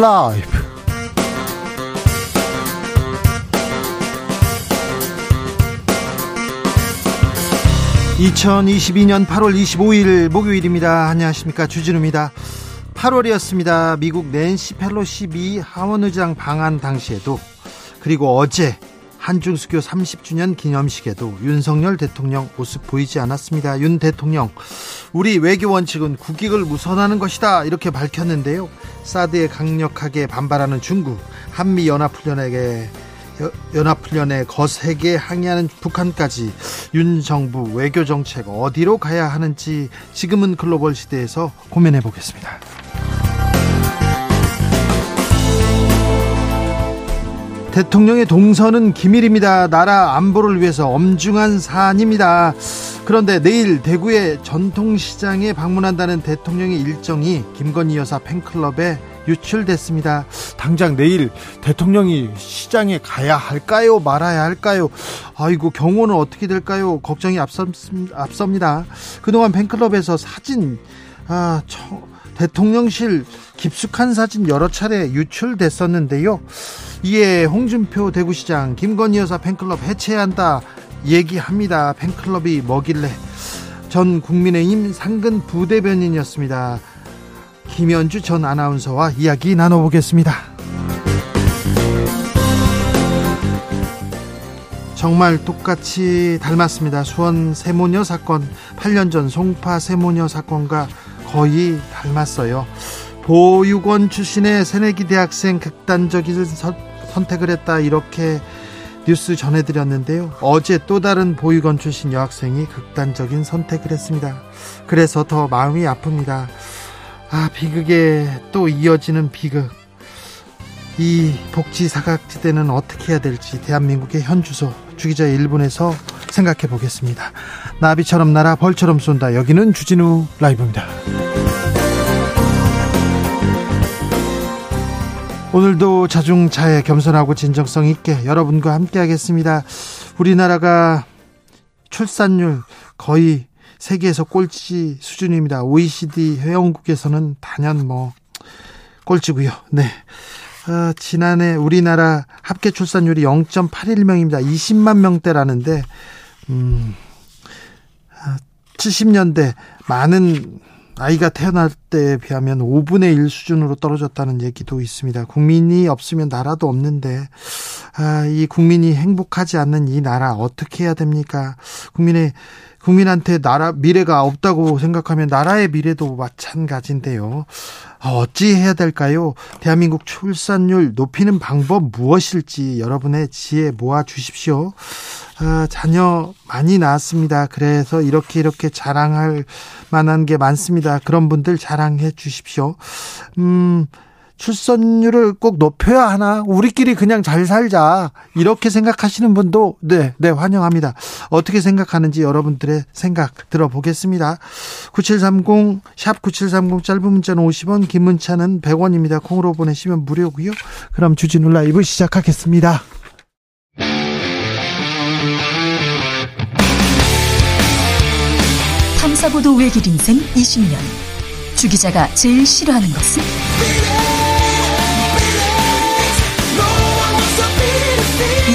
라이브. 2022년 8월 25일 목요일입니다. 안녕하십니까. 주진우입니다. 8월이었습니다. 미국 낸시 펠로시 미 하원의장 방한 당시에도 그리고 어제 한중수교 30주년 기념식에도 윤석열 대통령 모습 보이지 않았습니다. 윤 대통령, 우리 외교 원칙은 국익을 우선하는 것이다. 이렇게 밝혔는데요. 사드에 강력하게 반발하는 중국, 한미 연합훈련에게 연합훈련에 거세게 항의하는 북한까지 윤 정부 외교 정책 어디로 가야 하는지 지금은 글로벌 시대에서 고민해 보겠습니다. 대통령의 동선은 기밀입니다. 나라 안보를 위해서 엄중한 사안입니다. 그런데 내일 대구의 전통시장에 방문한다는 대통령의 일정이 김건희 여사 팬클럽에 유출됐습니다. 당장 내일 대통령이 시장에 가야 할까요? 말아야 할까요? 아이고 경호는 어떻게 될까요? 걱정이 앞섭니다. 그동안 팬클럽에서 사진 아, 처, 대통령실 깊숙한 사진 여러 차례 유출됐었는데요. 이에 홍준표 대구시장 김건희 여사 팬클럽 해체한다 얘기합니다. 팬클럽이 뭐길래 전 국민의힘 상근 부대변인이었습니다. 김현주 전 아나운서와 이야기 나눠보겠습니다. 정말 똑같이 닮았습니다. 수원 세모녀 사건, 8년 전 송파 세모녀 사건과 거의 닮았어요. 보육원 출신의 새내기 대학생 극단적인 선택을 했다 이렇게 뉴스 전해드렸는데요. 어제 또 다른 보육원 출신 여학생이 극단적인 선택을 했습니다. 그래서 더 마음이 아픕니다. 아 비극에 또 이어지는 비극. 이 복지 사각지대는 어떻게 해야 될지 대한민국의 현 주소 주기자 1분에서 생각해 보겠습니다. 나비처럼 날아 벌처럼 쏜다. 여기는 주진우 라이브입니다. 오늘도 자중차에 겸손하고 진정성 있게 여러분과 함께 하겠습니다. 우리나라가 출산율 거의 세계에서 꼴찌 수준입니다. OECD 회원국에서는 단연 뭐 꼴찌고요. 네. 어, 지난해 우리나라 합계 출산율이 0.81명입니다. 20만 명대라는데 음, 70년대 많은 아이가 태어날 때에 비하면 5분의 1 수준으로 떨어졌다는 얘기도 있습니다. 국민이 없으면 나라도 없는데, 아, 이 국민이 행복하지 않는 이 나라 어떻게 해야 됩니까? 국민의, 국민한테 나라, 미래가 없다고 생각하면 나라의 미래도 마찬가지인데요. 아, 어찌 해야 될까요? 대한민국 출산율 높이는 방법 무엇일지 여러분의 지혜 모아 주십시오. 아, 자녀 많이 낳았습니다. 그래서 이렇게 이렇게 자랑할 만한 게 많습니다. 그런 분들 자랑해 주십시오. 음, 출산율을 꼭 높여야 하나? 우리끼리 그냥 잘 살자. 이렇게 생각하시는 분도 네, 네, 환영합니다. 어떻게 생각하는지 여러분들의 생각 들어보겠습니다. 9730, 샵 9730 짧은 문자는 50원, 긴 문자는 100원입니다. 콩으로 보내시면 무료고요. 그럼 주진우 라이브 시작하겠습니다. 탐사보도 외길 인생 20년. 주 기자가 제일 싫어하는 것은?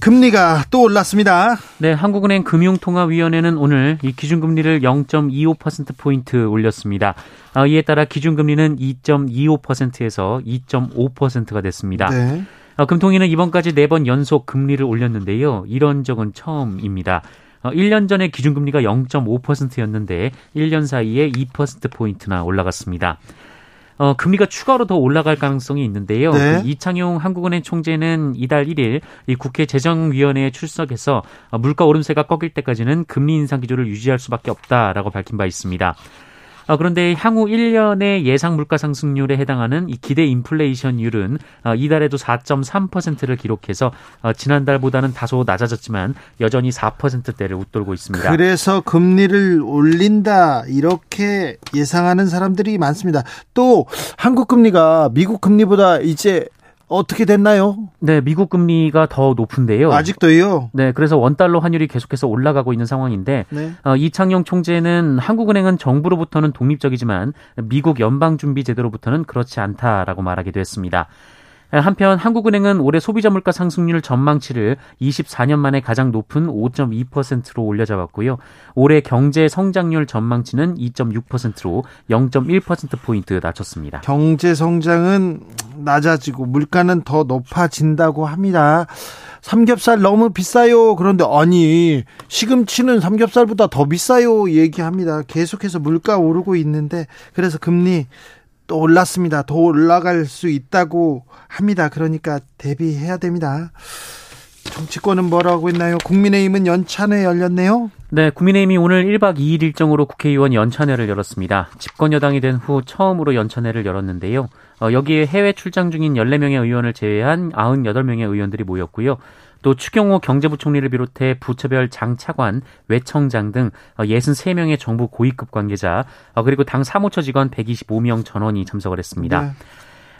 금리가 또 올랐습니다. 네, 한국은행 금융통화위원회는 오늘 이 기준금리를 0.25%포인트 올렸습니다. 아, 이에 따라 기준금리는 2.25%에서 2.5%가 됐습니다. 네. 아, 금통위는 이번까지 4번 연속 금리를 올렸는데요. 이런 적은 처음입니다. 1년 어, 전에 기준금리가 0.5%였는데 1년 사이에 2%포인트나 올라갔습니다. 어, 금리가 추가로 더 올라갈 가능성이 있는데요. 네. 그 이창용 한국은행 총재는 이달 1일 이 국회 재정위원회에 출석해서 물가 오름세가 꺾일 때까지는 금리 인상 기조를 유지할 수밖에 없다라고 밝힌 바 있습니다. 어, 그런데 향후 1년의 예상 물가 상승률에 해당하는 이 기대 인플레이션율은 어, 이달에도 4.3%를 기록해서 어, 지난달보다는 다소 낮아졌지만 여전히 4%대를 웃돌고 있습니다. 그래서 금리를 올린다 이렇게 예상하는 사람들이 많습니다. 또 한국 금리가 미국 금리보다 이제 어떻게 됐나요? 네, 미국 금리가 더 높은데요. 아직도요? 네, 그래서 원달러 환율이 계속해서 올라가고 있는 상황인데 네. 어, 이창용 총재는 한국은행은 정부로부터는 독립적이지만 미국 연방준비제도로부터는 그렇지 않다라고 말하기도 했습니다. 한편 한국은행은 올해 소비자 물가 상승률 전망치를 24년 만에 가장 높은 5.2%로 올려잡았고요. 올해 경제 성장률 전망치는 2.6%로 0.1%포인트 낮췄습니다. 경제 성장은 낮아지고 물가는 더 높아진다고 합니다. 삼겹살 너무 비싸요. 그런데 아니 시금치는 삼겹살보다 더 비싸요. 얘기합니다. 계속해서 물가 오르고 있는데 그래서 금리 또 올랐습니다. 더 올라갈 수 있다고 합니다. 그러니까 대비해야 됩니다. 정치권은 뭐라고 했나요? 국민의힘은 연찬회 열렸네요. 네, 국민의힘이 오늘 1박 2일 일정으로 국회의원 연찬회를 열었습니다. 집권 여당이 된 후 처음으로 연찬회를 열었는데요. 어, 여기에 해외 출장 중인 14명의 의원을 제외한 98명의 의원들이 모였고요. 또 추경호 경제부총리를 비롯해 부처별 장차관, 외청장 등 63명의 정부 고위급 관계자, 어, 그리고 당 사무처 직원 125명 전원이 참석을 했습니다. 네.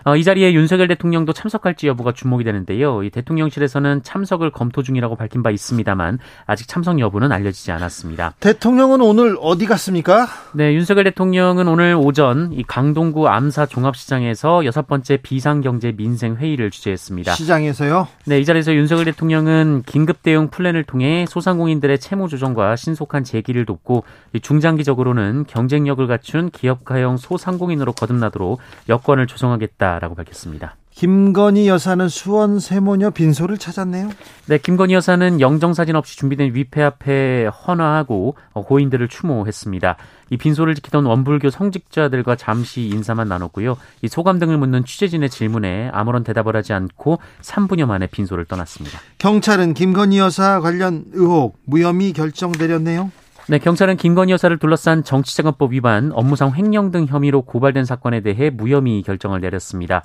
어, 이 자리에 윤석열 대통령도 참석할지 여부가 주목이 되는데요. 이 대통령실에서는 참석을 검토 중이라고 밝힌 바 있습니다만 아직 참석 여부는 알려지지 않았습니다. 대통령은 오늘 어디 갔습니까? 네, 윤석열 대통령은 오늘 오전 이 강동구 암사 종합시장에서 여섯 번째 비상경제 민생 회의를 주재했습니다. 시장에서요? 네, 이 자리에서 윤석열 대통령은 긴급 대응 플랜을 통해 소상공인들의 채무 조정과 신속한 재기를 돕고 중장기적으로는 경쟁력을 갖춘 기업가형 소상공인으로 거듭나도록 여건을 조성하겠다. 있다라고 밝혔습니다. 김건희 여사는 수원 세모녀 빈소를 찾았네요. 네, 김건희 여사는 영정 사진 없이 준비된 위패 앞에 헌화하고 고인들을 추모했습니다. 이 빈소를 지키던 원불교 성직자들과 잠시 인사만 나눴고요. 이 소감 등을 묻는 취재진의 질문에 아무런 대답을 하지 않고 3분여 만에 빈소를 떠났습니다. 경찰은 김건희 여사 관련 의혹 무혐의 결정 내렸네요. 네, 경찰은 김건희 여사를 둘러싼 정치자금법 위반, 업무상 횡령 등 혐의로 고발된 사건에 대해 무혐의 결정을 내렸습니다.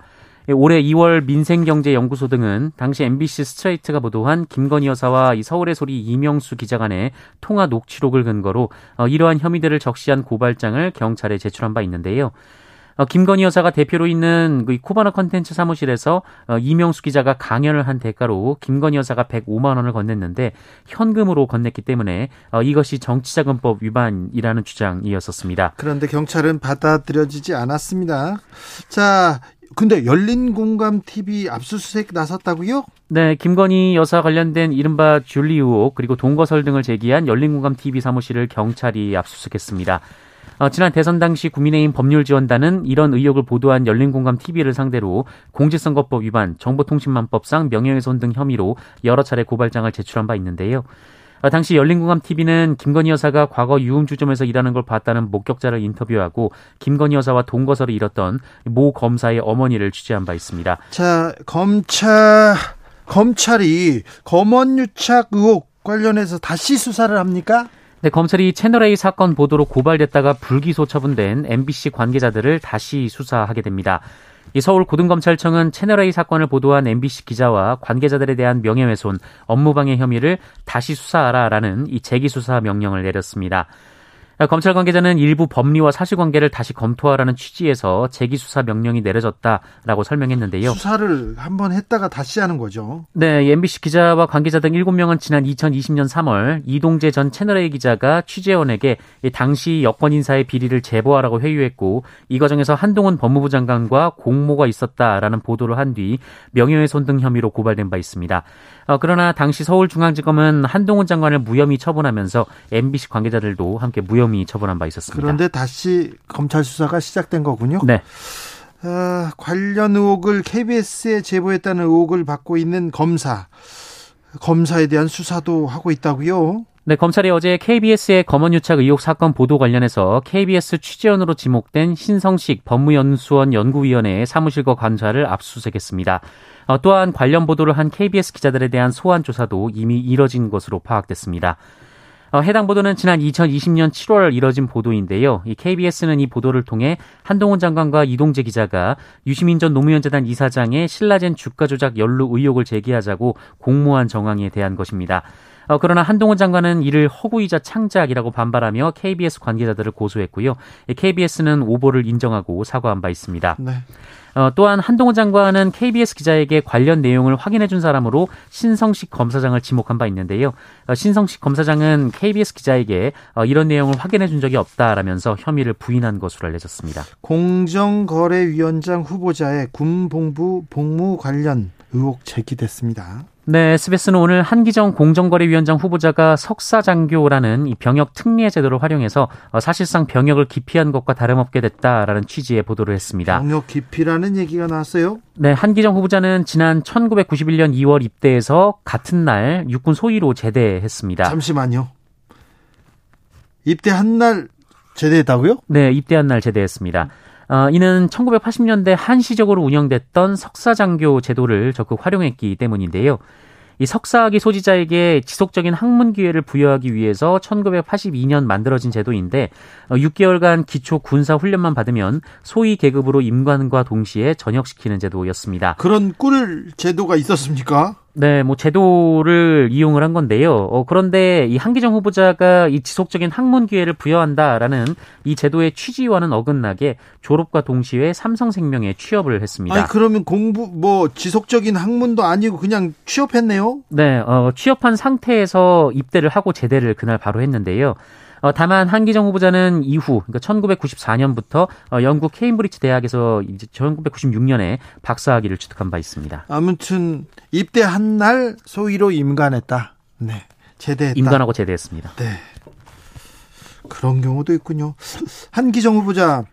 예, 올해 2월 민생경제연구소 등은 당시 MBC 스트레이트가 보도한 김건희 여사와 이 서울의 소리 이명수 기자 간의 통화 녹취록을 근거로 어, 이러한 혐의들을 적시한 고발장을 경찰에 제출한 바 있는데요. 어, 김건희 여사가 대표로 있는 그 코바나 컨텐츠 사무실에서 어, 이명수 기자가 강연을 한 대가로 김건희 여사가 105만 원을 건넸는데 현금으로 건넸기 때문에 어, 이것이 정치자금법 위반이라는 주장이었었습니다. 그런데 경찰은 받아들여지지 않았습니다. 자, 근데 열린 공감 TV 압수수색 나섰다고요? 네, 김건희 여사 관련된 이른바 줄리 의혹 그리고 동거설 등을 제기한 열린 공감 TV 사무실을 경찰이 압수수색했습니다. 어, 지난 대선 당시 국민의힘 법률지원단은 이런 의혹을 보도한 열린공감 TV를 상대로 공직선거법 위반, 정보통신망법상 명예훼손 등 혐의로 여러 차례 고발장을 제출한 바 있는데요. 어, 당시 열린공감 TV는 김건희 여사가 과거 유흥주점에서 일하는 걸 봤다는 목격자를 인터뷰하고 김건희 여사와 동거서를 잃었던 모 검사의 어머니를 취재한 바 있습니다. 자, 검찰 검찰이 검언유착 의혹 관련해서 다시 수사를 합니까? 네, 검찰이 채널A 사건 보도로 고발됐다가 불기소 처분된 MBC 관계자들을 다시 수사하게 됩니다. 이 서울 고등검찰청은 채널A 사건을 보도한 MBC 기자와 관계자들에 대한 명예훼손, 업무방해 혐의를 다시 수사하라라는 이 재기수사 명령을 내렸습니다. 검찰 관계자는 일부 법리와 사실관계를 다시 검토하라는 취지에서 재기 수사 명령이 내려졌다라고 설명했는데요. 수사를 한번 했다가 다시 하는 거죠. 네, MBC 기자와 관계자 등 7명은 지난 2020년 3월 이동재 전 채널A 기자가 취재원에게 당시 여권 인사의 비리를 제보하라고 회유했고 이 과정에서 한동훈 법무부 장관과 공모가 있었다라는 보도를 한 뒤 명예훼손 등 혐의로 고발된 바 있습니다. 어, 그러나 당시 서울중앙지검은 한동훈 장관을 무혐의 처분하면서 MBC 관계자들도 함께 무혐의 처분한 바 있었습니다. 그런데 다시 검찰 수사가 시작된 거군요. 네. 어, 관련 의혹을 KBS에 제보했다는 의혹을 받고 있는 검사, 검사에 대한 수사도 하고 있다고요. 네, 검찰이 어제 KBS의 검언유착 의혹 사건 보도 관련해서 KBS 취재원으로 지목된 신성식 법무연수원 연구위원회의 사무실과 관찰을 압수수색했습니다. 어, 또한 관련 보도를 한 KBS 기자들에 대한 소환 조사도 이미 이뤄진 것으로 파악됐습니다. 어, 해당 보도는 지난 2020년 7월 이뤄진 보도인데요. 이 KBS는 이 보도를 통해 한동훈 장관과 이동재 기자가 유시민 전 노무현 재단 이사장의 신라젠 주가 조작 연루 의혹을 제기하자고 공모한 정황에 대한 것입니다. 어, 그러나 한동훈 장관은 이를 허구이자 창작이라고 반발하며 KBS 관계자들을 고소했고요. KBS는 오보를 인정하고 사과한 바 있습니다. 네. 어, 또한 한동훈 장관은 KBS 기자에게 관련 내용을 확인해 준 사람으로 신성식 검사장을 지목한 바 있는데요. 어, 신성식 검사장은 KBS 기자에게 어, 이런 내용을 확인해 준 적이 없다라면서 혐의를 부인한 것으로 알려졌습니다. 공정거래위원장 후보자의 군복무 복무 관련 의혹 제기됐습니다. 네, SBS는 오늘 한기정 공정거래위원장 후보자가 석사장교라는 이 병역 특례 제도를 활용해서 어, 사실상 병역을 기피한 것과 다름없게 됐다라는 취지의 보도를 했습니다. 병역 기피라는 얘기가 나왔어요? 네, 한기정 후보자는 지난 1991년 2월 입대해서 같은 날 육군 소위로 제대했습니다. 잠시만요. 입대한 날 제대했다고요? 네, 입대한 날 제대했습니다. 어, 이는 1980년대 한시적으로 운영됐던 석사장교 제도를 적극 활용했기 때문인데요. 이 석사학위 소지자에게 지속적인 학문 기회를 부여하기 위해서 1982년 만들어진 제도인데 6개월간 어, 기초 군사 훈련만 받으면 소위 계급으로 임관과 동시에 전역시키는 제도였습니다. 그런 꿀 제도가 있었습니까? 네, 뭐 제도를 이용을 한 건데요. 어, 그런데 이 한기정 후보자가 이 지속적인 학문 기회를 부여한다라는 이 제도의 취지와는 어긋나게 졸업과 동시에 삼성생명에 취업을 했습니다. 아니 그러면 공부 뭐 지속적인 학문도 아니고 그냥 취업했네요? 네, 어, 취업한 상태에서 입대를 하고 제대를 그날 바로 했는데요. 어, 다만 한기정 후보자는 이후 그러니까 1994년부터 어, 영국 케임브리지 대학에서 이제 1996년에 박사학위를 취득한 바 있습니다. 아무튼 입대한 날 소위로 임관했다. 네. 제대했다. 임관하고 제대했습니다. 네. 그런 경우도 있군요. 한기정 후보자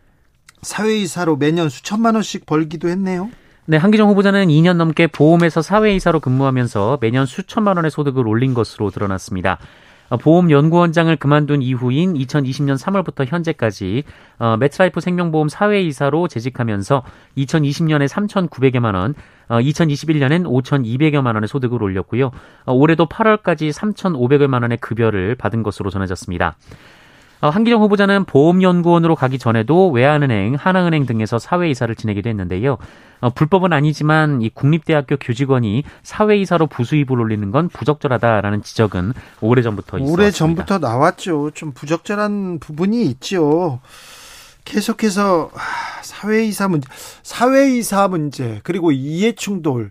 사회이사로 매년 수천만 원씩 벌기도 했네요. 네, 한기정 후보자는 2년 넘게 보험에서 사회이사로 근무하면서 매년 수천만 원의 소득을 올린 것으로 드러났습니다. 어, 보험연구원장을 그만둔 이후인 2020년 3월부터 현재까지 어, 매트라이프 생명보험 사회이사로 재직하면서 2020년에 3,900여만 원, 어, 2021년엔 5,200여만 원의 소득을 올렸고요. 어, 올해도 8월까지 3,500여만 원의 급여를 받은 것으로 전해졌습니다. 어, 한기정 후보자는 보험연구원으로 가기 전에도 외환은행, 하나은행 등에서 사회이사를 지내기도 했는데요. 어, 불법은 아니지만 이 국립대학교 교직원이 사회이사로 부수입을 올리는 건 부적절하다라는 지적은 오래전부터 있었습니다. 오래전부터 나왔죠. 좀 부적절한 부분이 있죠. 계속해서 사회이사 문제, 사회이사 문제 그리고 이해충돌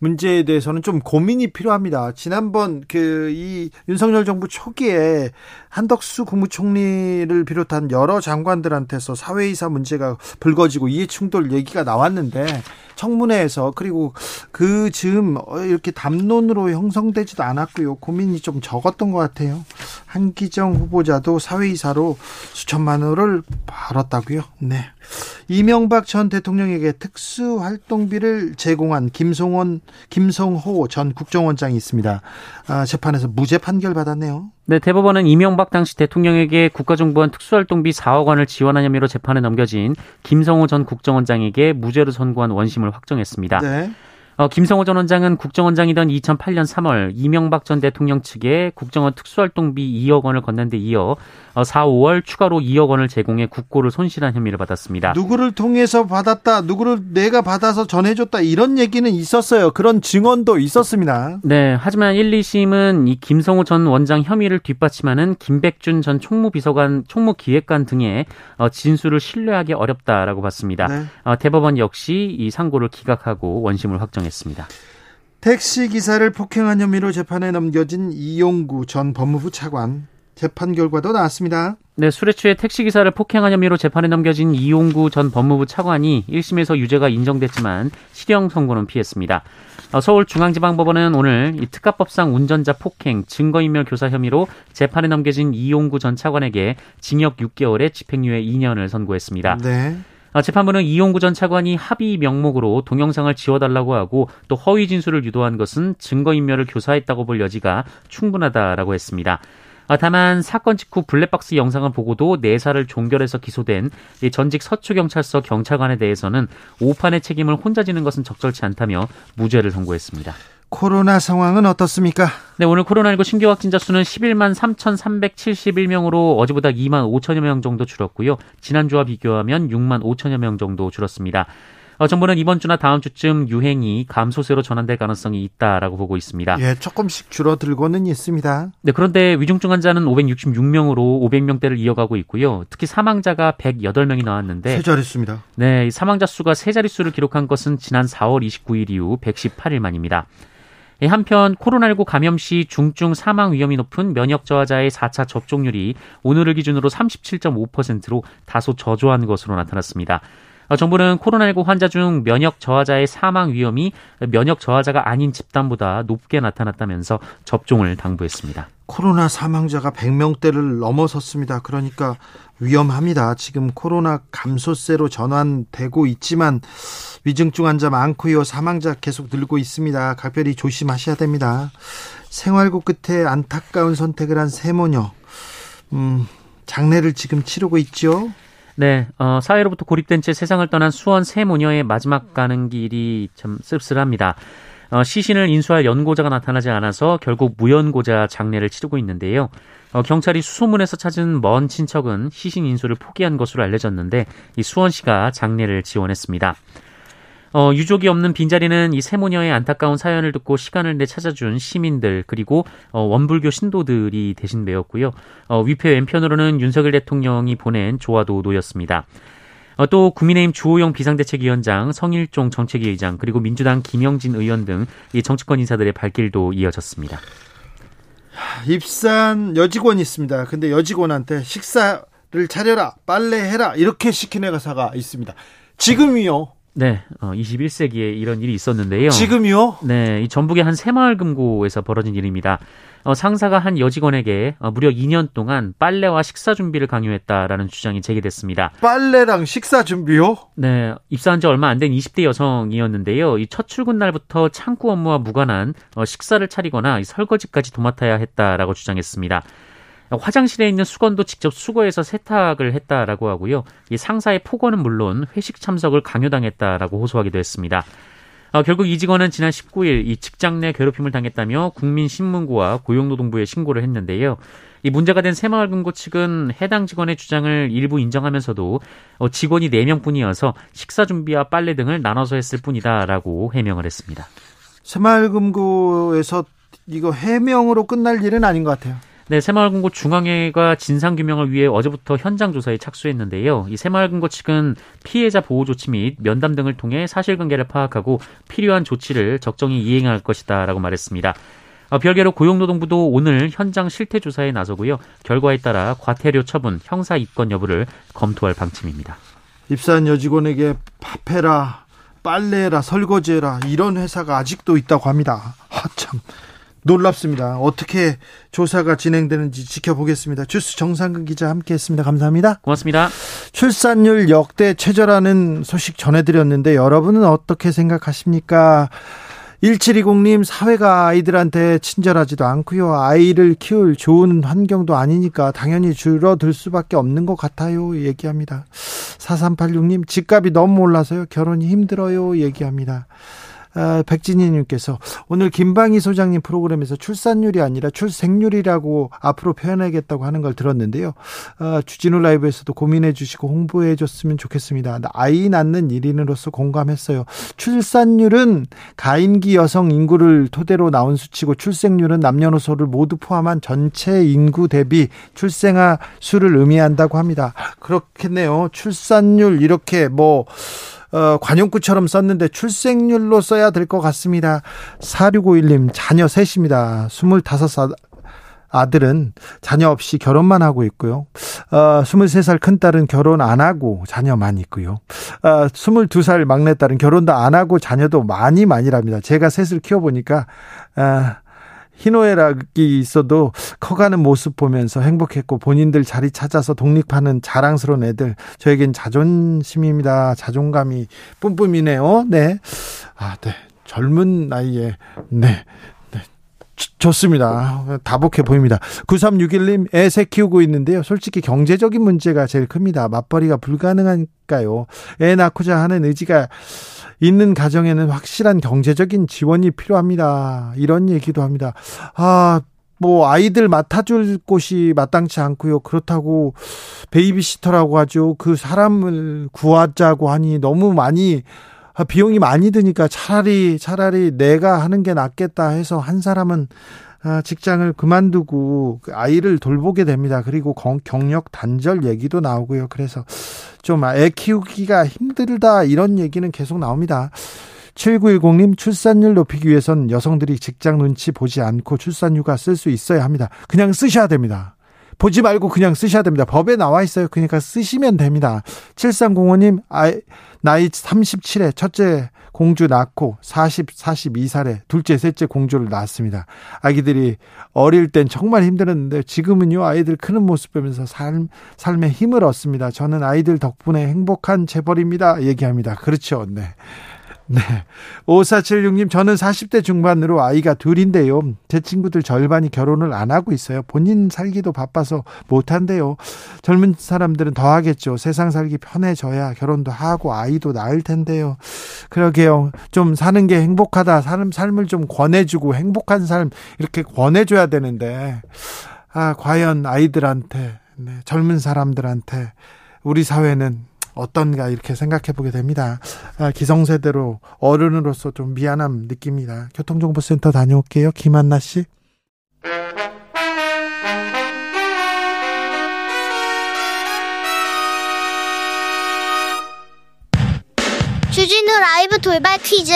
문제에 대해서는 좀 고민이 필요합니다. 지난번 그 이 윤석열 정부 초기에 한덕수 국무총리를 비롯한 여러 장관들한테서 사회이사 문제가 불거지고 이해충돌 얘기가 나왔는데 청문회에서 그리고 그 즈음 이렇게 담론으로 형성되지도 않았고요. 고민이 좀 적었던 것 같아요. 한기정 후보자도 사회이사로 수천만 원을 벌었다고요. 네. 이명박 전 대통령에게 특수활동비를 제공한 김송원, 김성호 전 국정원장이 있습니다. 아, 재판에서 무죄 판결 받았네요. 네, 대법원은 이명박 당시 대통령에게 국가정보원 특수활동비 4억 원을 지원한 혐의로 재판에 넘겨진 김성호 전 국정원장에게 무죄로 선고한 원심을 확정했습니다. 네. 어, 김성호 전 원장은 국정원장이던 2008년 3월 이명박 전 대통령 측에 국정원 특수활동비 2억 원을 건넨 데 이어 4, 어, 5월 추가로 2억 원을 제공해 국고를 손실한 혐의를 받았습니다. 누구를 통해서 받았다, 누구를 내가 받아서 전해줬다 이런 얘기는 있었어요. 그런 증언도 있었습니다. 네, 하지만 1, 2심은 이 김성호 전 원장 혐의를 뒷받침하는 김백준 전 총무비서관, 총무기획관 등의 어, 진술을 신뢰하기 어렵다라고 봤습니다. 네. 대법원 역시 이 상고를 기각하고 원심을 확정했습니다. 했습니다. 택시 기사를 폭행한 혐의로 재판에 넘겨진 이용구 전 법무부 차관 재판 결과도 나왔습니다. 네, 술에 취해 택시 기사를 폭행한 혐의로 재판에 넘겨진 이용구 전 법무부 차관이 1심에서 유죄가 인정됐지만 실형 선고는 피했습니다. 어, 서울중앙지방법원은 오늘 이 특가법상 운전자 폭행, 증거인멸 교사 혐의로 재판에 넘겨진 이용구 전 차관에게 징역 6개월에 집행유예 2년을 선고했습니다. 네. 아, 재판부는 이용구 전 차관이 합의 명목으로 동영상을 지워달라고 하고 또 허위 진술을 유도한 것은 증거인멸을 교사했다고 볼 여지가 충분하다라고 했습니다. 아, 다만 사건 직후 블랙박스 영상을 보고도 내사를 종결해서 기소된 전직 서초경찰서 경찰관에 대해서는 오판의 책임을 혼자 지는 것은 적절치 않다며 무죄를 선고했습니다. 코로나 상황은 어떻습니까? 네, 오늘 코로나19 신규 확진자 수는 11만 3,371명으로 어제보다 2만 5천여 명 정도 줄었고요. 지난주와 비교하면 6만 5천여 명 정도 줄었습니다. 어, 정부는 이번 주나 다음 주쯤 유행이 감소세로 전환될 가능성이 있다라고 보고 있습니다. 예, 조금씩 줄어들고는 있습니다. 네, 그런데 위중증 환자는 566명으로 500명대를 이어가고 있고요. 특히 사망자가 108명이 나왔는데 세 자릿수입니다. 네, 사망자 수가 세 자릿수를 기록한 것은 지난 4월 29일 이후 118일 만입니다. 예, 한편 코로나19 감염 시 중증 사망 위험이 높은 면역 저하자의 4차 접종률이 오늘을 기준으로 37.5%로 다소 저조한 것으로 나타났습니다. 어, 정부는 코로나19 환자 중 면역 저하자의 사망 위험이 면역 저하자가 아닌 집단보다 높게 나타났다면서 접종을 당부했습니다. 코로나 사망자가 100명대를 넘어섰습니다. 그러니까 위험합니다. 지금 코로나 감소세로 전환되고 있지만 위중증 환자 많고요. 사망자 계속 늘고 있습니다. 각별히 조심하셔야 됩니다. 생활고 끝에 안타까운 선택을 한 세모녀. 음, 장례를 지금 치르고 있죠. 네, 어, 사회로부터 고립된 채 세상을 떠난 수원 세 모녀의 마지막 가는 길이 참 씁쓸합니다. 어, 시신을 인수할 연고자가 나타나지 않아서 결국 무연고자 장례를 치르고 있는데요. 어, 경찰이 수소문에서 찾은 먼 친척은 시신 인수를 포기한 것으로 알려졌는데 이 수원 시가 장례를 지원했습니다. 어, 유족이 없는 빈자리는 이 세모녀의 안타까운 사연을 듣고 시간을 내 찾아준 시민들 그리고 어, 원불교 신도들이 대신 메웠고요. 어, 위패 왼편으로는 윤석열 대통령이 보낸 조화도 놓였습니다. 어, 또 국민의힘 주호영 비상대책위원장, 성일종 정책위 의장 그리고 민주당 김영진 의원 등 이 정치권 인사들의 발길도 이어졌습니다. 입산 여직원이 있습니다. 근데 여직원한테 식사를 차려라, 빨래해라 이렇게 시키는 가사가 있습니다. 지금이요. 네, 어, 21세기에 이런 일이 있었는데요. 지금요? 네, 이 전북의 한 새마을 금고에서 벌어진 일입니다. 어, 상사가 한 여직원에게 어, 무려 2년 동안 빨래와 식사 준비를 강요했다라는 주장이 제기됐습니다. 빨래랑 식사 준비요? 네, 입사한 지 얼마 안 된 20대 여성이었는데요. 이 첫 출근 날부터 창구 업무와 무관한 어, 식사를 차리거나 설거지까지 도맡아야 했다라고 주장했습니다. 화장실에 있는 수건도 직접 수거해서 세탁을 했다라고 하고요. 이 상사의 폭언은 물론 회식 참석을 강요당했다라고 호소하기도 했습니다. 어, 결국 이 직원은 지난 19일 이 직장 내 괴롭힘을 당했다며 국민신문고와 고용노동부에 신고를 했는데요. 이 문제가 된 새마을금고 측은 해당 직원의 주장을 일부 인정하면서도 어, 직원이 4명뿐이어서 식사 준비와 빨래 등을 나눠서 했을 뿐이다라고 해명을 했습니다. 새마을금고에서 이거 해명으로 끝날 일은 아닌 것 같아요. 네, 새마을금고 중앙회가 진상규명을 위해 어제부터 현장 조사에 착수했는데요. 이 새마을금고 측은 피해자 보호 조치 및 면담 등을 통해 사실관계를 파악하고 필요한 조치를 적정히 이행할 것이다라고 말했습니다. 어, 별개로 고용노동부도 오늘 현장 실태 조사에 나서고요. 결과에 따라 과태료 처분, 형사 입건 여부를 검토할 방침입니다. 입사한 여직원에게 밥해라, 빨래해라, 설거지해라 이런 회사가 아직도 있다고 합니다. 아, 참. 놀랍습니다. 어떻게 조사가 진행되는지 지켜보겠습니다. 주스 정상근 기자 함께했습니다. 감사합니다. 고맙습니다. 출산율 역대 최저라는 소식 전해드렸는데 여러분은 어떻게 생각하십니까? 1720님 사회가 아이들한테 친절하지도 않고요. 아이를 키울 좋은 환경도 아니니까 당연히 줄어들 수밖에 없는 것 같아요. 얘기합니다. 4386님 집값이 너무 올라서요. 결혼이 힘들어요. 얘기합니다. 아, 백진희님께서 오늘 김방희 소장님 프로그램에서 출산율이 아니라 출생률이라고 앞으로 표현하겠다고 하는 걸 들었는데요. 아, 주진우 라이브에서도 고민해 주시고 홍보해 줬으면 좋겠습니다. 아이 낳는 1인으로서 공감했어요. 출산율은 가임기 여성 인구를 토대로 나온 수치고 출생률은 남녀노소를 모두 포함한 전체 인구 대비 출생아 수를 의미한다고 합니다. 그렇겠네요. 출산율 이렇게 뭐 어, 관용구처럼 썼는데 출생률로 써야 될 것 같습니다. 4651님, 자녀 셋입니다. 25살 아들은 자녀 없이 결혼만 하고 있고요. 어, 23살 큰딸은 결혼 안 하고 자녀만 있고요. 어, 22살 막내딸은 결혼도 안 하고 자녀도 많이 많이랍니다. 제가 셋을 키워보니까, 어, 희노애락이 있어도 커가는 모습 보면서 행복했고 본인들 자리 찾아서 독립하는 자랑스러운 애들 저에겐 자존심입니다. 자존감이 뿜뿜이네요. 네. 아, 네. 젊은 나이에 네. 네. 좋습니다. 다복해 보입니다. 9361님, 애 셋 키우고 있는데요. 솔직히 경제적인 문제가 제일 큽니다. 맞벌이가 불가능하니까요. 애 낳고자 하는 의지가 있는 가정에는 확실한 경제적인 지원이 필요합니다. 이런 얘기도 합니다. 아, 뭐 아이들 맡아줄 곳이 마땅치 않고요. 그렇다고 베이비시터라고 하죠. 그 사람을 구하자고 하니 너무 많이 비용이 많이 드니까 차라리 차라리 내가 하는 게 낫겠다 해서 한 사람은 아, 직장을 그만두고 그 아이를 돌보게 됩니다. 그리고 경력 단절 얘기도 나오고요. 그래서 좀 애 키우기가 힘들다 이런 얘기는 계속 나옵니다. 7910님 출산율 높이기 위해선 여성들이 직장 눈치 보지 않고 출산휴가 쓸 수 있어야 합니다. 그냥 쓰셔야 됩니다. 보지 말고 그냥 쓰셔야 됩니다. 법에 나와 있어요. 그러니까 쓰시면 됩니다. 7305님, 아, 나이 37에 첫째 공주 낳고 40, 42살에 둘째, 셋째 공주를 낳았습니다. 아기들이 어릴 땐 정말 힘들었는데 지금은요, 아이들 크는 모습 보면서 삶, 삶에 힘을 얻습니다. 저는 아이들 덕분에 행복한 재벌입니다. 얘기합니다. 그렇죠. 네. 네. 5476님, 저는 40대 중반으로 아이가 둘인데요. 제 친구들 절반이 결혼을 안 하고 있어요. 본인 살기도 바빠서 못한대요. 젊은 사람들은 더 하겠죠. 세상 살기 편해져야 결혼도 하고 아이도 낳을 텐데요. 그러게요. 좀 사는 게 행복하다. 삶, 삶을 좀 권해주고 행복한 삶 이렇게 권해줘야 되는데, 아, 과연 아이들한테, 네, 젊은 사람들한테 우리 사회는 어떤가 이렇게 생각해 보게 됩니다. 아, 기성세대로 어른으로서 좀 미안함 느낍니다. 교통정보센터 다녀올게요. 김한나 씨. 주진우 라이브 돌발 퀴즈.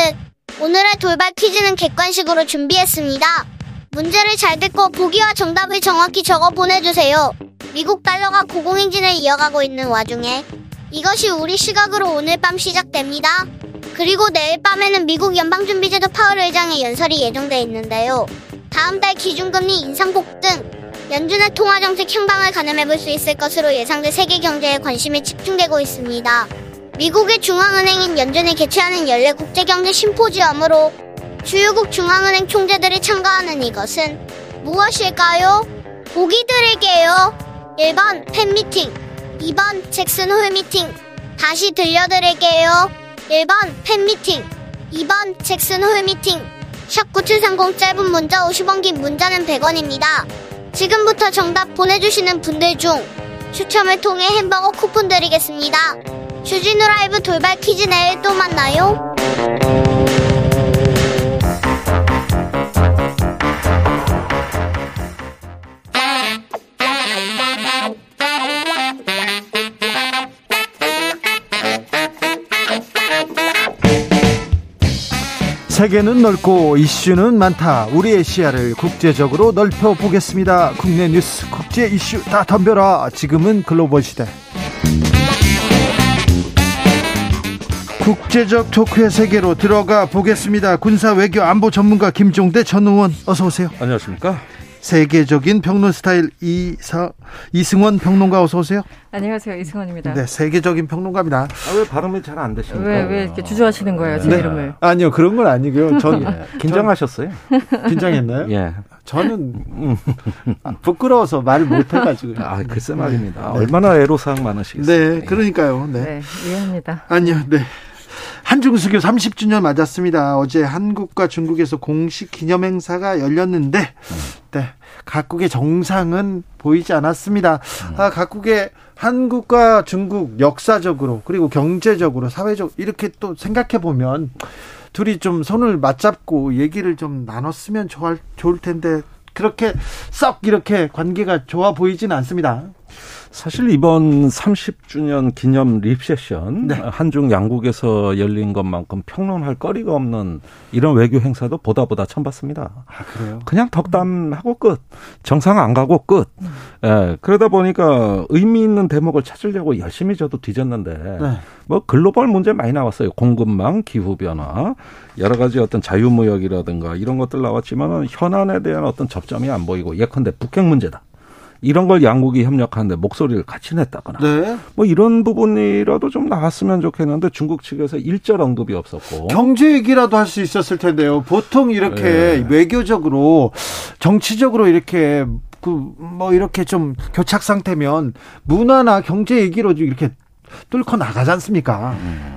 오늘의 돌발 퀴즈는 객관식으로 준비했습니다. 문제를 잘 듣고 보기와 정답을 정확히 적어 보내주세요. 미국 달러가 고공행진을 이어가고 있는 와중에 이것이 우리 시각으로 오늘 밤 시작됩니다. 그리고 내일 밤에는 미국 연방준비제도 파월 의장의 연설이 예정돼 있는데요. 다음 달 기준금리 인상 폭등, 연준의 통화정책 향방을 가늠해볼 수 있을 것으로 예상돼 세계 경제에 관심이 집중되고 있습니다. 미국의 중앙은행인 연준이 개최하는 연례 국제경제 심포지엄으로 주요국 중앙은행 총재들이 참가하는 이것은 무엇일까요? 보기 드릴게요. 1번 팬미팅 2번 잭슨 홀 미팅. 다시 들려드릴게요. 1번 팬 미팅. 2번 잭슨 홀 미팅. 샵9730 짧은 문자 50원 긴 문자는 100원입니다. 지금부터 정답 보내주시는 분들 중 추첨을 통해 햄버거 쿠폰 드리겠습니다. 주진우 라이브 돌발 퀴즈 내일 또 만나요. 세계는 넓고 이슈는 많다. 우리의 시야를 국제적으로 넓혀 보겠습니다. 국내 뉴스, 국제 이슈 다 덤벼라. 지금은 글로벌 시대. 국제적 토크의 세계로 들어가 보겠습니다. 군사 외교 안보 전문가 김종대 전 의원 어서 오세요. 안녕하십니까? 세계적인 평론 스타일 이사, 이승원 평론가 어서 오세요. 안녕하세요. 이승원입니다. 네, 세계적인 평론가입니다. 아, 왜 발음이 잘 안 되십니까? 왜, 왜 이렇게 주저하시는 거예요, 제 네. 이름을? 아니요, 그런 건 아니고요. 전 예, 긴장하셨어요? 긴장했나요? 예. 저는 부끄러워서 말을 못 해가지고. 아, 글쎄 말입니다. 얼마나 애로사항 많으시겠어요? 네, 그러니까요. 네. 네, 이해합니다. 아니요, 네. 한중수교 30주년 맞았습니다. 어제 한국과 중국에서 공식 기념 행사가 열렸는데, 네. 각국의 정상은 보이지 않았습니다. 아, 각국의 한국과 중국 역사적으로, 그리고 경제적으로, 사회적, 이렇게 또 생각해 보면, 둘이 좀 손을 맞잡고 얘기를 좀 나눴으면 좋을, 좋을 텐데, 그렇게 썩 이렇게 관계가 좋아 보이진 않습니다. 사실 이번 30주년 기념 립세션 네. 한중 양국에서 열린 것만큼 평론할 거리가 없는 이런 외교 행사도 보다 보다 처음 봤습니다. 아, 그래요? 그냥 덕담하고 끝. 정상 안 가고 끝. 예, 그러다 보니까 의미 있는 대목을 찾으려고 열심히 저도 뒤졌는데 네. 뭐 글로벌 문제 많이 나왔어요. 공급망, 기후 변화, 여러 가지 어떤 자유무역이라든가 이런 것들 나왔지만은 현안에 대한 어떤 접점이 안 보이고 예컨대 북핵 문제다. 이런 걸 양국이 협력하는데 목소리를 같이 냈다거나 네. 뭐 이런 부분이라도 좀 나왔으면 좋겠는데 중국 측에서 일절 언급이 없었고 경제 얘기라도 할 수 있었을 텐데요. 보통 이렇게 네. 외교적으로 정치적으로 이렇게 그 뭐 이렇게 좀 교착 상태면 문화나 경제 얘기로 좀 이렇게 뚫고 나가지 않습니까?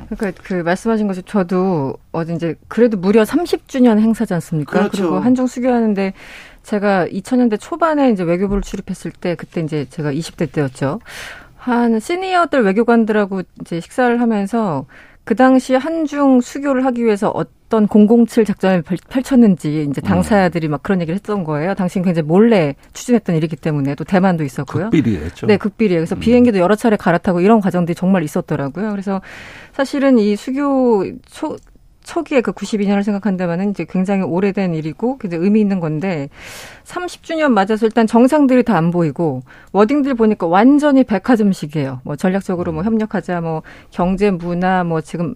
그러니까 그 말씀하신 것이 저도 어제 이제 그래도 무려 30주년 행사지 않습니까? 그렇죠. 리고 한중 수교하는데 제가 2000년대 초반에 이제 외교부를 출입했을 때 그때 이제 제가 20대 때였죠. 한 시니어들 외교관들하고 이제 식사를 하면서 그 당시 한중 수교를 하기 위해서 어떤 007 작전을 펼- 펼쳤는지 이제 당사자들이 막 그런 얘기를 했던 거예요. 당시 굉장히 몰래 추진했던 일이기 때문에 또 대만도 있었고요. 극비리했죠. 네, 극비리에. 그래서 비행기도 여러 차례 갈아타고 이런 과정들이 정말 있었더라고요. 그래서 사실은 이 수교 초, 초기에 그 92년을 생각한다면은 이제 굉장히 오래된 일이고 굉장히 의미 있는 건데 30주년 맞아서 일단 정상들이 다 안 보이고 워딩들 보니까 완전히 백화점식이에요. 뭐 전략적으로 뭐 협력하자, 뭐 경제, 문화, 뭐 지금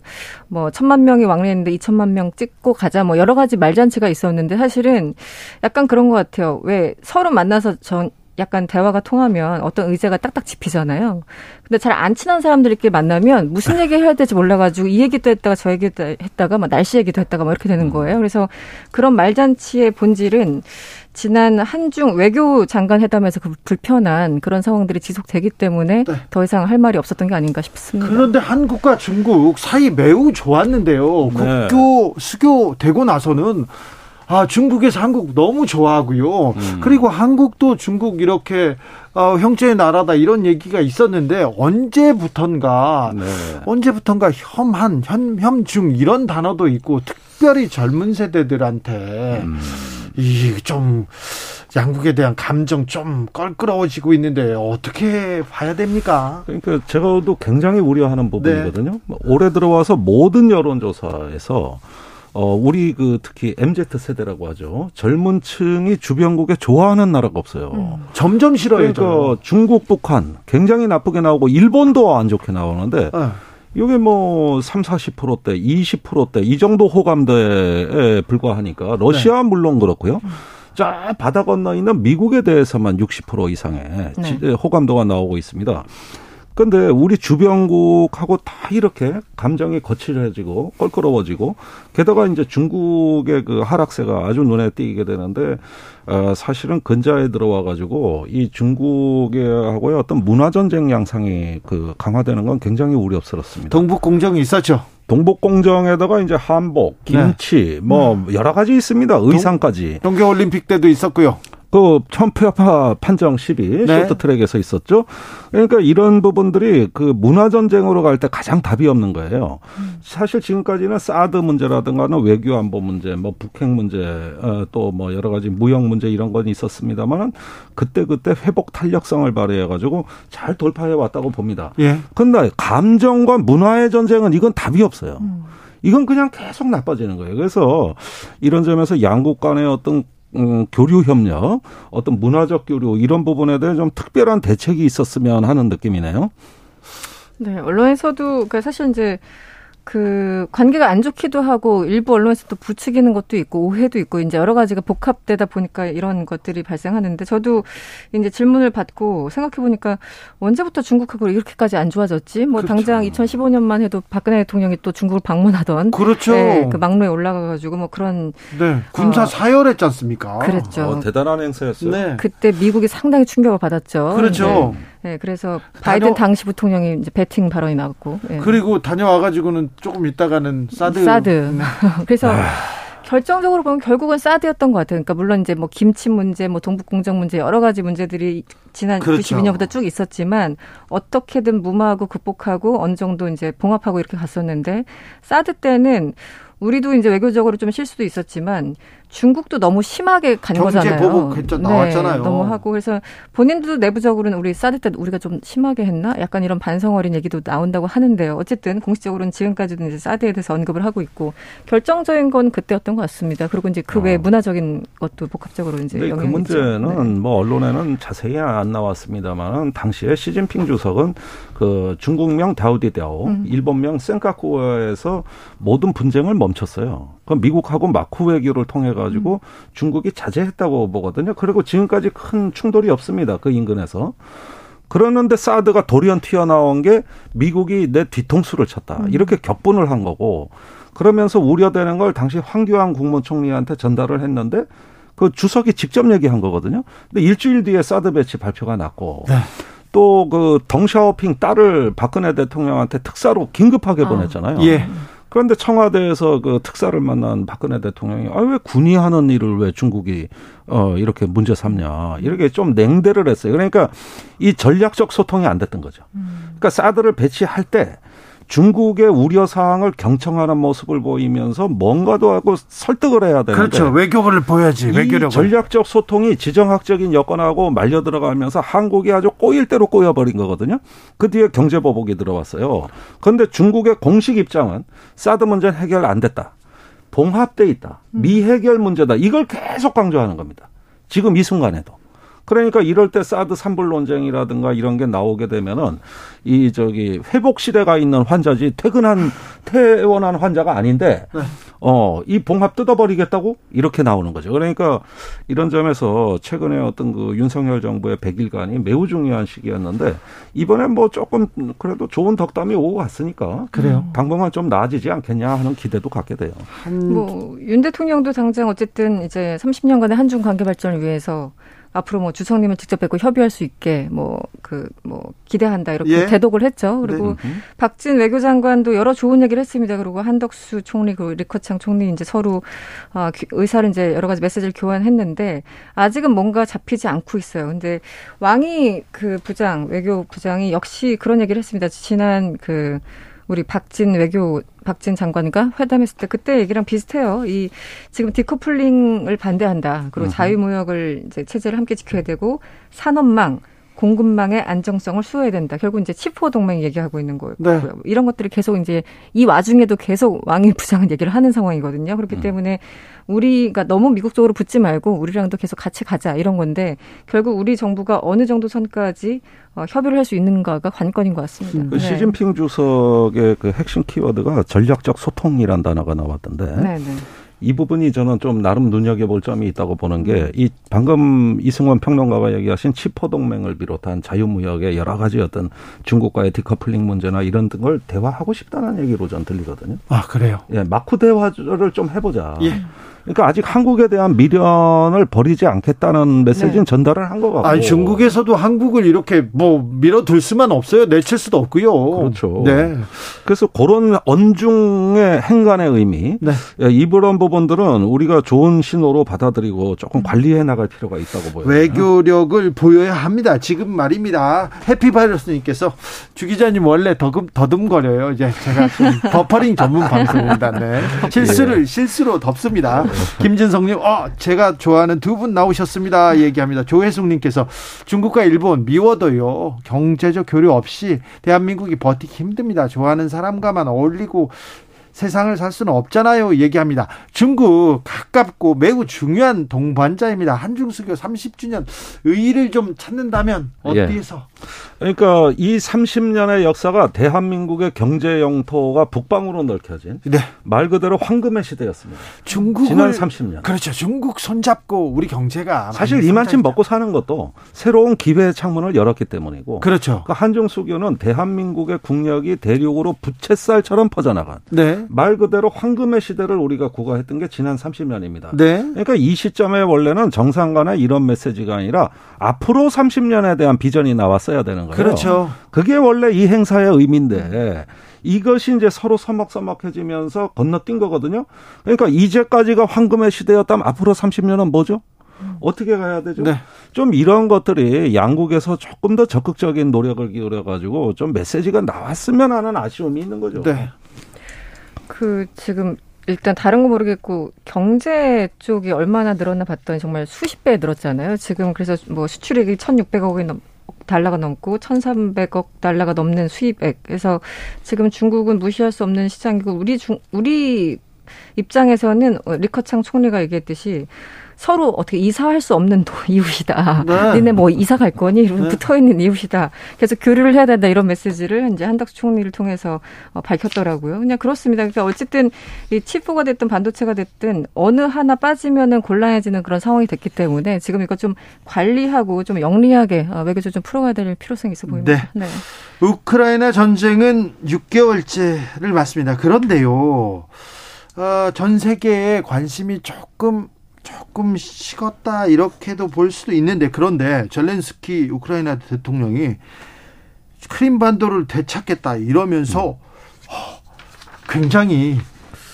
뭐 천만 명이 왕래했는데 2천만 명 찍고 가자, 뭐 여러 가지 말잔치가 있었는데 사실은 약간 그런 것 같아요. 왜 서로 만나서 전 약간 대화가 통하면 어떤 의제가 딱딱 짚히잖아요. 근데 잘 안 친한 사람들끼리 만나면 무슨 얘기 해야 될지 몰라가지고 이 얘기도 했다가 저 얘기도 했다가 막 날씨 얘기도 했다가 막 이렇게 되는 거예요. 그래서 그런 말잔치의 본질은 지난 한중 외교 장관 회담에서 그 불편한 그런 상황들이 지속되기 때문에 네. 더 이상 할 말이 없었던 게 아닌가 싶습니다. 그런데 한국과 중국 사이 매우 좋았는데요. 네. 국교 수교 되고 나서는 아 중국에서 한국 너무 좋아하고요. 음. 그리고 한국도 중국 이렇게 어, 형제의 나라다 이런 얘기가 있었는데 언제부턴가 네. 언제부턴가 혐한 현 혐중 이런 단어도 있고 특별히 젊은 세대들한테 음. 이좀 양국에 대한 감정 좀 껄끄러워지고 있는데 어떻게 봐야 됩니까? 그러니까 제가도 굉장히 우려하는 부분이거든요. 뭐 올해 들어와서 모든 여론조사에서 어 우리 그 특히 MZ 세대라고 하죠. 젊은 층이 주변국에 좋아하는 나라가 없어요. 점점 싫어해져요. 그러니까 중국, 북한 굉장히 나쁘게 나오고 일본도 안 좋게 나오는데 어. 이게 뭐 3, 40%대, 20%대 이 정도 호감도에 불과하니까 러시아 물론 그렇고요. 저 바다 건너 있는 미국에 대해서만 60% 이상의 네. 지- 호감도가 나오고 있습니다. 근데 우리 주변국하고 다 이렇게 감정이 거칠어지고 껄끄러워지고 게다가 이제 중국의 그 하락세가 아주 눈에 띄게 되는데 어, 사실은 근자에 들어와 가지고 이 중국하고의 어떤 문화 전쟁 양상이 그 강화되는 건 굉장히 우려스럽습니다. 동북 공정이 있었죠. 동북 공정에다가 이제 한복, 김치, 뭐 여러 가지 있습니다. 의상까지. 동계 올림픽 때도 있었고요. 그 천표파 판정 시비 네. 쇼트트랙에서 있었죠. 그러니까 이런 부분들이 그 문화 전쟁으로 갈 때 가장 답이 없는 거예요. 사실 지금까지는 사드 문제라든가는 외교 안보 문제, 뭐 북핵 문제, 어, 또뭐 여러 가지 무역 문제 이런 건 있었습니다만은 그때 그때 회복 탄력성을 발휘해 가지고 잘 돌파해 왔다고 봅니다. 예. 근데 감정과 문화의 전쟁은 이건 답이 없어요. 이건 그냥 계속 나빠지는 거예요. 그래서 이런 점에서 양국 간의 어떤 음, 교류 협력, 어떤 문화적 교류 이런 부분에 대해 좀 특별한 대책이 있었으면 하는 느낌이네요. 네, 언론에서도 그러니까 사실 이제 그 관계가 안 좋기도 하고 일부 언론에서 또 부추기는 것도 있고 오해도 있고 이제 여러 가지가 복합되다 보니까 이런 것들이 발생하는데 저도 이제 질문을 받고 생각해 보니까 언제부터 중국하고 이렇게까지 안 좋아졌지? 뭐 그렇죠. 당장 2015년만 해도 박근혜 대통령이 또 중국을 방문하던 그렇죠. 네, 그 막로에 올라가 가지고 뭐 그런 네. 군사 어. 사열했지 않습니까? 그랬죠. 어, 대단한 행사였어요. 네. 그때 미국이 상당히 충격을 받았죠. 그렇죠. 네, 네, 그래서 바이든 다녀- 당시 부통령이 이제 배팅 발언이 나왔고. 네. 그리고 다녀와 가지고는 조금 있다가는 사드. 사드. 네. 그래서 결정적으로 보면 결국은 사드였던 것 같아요. 그러니까 물론 이제 뭐 김치 문제, 뭐 동북 공정 문제 여러 가지 문제들이 지난 그렇죠. 92년부터 쭉 있었지만 어떻게든 무마하고 극복하고 어느 정도 이제 봉합하고 이렇게 갔었는데 사드 때는 우리도 이제 외교적으로 좀 실수도 있었지만 중국도 너무 심하게 간 경제 거잖아요. 보복 했죠. 나왔잖아요. 네, 너무 하고 그래서 본인들도 내부적으로는 우리 사드 때 우리가 좀 심하게 했나? 약간 이런 반성 어린 얘기도 나온다고 하는데요. 어쨌든 공식적으로는 지금까지도 이제 사드에 대해서 언급을 하고 있고 결정적인 건 그때였던 것 같습니다. 그리고 이제 그외 어. 문화적인 것도 복합적으로 이제 그 영향이 문제는 있죠. 네. 뭐 언론에는 자세히 안 나왔습니다만은 당시에 시진핑 주석은 그 중국명 다우디다오, 음. 일본명 센카쿠어에서 모든 분쟁을 멈췄어요. 그 미국하고 마쿠 외교를 통해 가지고 음. 중국이 자제했다고 보거든요. 그리고 지금까지 큰 충돌이 없습니다. 그 인근에서. 그러는데 사드가 돌연 튀어나온 게 미국이 내 뒤통수를 쳤다. 이렇게 격분을 한 거고 그러면서 우려되는 걸 당시 황교안 국무총리한테 전달을 했는데 그 주석이 직접 얘기한 거거든요. 근데 일주일 뒤에 사드 배치 발표가 났고 네. 또그 덩샤오핑 딸을 박근혜 대통령한테 특사로 긴급하게 아. 보냈잖아요. 예. 그런데 청와대에서 그 특사를 만난 박근혜 대통령이 아 왜 군이 하는 일을 왜 중국이 어 이렇게 문제 삼냐 이렇게 좀 냉대를 했어요. 그러니까 이 전략적 소통이 안 됐던 거죠. 그러니까 사드를 배치할 때 중국의 우려 사항을 경청하는 모습을 보이면서 뭔가도 하고 설득을 해야 되는데 그렇죠. 외교를 보여야지. 이 외교력을. 전략적 소통이 지정학적인 여건하고 말려 들어가면서 한국이 아주 꼬일 대로 꼬여버린 거거든요. 그 뒤에 경제보복이 들어왔어요. 그런데 중국의 공식 입장은 사드 문제는 해결 안 됐다. 봉합돼 있다. 미해결 문제다. 이걸 계속 강조하는 겁니다. 지금 이 순간에도. 그러니까 이럴 때 사드 산불 논쟁이라든가 이런 게 나오게 되면은 이 저기 회복 시대가 있는 환자지 퇴근한 퇴원한 환자가 아닌데 어이 봉합 뜯어버리겠다고 이렇게 나오는 거죠. 그러니까 이런 점에서 최근에 어떤 그 윤석열 정부의 100일간이 매우 중요한 시기였는데 이번엔 뭐 조금 그래도 좋은 덕담이 오고 갔으니까 그래요. 방법은 좀 나아지지 않겠냐 하는 기대도 갖게 돼요. 한 뭐윤 대통령도 당장 어쨌든 이제 30년간의 한중 관계 발전을 위해서 앞으로 뭐 주성님을 직접 뵙고 협의할 수 있게 뭐 그뭐 기대한다 이렇게 예. 대독을 했죠. 그리고 박진 외교장관도 여러 좋은 얘기를 했습니다. 그리고 한덕수 총리 그리고 리커창 총리 이제 서로 어, 기- 의사를 이제 여러 가지 메시지를 교환했는데 아직은 뭔가 잡히지 않고 있어요. 근데 왕이 그 부장 외교 부장이 역시 그런 얘기를 했습니다. 지난 그 우리 박진 외교 박진 장관과 회담했을 때 그때 얘기랑 비슷해요. 이 지금 디커플링을 반대한다. 그리고 자유무역을 이제 체제를 함께 지켜야 되고 산업망 공급망의 안정성을 수호해야 된다. 결국 이제 치포 동맹 얘기하고 있는 거고요. 네. 이런 것들을 계속 이제 이 와중에도 계속 왕이 부장은 얘기를 하는 상황이거든요. 그렇기 음. 때문에 우리가 너무 미국 쪽으로 붙지 말고 우리랑도 계속 같이 가자 이런 건데 결국 우리 정부가 어느 정도 선까지 어, 협의를 할 수 있는가가 관건인 것 같습니다. 그 시진핑 주석의 그 핵심 키워드가 전략적 소통이란 단어가 나왔던데 네, 네. 이 부분이 저는 좀 나름 눈여겨볼 점이 있다고 보는 게 이 방금 이승원 평론가가 얘기하신 치포 동맹을 비롯한 자유무역의 여러 가지 어떤 중국과의 디커플링 문제나 이런 걸 대화하고 싶다는 얘기로 전 들리거든요. 아 그래요. 예, 마쿠 대화를 좀 해보자. 예. 그러니까 아직 한국에 대한 미련을 버리지 않겠다는 메시지는 네. 전달을 한 것 같고. 아 중국에서도 한국을 이렇게 뭐 밀어둘 수만 없어요. 내칠 수도 없고요. 그렇죠. 네. 그래서 그런 언중의 행간의 의미, 네. 예, 이런 부분들은 우리가 좋은 신호로 받아들이고 조금 관리해 나갈 필요가 있다고 보여요. 외교력을 보여야 합니다. 지금 말입니다. 해피바이러스님께서 주 기자님 원래 더금 더듬거려요. 이제 제가 좀 버퍼링 전문 방송입니다. 네. 실수를 실수로 덮습니다. 김진성님, 어 제가 좋아하는 두 분 나오셨습니다. 얘기합니다. 조혜숙님께서 중국과 일본 미워도요 경제적 교류 없이 대한민국이 버티기 힘듭니다. 좋아하는 사람과만 어울리고 세상을 살 수는 없잖아요. 얘기합니다. 중국 가깝고 매우 중요한 동반자입니다. 한중수교 30주년 의의를 좀 찾는다면 예. 어디에서? 그러니까 이 30년의 역사가 대한민국의 경제 영토가 북방으로 넓혀진 네. 말 그대로 황금의 시대였습니다. 중국을 지난 30년. 그렇죠. 중국 손잡고 우리 경제가 사실 이만큼. 먹고 사는 것도 새로운 기회의 창문을 열었기 때문이고 그렇죠. 그 한중 수교는 대한민국의 국력이 대륙으로 부채살처럼 퍼져나간 네. 말 그대로 황금의 시대를 우리가 구가했던 게 지난 30년입니다. 네. 그러니까 이 시점에 원래는 정상 간의 이런 메시지가 아니라 앞으로 30년에 대한 비전이 나왔어야 되는 거예요. 그렇죠. 그게 원래 이 행사의 의미인데 이것이 이제 서로 서먹서먹해지면서 건너뛴 거거든요. 그러니까 이제까지가 황금의 시대였다면 앞으로 30년은 뭐죠? 어떻게 가야 되죠? 네. 좀 이런 것들이 양국에서 조금 더 적극적인 노력을 기울여 가지고 좀 메시지가 나왔으면 하는 아쉬움이 있는 거죠. 네. 그 지금 일단 다른 거 모르겠고 경제 쪽이 얼마나 늘었나 봤더니 정말 수십 배 늘었잖아요. 지금 그래서 뭐 수출액이 1,600억이 넘 달러가 넘고 1,300억 달러가 넘는 수입액. 그래서 지금 중국은 무시할 수 없는 시장이고 우리 중 우리 입장에서는 어, 리커창 총리가 얘기했듯이 서로 어떻게 이사할 수 없는 도- 이웃이다. 네. 니네 뭐 이사 갈 거니? 이런 네. 붙어 있는 이웃이다. 그래서 교류를 해야 된다 이런 메시지를 이제 한덕수 총리를 통해서 어, 밝혔더라고요. 그냥 그렇습니다. 그러니까 어쨌든 이 치프가 됐든 반도체가 됐든 어느 하나 빠지면은 곤란해지는 그런 상황이 됐기 때문에 지금 이거 좀 관리하고 좀 영리하게 어, 외교적 좀 풀어가야 될 필요성이 있어 보입니다. 네. 우크라이나 전쟁은 6개월째를 맞습니다. 그런데요, 어, 전 세계에 관심이 조금 조금 식었다 이렇게도 볼 수도 있는데 그런데 젤렌스키 우크라이나 대통령이 크림반도를 되찾겠다 이러면서 음. 굉장히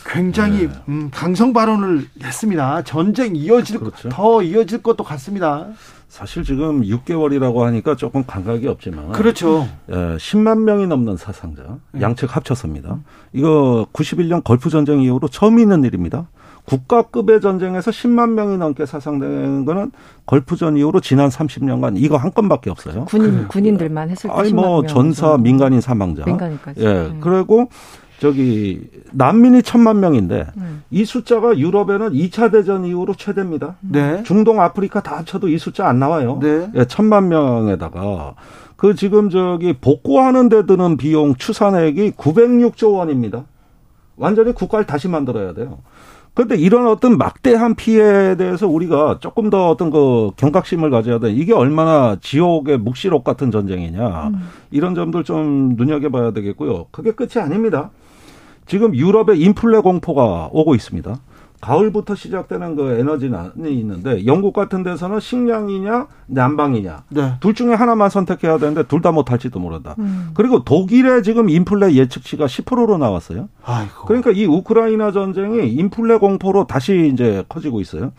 굉장히 네. 음, 강성 발언을 했습니다. 전쟁 이어질 그렇죠. 더 이어질 것도 같습니다. 사실 지금 6개월이라고 하니까 조금 감각이 없지만 그렇죠. 예, 10만 명이 넘는 사상자 네. 양측 합쳐서입니다. 이거 91년 걸프 전쟁 이후로 처음 있는 일입니다. 국가급의 전쟁에서 10만 명이 넘게 사상된 거는 걸프전 이후로 지난 30년간 이거 한 건밖에 없어요. 군인 군인들만 했을 때 아니 뭐 전사 민간인 사망자. 민간인까지. 예. 네. 그리고 저기 난민이 천만 명인데 음. 이 숫자가 유럽에는 2차 대전 이후로 최대입니다. 네. 중동, 아프리카 다 합쳐도 이 숫자 안 나와요. 네. 예, 천만 명에다가 그 지금 저기 복구하는 데 드는 비용 추산액이 906조 원입니다. 완전히 국가를 다시 만들어야 돼요. 그런데 이런 어떤 막대한 피해에 대해서 우리가 조금 더 어떤 그 경각심을 가져야 돼. 이게 얼마나 지옥의 묵시록 같은 전쟁이냐. 음. 이런 점들 좀 눈여겨봐야 되겠고요. 그게 끝이 아닙니다. 지금 유럽에 인플레 공포가 오고 있습니다. 가을부터 시작되는 그 에너지난이 있는데 영국 같은 데서는 식량이냐 난방이냐 네. 둘 중에 하나만 선택해야 되는데 둘 다 못할지도 모른다. 음. 그리고 독일의 지금 인플레 예측치가 10%로 나왔어요. 아이고. 그러니까 이 우크라이나 전쟁이 인플레 공포로 다시 이제 커지고 있어요.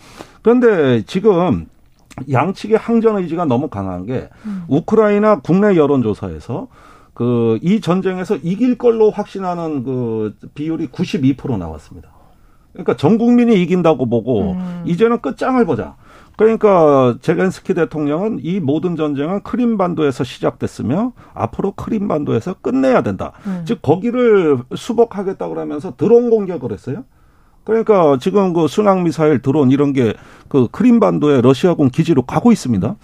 그런데 지금 양측의 항전 의지가 너무 강한 게 음. 우크라이나 국내 여론조사에서 그 이 전쟁에서 이길 걸로 확신하는 그 비율이 92% 나왔습니다. 그러니까 전 국민이 이긴다고 보고 음. 이제는 끝장을 보자. 그러니까 제겐스키 대통령은 이 모든 전쟁은 크림반도에서 시작됐으며 앞으로 크림반도에서 끝내야 된다. 음. 즉 거기를 수복하겠다 그러면서 드론 공격을 했어요. 그러니까 지금 그 순항 미사일 드론 이런 게 그 크림반도의 러시아군 기지로 가고 있습니다.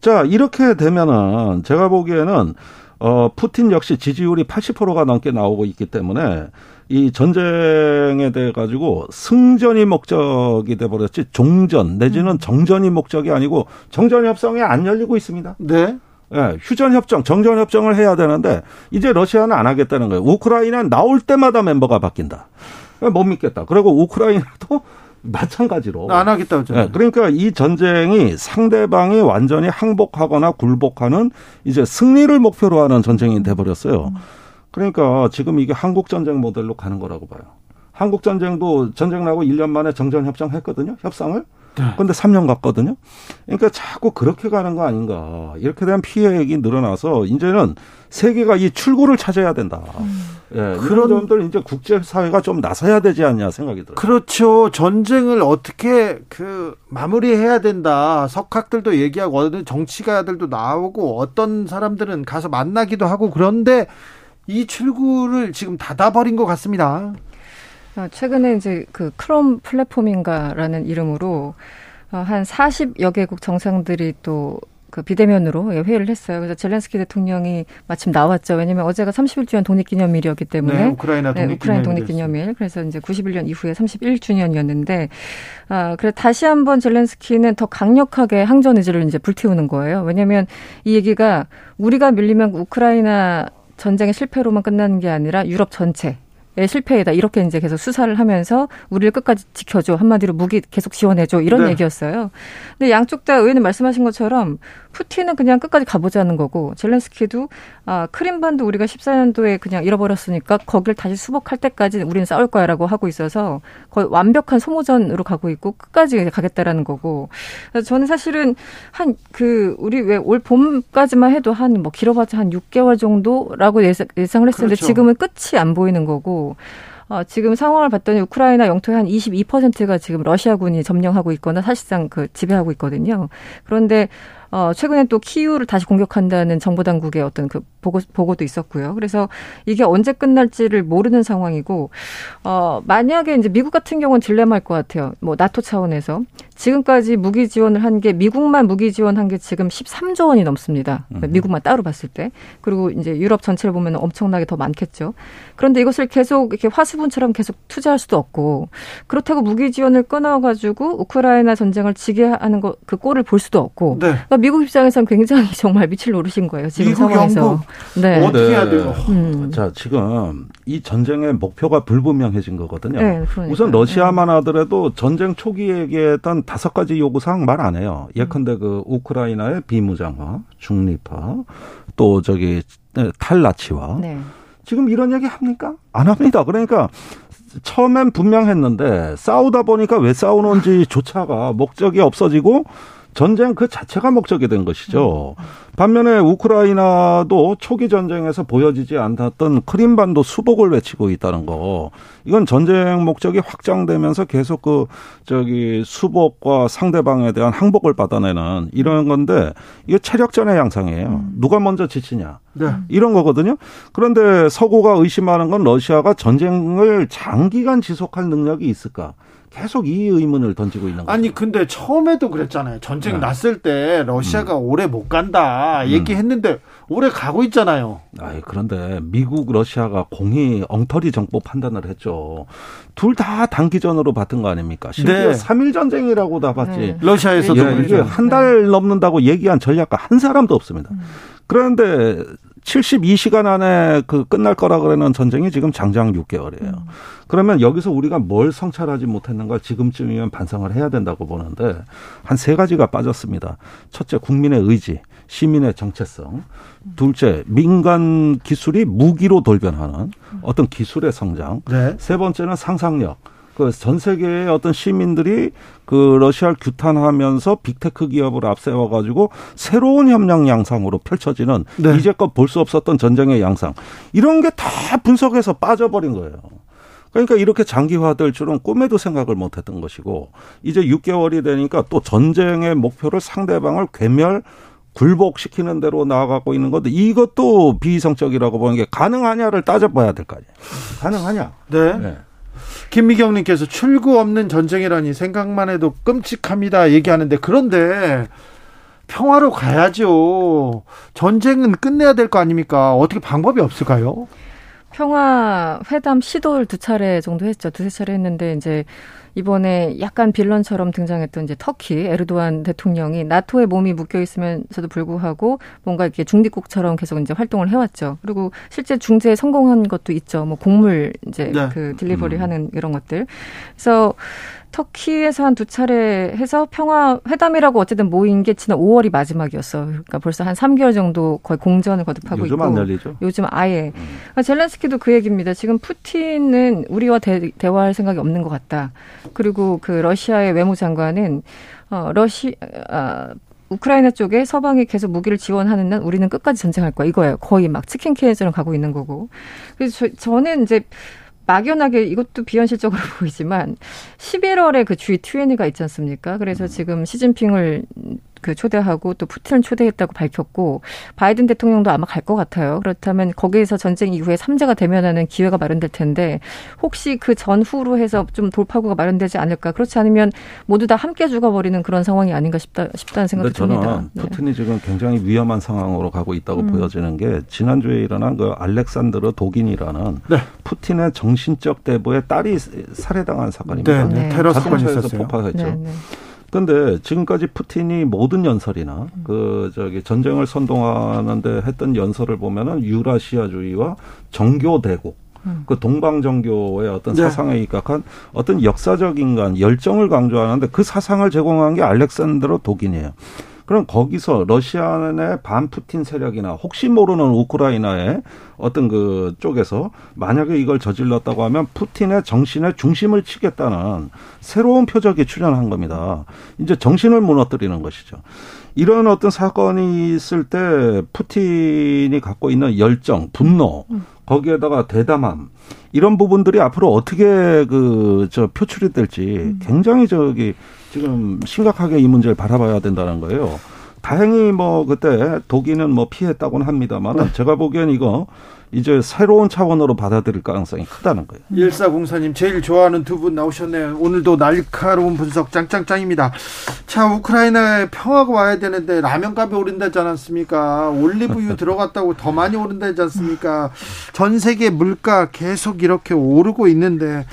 자, 이렇게 되면은 제가 보기에는 어, 푸틴 역시 지지율이 80%가 넘게 나오고 있기 때문에 이 전쟁에 대해 가지고 승전이 목적이 돼 버렸지 종전 내지는 음. 정전이 목적이 아니고 정전 협상이 안 열리고 있습니다. 네. 예, 휴전 협정, 정전 협정을 해야 되는데 이제 러시아는 안 하겠다는 거예요. 우크라이나는 나올 때마다 멤버가 바뀐다. 못 믿겠다. 그리고 우크라이나도 마찬가지로 안 하겠다고 네, 그러니까 이 전쟁이 상대방이 완전히 항복하거나 굴복하는 이제 승리를 목표로 하는 전쟁이 돼 버렸어요. 그러니까 지금 이게 한국 전쟁 모델로 가는 거라고 봐요. 한국 전쟁도 전쟁 나고 1년 만에 정전 협정 했거든요. 협상을. 그런데 3년 갔거든요. 그러니까 자꾸 그렇게 가는 거 아닌가. 이렇게 되면 피해액이 늘어나서 이제는 세계가 이 출구를 찾아야 된다. 음. 예, 그런 점들 이제 국제 사회가 좀 나서야 되지 않냐 생각이 들어요. 그렇죠. 전쟁을 어떻게 그 마무리해야 된다. 석학들도 얘기하고 어떤 정치가들도 나오고 어떤 사람들은 가서 만나기도 하고 그런데 이 출구를 지금 닫아버린 것 같습니다. 어, 최근에 이제 그 크롬 플랫폼인가라는 이름으로 어, 한 40여 개국 정상들이 또 그 비대면으로 예, 회의를 했어요. 그래서 젤렌스키 대통령이 마침 나왔죠. 왜냐하면 어제가 31주년 독립기념일이었기 때문에 네, 우크라이나 독립기념일. 네, 독립기념일. 그래서 이제 91년 이후에 31주년이었는데 아, 그래 다시 한번 젤렌스키는 더 강력하게 항전 의지를 이제 불태우는 거예요. 왜냐하면 이 얘기가 우리가 밀리면 우크라이나 전쟁의 실패로만 끝나는 게 아니라 유럽 전체 실패이다 이렇게 이제 계속 수사를 하면서 우리를 끝까지 지켜줘 한마디로 무기 계속 지원해줘 이런 네. 얘기였어요. 근데 양쪽 다 의원님 말씀하신 것처럼 푸틴은 그냥 끝까지 가보자는 거고 젤렌스키도 아 크림반도 우리가 14년도에 그냥 잃어버렸으니까 거길 다시 수복할 때까지 우리는 싸울 거야라고 하고 있어서 거의 완벽한 소모전으로 가고 있고 끝까지 가겠다라는 거고 저는 사실은 한 그 우리 왜 올 봄까지만 해도 한 뭐 길어봤자 한 6개월 정도라고 예상, 예상을 했었는데 그렇죠. 지금은 끝이 안 보이는 거고 어, 지금 상황을 봤더니 우크라이나 영토의 한 22%가 지금 러시아군이 점령하고 있거나 사실상 그 지배하고 있거든요. 그런데 어, 최근에 또 키우를 다시 공격한다는 정보 당국의 어떤 그 보고, 보고도 있었고요. 그래서 이게 언제 끝날지를 모르는 상황이고, 어, 만약에 이제 미국 같은 경우는 딜레마일 것 같아요. 뭐, 나토 차원에서. 지금까지 무기 지원을 한 게, 미국만 무기 지원한 게 지금 13조 원이 넘습니다. 그러니까 미국만 따로 봤을 때. 그리고 이제 유럽 전체를 보면 엄청나게 더 많겠죠. 그런데 이것을 계속 이렇게 화수분처럼 계속 투자할 수도 없고, 그렇다고 무기 지원을 끊어가지고 우크라이나 전쟁을 지게 하는 거, 그 꼴을 볼 수도 없고, 네. 그러니까 미국 입장에서는 굉장히 정말 미칠 노릇인 거예요. 지금 미국, 상황에서. 네. 어떻게 해야 돼요? 음. 자, 지금 이 전쟁의 목표가 불분명해진 거거든요. 네. 우선 러시아만 하더라도 전쟁 초기에 얘기했던 다섯 가지 요구 사항 말 안 해요. 예컨대 그 우크라이나의 비무장화, 중립화, 또 저기 탈나치화. 네. 지금 이런 얘기 합니까? 안 합니다. 그러니까 처음엔 분명했는데 싸우다 보니까 왜 싸우는지 조차가 목적이 없어지고 전쟁 그 자체가 목적이 된 것이죠. 반면에 우크라이나도 초기 전쟁에서 보여지지 않았던 크림반도 수복을 외치고 있다는 거. 이건 전쟁 목적이 확장되면서 계속 그 저기 수복과 상대방에 대한 항복을 받아내는 이런 건데 이게 체력전의 양상이에요. 누가 먼저 지치냐. 네. 이런 거거든요. 그런데 서구가 의심하는 건 러시아가 전쟁을 장기간 지속할 능력이 있을까? 계속 이 의문을 던지고 있는 거죠. 아니 근데 처음에도 그랬잖아요. 전쟁 네. 났을 때 러시아가 음. 오래 못 간다 얘기했는데 오래 가고 있잖아요. 아이, 그런데 미국, 러시아가 공히 엉터리 정보 판단을 했죠. 둘 다 단기전으로 봤던 거 아닙니까? 심지어 네. 삼 3일 전쟁이라고 다 봤지. 네. 러시아에서도 예, 그렇죠. 이게 한 달 넘는다고 얘기한 전략가 한 사람도 없습니다. 그런데 72시간 안에 그 끝날 거라 그러는 전쟁이 지금 장장 6개월이에요. 그러면 여기서 우리가 뭘 성찰하지 못했는가 지금쯤이면 반성을 해야 된다고 보는데 한 세 가지가 빠졌습니다. 첫째, 국민의 의지, 시민의 정체성. 둘째, 민간 기술이 무기로 돌변하는 어떤 기술의 성장. 네. 세 번째는 상상력. 그 전 세계의 어떤 시민들이 그 러시아를 규탄하면서 빅테크 기업을 앞세워 가지고 새로운 협력 양상으로 펼쳐지는 네. 이제껏 볼 수 없었던 전쟁의 양상. 이런 게 다 분석해서 빠져버린 거예요. 그러니까 이렇게 장기화될 줄은 꿈에도 생각을 못 했던 것이고 이제 6개월이 되니까 또 전쟁의 목표를 상대방을 괴멸 굴복시키는 대로 나아가고 있는 건데 이것도 비이성적이라고 보는 게 가능하냐를 따져봐야 될 거 아니에요. 가능하냐? 네. 네. 김미경님께서 출구 없는 전쟁이라니 생각만 해도 끔찍합니다 얘기하는데 그런데 평화로 가야죠. 전쟁은 끝내야 될 거 아닙니까? 어떻게 방법이 없을까요? 평화 회담 시도를 두 차례 정도 했죠. 두세 차례 했는데 이제 이번에 약간 빌런처럼 등장했던 이제 터키 에르도안 대통령이 나토에 몸이 묶여 있으면서도 불구하고 뭔가 이렇게 중립국처럼 계속 이제 활동을 해왔죠. 그리고 실제 중재에 성공한 것도 있죠. 뭐 곡물 이제 네. 그 딜리버리 하는 이런 것들. 그래서 터키에서 한 두 차례 해서 평화 회담이라고 어쨌든 모인 게 지난 5월이 마지막이었어. 그러니까 벌써 한 3개월 정도 거의 공전을 거듭하고 요즘 있고. 안 열리죠. 요즘 아예. 그러니까 젤렌스키도 그 얘기입니다. 지금 푸틴은 우리와 대, 대화할 생각이 없는 것 같다. 그리고 그 러시아의 외무장관은 어 러시 아 우크라이나 쪽에 서방이 계속 무기를 지원하는 난 우리는 끝까지 전쟁할 거야. 이거예요. 거의 막 치킨 케이스로 가고 있는 거고. 그래서 저, 저는 이제 막연하게 이것도 비현실적으로 보이지만 11월에 그 G20가 있지 않습니까? 그래서 지금 시진핑을 그 초대하고 또 푸틴을 초대했다고 밝혔고 바이든 대통령도 아마 갈 것 같아요. 그렇다면 거기에서 전쟁 이후에 삼자가 대면하는 기회가 마련될 텐데 혹시 그 전후로 해서 좀 돌파구가 마련되지 않을까? 그렇지 않으면 모두 다 함께 죽어버리는 그런 상황이 아닌가 싶다 싶다는 생각이 저는 듭니다. 네. 푸틴이 지금 굉장히 위험한 상황으로 가고 있다고 음. 보여지는 게 지난주에 일어난 그 알렉산드르 독인이라는 네. 푸틴의 정신적 대부의 딸이 살해당한 사건입니다. 네, 네. 네. 테러 사건이 있었어요. 폭파했죠. 근데 지금까지 푸틴이 모든 연설이나 그 저기 전쟁을 선동하는데 했던 연설을 보면은 유라시아주의와 정교 대국 그 동방 정교의 어떤 네. 사상에 입각한 어떤 역사적 인간 열정을 강조하는데 그 사상을 제공한 게 알렉산드로 독인이에요. 그럼 거기서 러시아의 반푸틴 세력이나 혹시 모르는 우크라이나의 어떤 그 쪽에서 만약에 이걸 저질렀다고 하면 푸틴의 정신의 중심을 치겠다는 새로운 표적이 출현한 겁니다. 이제 정신을 무너뜨리는 것이죠. 이런 어떤 사건이 있을 때 푸틴이 갖고 있는 열정, 분노, 거기에다가 대담함 이런 부분들이 앞으로 어떻게 그 저 표출이 될지 굉장히 저기 지금 심각하게 이 문제를 바라봐야 된다는 거예요. 다행히 뭐 그때 독일은 뭐 피했다고는 합니다만 제가 보기엔 이거 이제 새로운 차원으로 받아들일 가능성이 크다는 거예요. 1404님 제일 좋아하는 두 분 나오셨네요. 오늘도 날카로운 분석 짱짱짱입니다. 자, 우크라이나에 평화가 와야 되는데 라면값이 오른다지 않았습니까? 올리브유 들어갔다고 더 많이 오른다지 않습니까? 전 세계 물가 계속 이렇게 오르고 있는데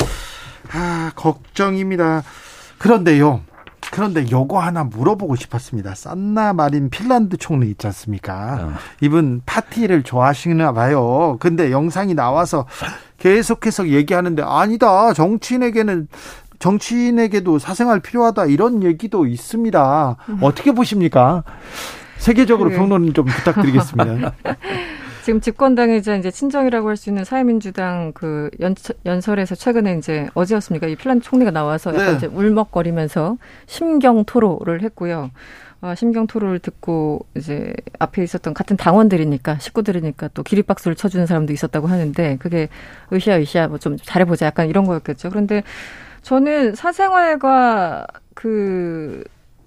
아, 걱정입니다. 그런데요. 그런데 요거 하나 물어보고 싶었습니다. 산나 마린 핀란드 총리 있지 않습니까? 어. 이분 파티를 좋아하시나 봐요. 근데 영상이 나와서 계속해서 얘기하는데 아니다. 정치인에게는 정치인에게도 사생활 필요하다 이런 얘기도 있습니다. 음. 어떻게 보십니까? 세계적으로 그 평론 좀 부탁드리겠습니다. 지금 집권당이자 이제 친정이라고 할 수 있는 사회민주당 그 연, 연설에서 최근에 이제 어제였습니까? 이 핀란드 총리가 나와서 약간 네. 이제 울먹거리면서 심경 토로를 했고요. 어, 심경 토로를 듣고 이제 앞에 있었던 같은 당원들이니까 식구들이니까 또 기립박수를 쳐주는 사람도 있었다고 하는데 그게 으쌰 으쌰 뭐 좀 잘해보자 약간 이런 거였겠죠. 그런데 저는 사생활과 그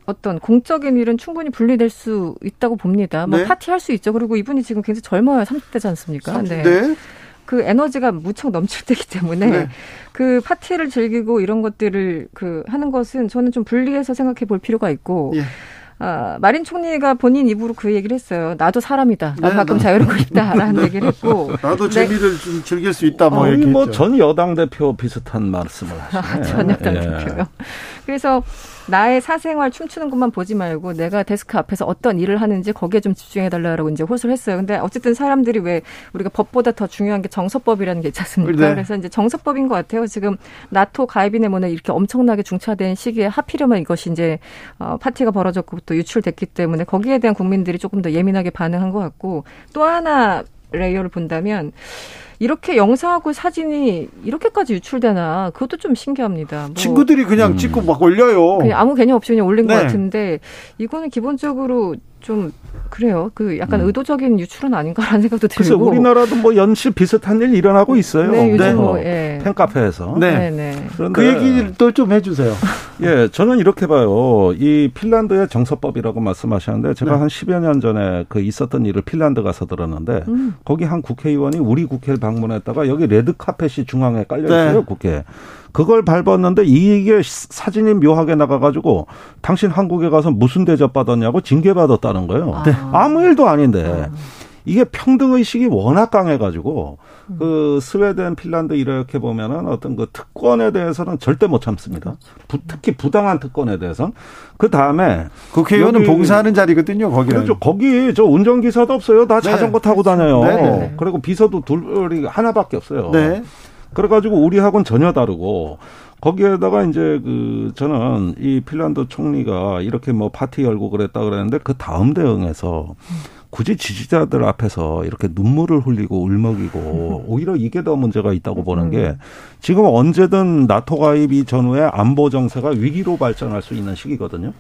어떤 공적인 일은 충분히 분리될 수 있다고 봅니다. 뭐 네. 파티할 수 있죠. 그리고 이분이 지금 굉장히 젊어요. 30대지 않습니까? 30대? 네. 그 에너지가 무척 넘칠 때기 때문에 네. 그 파티를 즐기고 이런 것들을 그 하는 것은 저는 좀 분리해서 생각해 볼 필요가 있고 예. 아, 마린 총리가 본인 입으로 그 얘기를 했어요. 나도 사람이다. 나도 네, 가끔 네. 자유롭고 싶다라는 네. 얘기를 했고. 나도 재미를 네. 좀 즐길 수 있다. 뭐 아니, 뭐전 여당 대표 비슷한 말씀을 하시네. 전 여당 예. 대표요. 그래서 나의 사생활 춤추는 것만 보지 말고 내가 데스크 앞에서 어떤 일을 하는지 거기에 좀 집중해 달라고 이제 호소를 했어요. 근데 어쨌든 사람들이 왜 우리가 법보다 더 중요한 게 정서법이라는 게 있지 않습니까? 네. 그래서 이제 정서법인 것 같아요. 지금 나토 가입인의 문에 이렇게 엄청나게 중차된 시기에 하필이면 이것이 이제 어, 파티가 벌어졌고 또 유출됐기 때문에 거기에 대한 국민들이 조금 더 예민하게 반응한 것 같고 또 하나 레이어를 본다면 이렇게 영상하고 사진이 이렇게까지 유출되나 그것도 좀 신기합니다. 뭐 친구들이 그냥 음. 찍고 막 올려요. 그냥 아무 개념 없이 그냥 올린 네. 것 같은데 이거는 기본적으로 좀 그래요. 그 약간 음. 의도적인 유출은 아닌가라는 생각도 들고. 그래서 우리나라도 뭐 연일 비슷한 일 일어나고 있어요. 네, 요즘 네. 뭐 예. 팬카페에서. 네. 네, 네. 그 얘기도 좀 해주세요. 예, 저는 이렇게 봐요. 이 핀란드의 정서법이라고 말씀하셨는데 제가 네. 한 10여 년 전에 그 있었던 일을 핀란드 가서 들었는데 음. 거기 한 국회의원이 우리 국회를 방문했다가 여기 레드 카펫이 중앙에 깔려 있어요, 네. 국회. 그걸 밟았는데 이게 사진이 묘하게 나가가지고 당신 한국에 가서 무슨 대접 받았냐고 징계 받았다는 거예요. 아. 네. 아무 일도 아닌데. 아. 이게 평등 의식이 워낙 강해가지고 음. 그 스웨덴, 핀란드 이렇게 보면은 어떤 그 특권에 대해서는 절대 못 참습니다. 부, 특히 부당한 특권에 대해서. 그 다음에 국회의원은 봉사하는 자리거든요. 거기는. 그렇죠. 거기 저 운전기사도 없어요. 다 네. 자전거 타고 다녀요. 네. 네. 그리고 비서도 둘이 하나밖에 없어요. 네. 그래가지고 우리하고는 전혀 다르고 거기에다가 이제 그 저는 이 핀란드 총리가 이렇게 뭐 파티 열고 그랬다 그랬는데 그 다음 대응에서 굳이 지지자들 앞에서 이렇게 눈물을 흘리고 울먹이고 오히려 이게 더 문제가 있다고 보는 게 지금 언제든 나토 가입 이 전후에 안보 정세가 위기로 발전할 수 있는 시기거든요.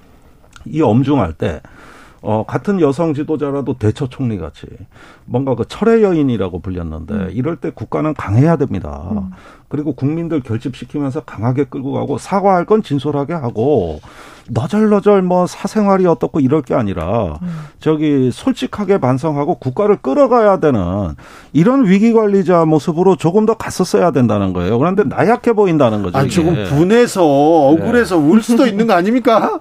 이 엄중할 때 어, 같은 여성 지도자라도 대처 총리 같이 뭔가 그 철의 여인이라고 불렸는데 음. 이럴 때 국가는 강해야 됩니다. 음. 그리고 국민들 결집시키면서 강하게 끌고 가고 사과할 건 진솔하게 하고 너절너절 뭐 사생활이 어떻고 이럴 게 아니라 음. 저기 솔직하게 반성하고 국가를 끌어가야 되는 이런 위기 관리자 모습으로 조금 더 갔었어야 된다는 거예요. 그런데 나약해 보인다는 거죠. 아, 이게. 조금 분해서 억울해서 네. 울 수도 있는 거 아닙니까?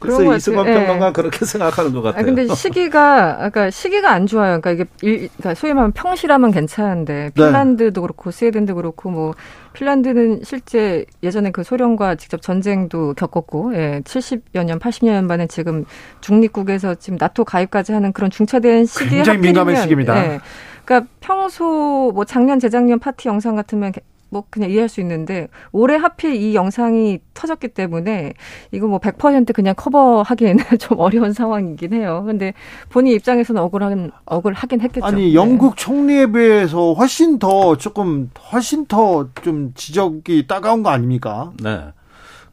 그래서 이승만 네. 평론가 그렇게 생각하는 것 같아요. 아, 근데 시기가 그러니까 시기가 안 좋아요. 그러니까 이게 일, 그러니까 소위 말하면 평시라면 괜찮은데 네. 핀란드도 네. 그렇고 스웨덴도 그렇고 뭐 핀란드는 실제 예전에 그 소련과 직접 전쟁도 겪었고, 예, 70여 년, 80여 년 만에 지금 중립국에서 지금 나토 가입까지 하는 그런 중차된 시기에 굉장히 민감한 시기입니다. 예, 그러니까 평소 뭐 작년 재작년 파티 영상 같으면 뭐 그냥 이해할 수 있는데 올해 하필 이 영상이 터졌기 때문에 이거 뭐 100% 그냥 커버하기에는 좀 어려운 상황이긴 해요. 근데 본인 입장에서는 억울하긴 억울하긴 했겠죠. 아니 네. 영국 총리에 비해서 훨씬 더 조금 훨씬 더 좀 지적이 따가운 거 아닙니까? 네.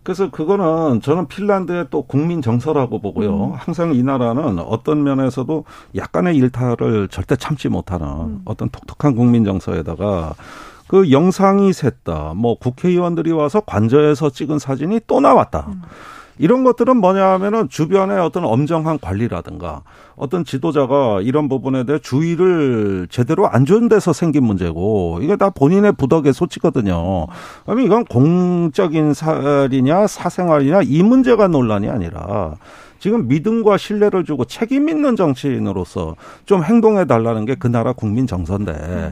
그래서 그거는 저는 핀란드의 또 국민 정서라고 보고요. 음. 항상 이 나라는 어떤 면에서도 약간의 일탈을 절대 참지 못하는 음. 어떤 독특한 국민 정서에다가 그 영상이 샜다. 뭐 국회의원들이 와서 관저에서 찍은 사진이 또 나왔다. 음. 이런 것들은 뭐냐 하면은 주변의 어떤 엄정한 관리라든가 어떤 지도자가 이런 부분에 대해 주의를 제대로 안준 데서 생긴 문제고 이게 다 본인의 부덕의 소치거든요. 그러면 이건 공적인 살이냐 사생활이냐 이 문제가 논란이 아니라 지금 믿음과 신뢰를 주고 책임 있는 정치인으로서 좀 행동해 달라는 게 그 나라 국민 정서인데 음.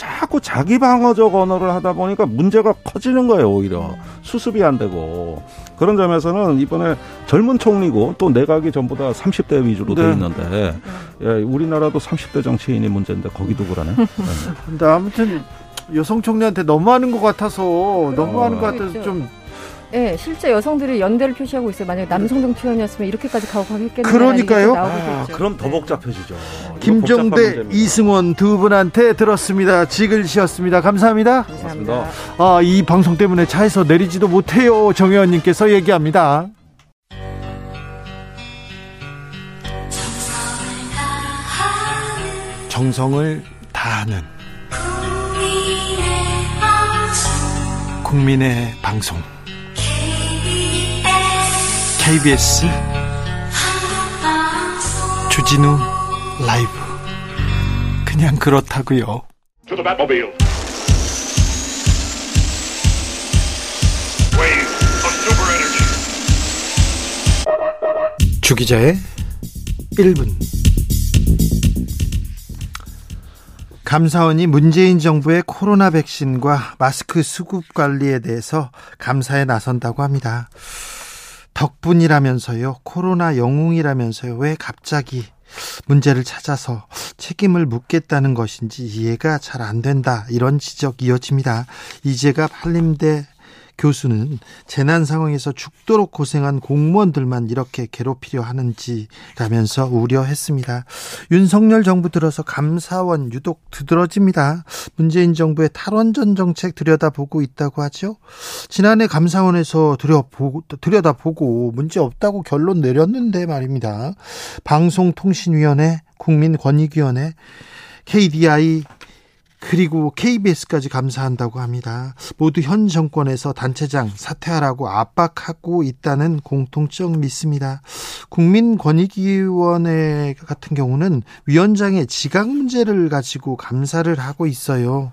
자꾸 자기 방어적 언어를 하다 보니까 문제가 커지는 거예요, 오히려. 수습이 안 되고. 그런 점에서는 이번에 젊은 총리고 또 내각이 전부 다 30대 위주로 네. 돼 있는데 예, 우리나라도 30대 정치인이 문제인데 거기도 그러네. 네. 근데 아무튼 여성 총리한테 너무하는 것 같아서 너무하는 어. 것 같아서 좀 네, 실제 여성들이 연대를 표시하고 있어요. 만약에 남성 정치원이었으면 이렇게까지 가혹하겠겠냐. 그러니까요. 아, 그럼 더 복잡해지죠. 김종대, 이승원 두 분한테 들었습니다. 지글씨였습니다. 감사합니다. 감사합니다. 아, 이 방송 때문에 차에서 내리지도 못해요. 정 의원님께서 얘기합니다. 정성을 다하는 국민의 방송. KBS 주진우 라이브 그냥 그렇다고요. 주기자의 1분 감사원이 문재인 정부의 코로나 백신과 마스크 수급 관리에 대해서 감사에 나선다고 합니다. 덕분이라면서요. 코로나 영웅이라면서요. 왜 갑자기 문제를 찾아서 책임을 묻겠다는 것인지 이해가 잘 안 된다. 이런 지적 이어집니다. 이제가 한림대 교수는 재난 상황에서 죽도록 고생한 공무원들만 이렇게 괴롭히려 하는지라면서 우려했습니다. 윤석열 정부 들어서 감사원 유독 두드러집니다. 문재인 정부의 탈원전 정책 들여다보고 있다고 하죠. 지난해 감사원에서 들여보고, 들여다보고 문제 없다고 결론 내렸는데 말입니다. 방송통신위원회, 국민권익위원회, KDI 그리고 KBS까지 감사한다고 합니다. 모두 현 정권에서 단체장 사퇴하라고 압박하고 있다는 공통점 믿습니다. 국민권익위원회 같은 경우는 위원장의 지각 문제를 가지고 감사를 하고 있어요.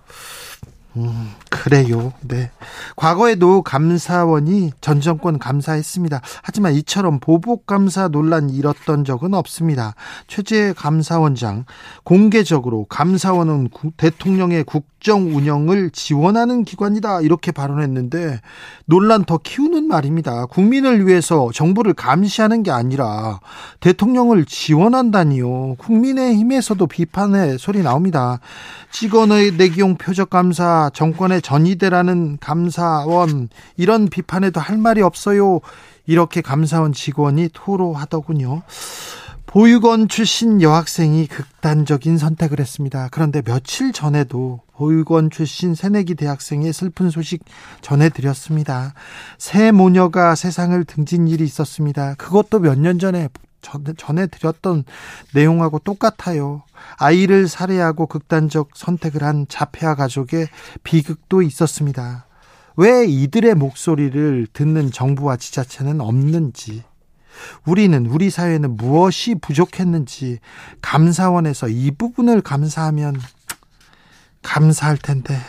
음, 그래요. 네. 과거에도 감사원이 전 정권 감사했습니다. 하지만 이처럼 보복 감사 논란이 일었던 적은 없습니다. 최재 감사원장 공개적으로 감사원은 대통령의 국정 운영을 지원하는 기관이다 이렇게 발언했는데 논란 더 키우는 말입니다. 국민을 위해서 정부를 감시하는 게 아니라 대통령을 지원한다니요. 국민의힘에서도 비판의 소리 나옵니다. 직원의 내기용 표적 감사 정권의 전이대라는 감사원 이런 비판에도 할 말이 없어요. 이렇게 감사원 직원이 토로하더군요. 보육원 출신 여학생이 극단적인 선택을 했습니다. 그런데 며칠 전에도 보육원 출신 새내기 대학생의 슬픈 소식 전해드렸습니다. 새 모녀가 세상을 등진 일이 있었습니다. 그것도 몇 년 전에 전해드렸던 내용하고 똑같아요. 아이를 살해하고 극단적 선택을 한 자폐아 가족의 비극도 있었습니다. 왜 이들의 목소리를 듣는 정부와 지자체는 없는지, 우리는, 우리 사회는 무엇이 부족했는지, 감사원에서 이 부분을 감사하면 감사할 텐데,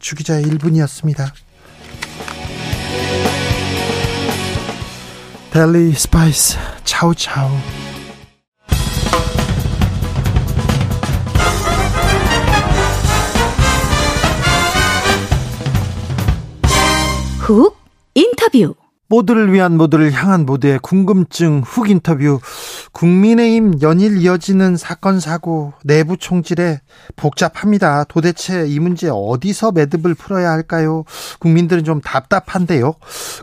주기자의 1분이었습니다. 델리 스파이스 차우차우 훅 인터뷰 모두를 위한 모두를 향한 모두의 궁금증 훅 인터뷰 국민의힘 연일 이어지는 사건 사고 내부 총질에 복잡합니다. 도대체 이 문제 어디서 매듭을 풀어야 할까요? 국민들은 좀 답답한데요.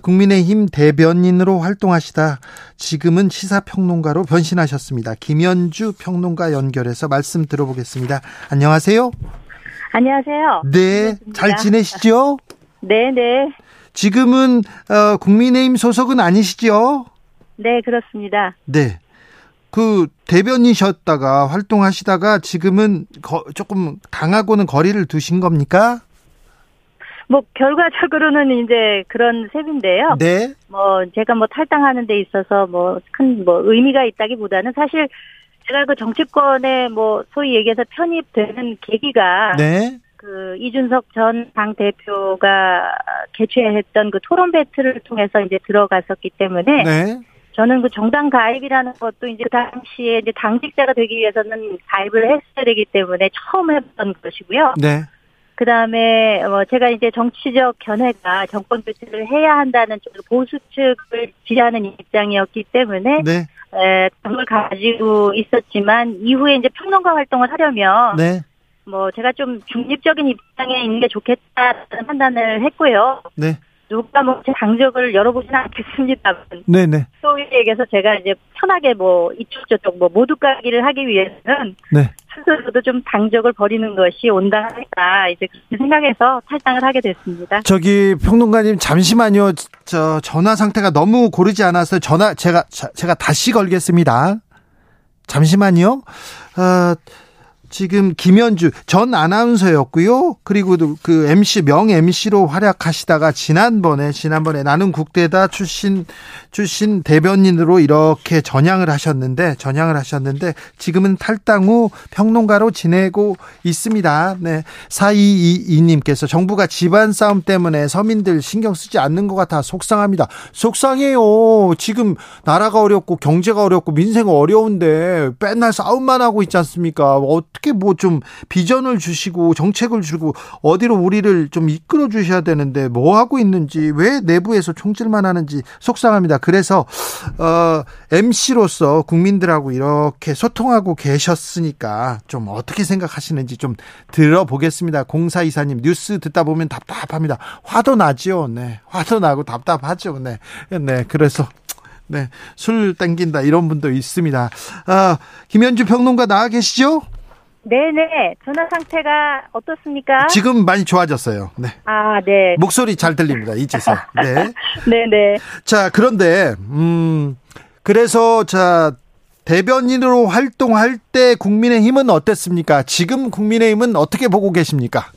국민의힘 대변인으로 활동하시다 지금은 시사평론가로 변신하셨습니다. 김현주 평론가 연결해서 말씀 들어보겠습니다. 안녕하세요. 안녕하세요. 네, 잘 지내시죠? 네, 네. 지금은 어, 국민의힘 소속은 아니시죠? 네, 그렇습니다. 네. 그 대변이셨다가 활동하시다가 지금은 거, 조금 당하고는 거리를 두신 겁니까? 뭐 결과적으로는 이제 그런 셈인데요. 네. 뭐 제가 뭐 탈당하는 데 있어서 뭐 큰뭐 뭐 의미가 있다기보다는 사실 제가 그 정치권에 뭐 소위 얘기해서 편입되는 계기가 네. 그 이준석 전 당 대표가 개최했던 그 토론 배틀을 통해서 이제 들어갔었기 때문에 네. 저는 그 정당 가입이라는 것도 이제 그 당시에 이제 당직자가 되기 위해서는 가입을 했어야 되기 때문에 처음 해봤던 것이고요. 네. 그 다음에 뭐 제가 이제 정치적 견해가 정권 교체를 해야 한다는 쪽으로 보수 측을 지지하는 입장이었기 때문에 네. 에, 그걸 가지고 있었지만 이후에 이제 평론가 활동을 하려면 네. 뭐 제가 좀 중립적인 입장에 있는 게 좋겠다는 판단을 했고요. 네. 누가 뭐 제 강적을 열어보지는 않겠습니다만 네, 네. 소위 얘기해서 제가 이제 편하게 뭐 이쪽 저쪽 뭐 모두 까기를 하기 위해서는 네. 스스로도 좀 당적을 버리는 것이 온당하다 이제 그렇게 생각해서 탈당을 하게 됐습니다. 저기 평론가님 잠시만요. 저 전화 상태가 너무 고르지 않아서 전화 제가 자- 제가 다시 걸겠습니다. 잠시만요. 어, 지금 김현주 전 아나운서였고요. 그리고 그 MC 명 MC로 활약하시다가 지난번에 지난번에 나는 국대다 출신 출신 대변인으로 이렇게 전향을 하셨는데 전향을 하셨는데 지금은 탈당 후 평론가로 지내고 있습니다. 네. 4222님께서 정부가 집안 싸움 때문에 서민들 신경 쓰지 않는 것 같아 속상합니다. 속상해요. 지금 나라가 어렵고 경제가 어렵고 민생 어려운데 맨날 싸움만 하고 있지 않습니까? 뭐 좀 비전을 주시고 정책을 주고 어디로 우리를 좀 이끌어 주셔야 되는데 뭐 하고 있는지 왜 내부에서 총질만 하는지 속상합니다. 그래서 어 MC로서 국민들하고 이렇게 소통하고 계셨으니까 좀 어떻게 생각하시는지 좀 들어보겠습니다. 공사 이사님 뉴스 듣다 보면 답답합니다. 화도 나지요. 네. 화도 나고 답답하죠. 네. 네. 그래서 네. 술 땡긴다 이런 분도 있습니다. 아, 김현주 평론가 나와 계시죠? 네네 전화 상태가 어떻습니까? 지금 많이 좋아졌어요. 네. 아 네. 목소리 잘 들립니다. 이제서. 네. 네네. 자, 그런데 음 그래서 자 대변인으로 활동할 때 국민의힘은 어땠습니까? 지금 국민의힘은 어떻게 보고 계십니까?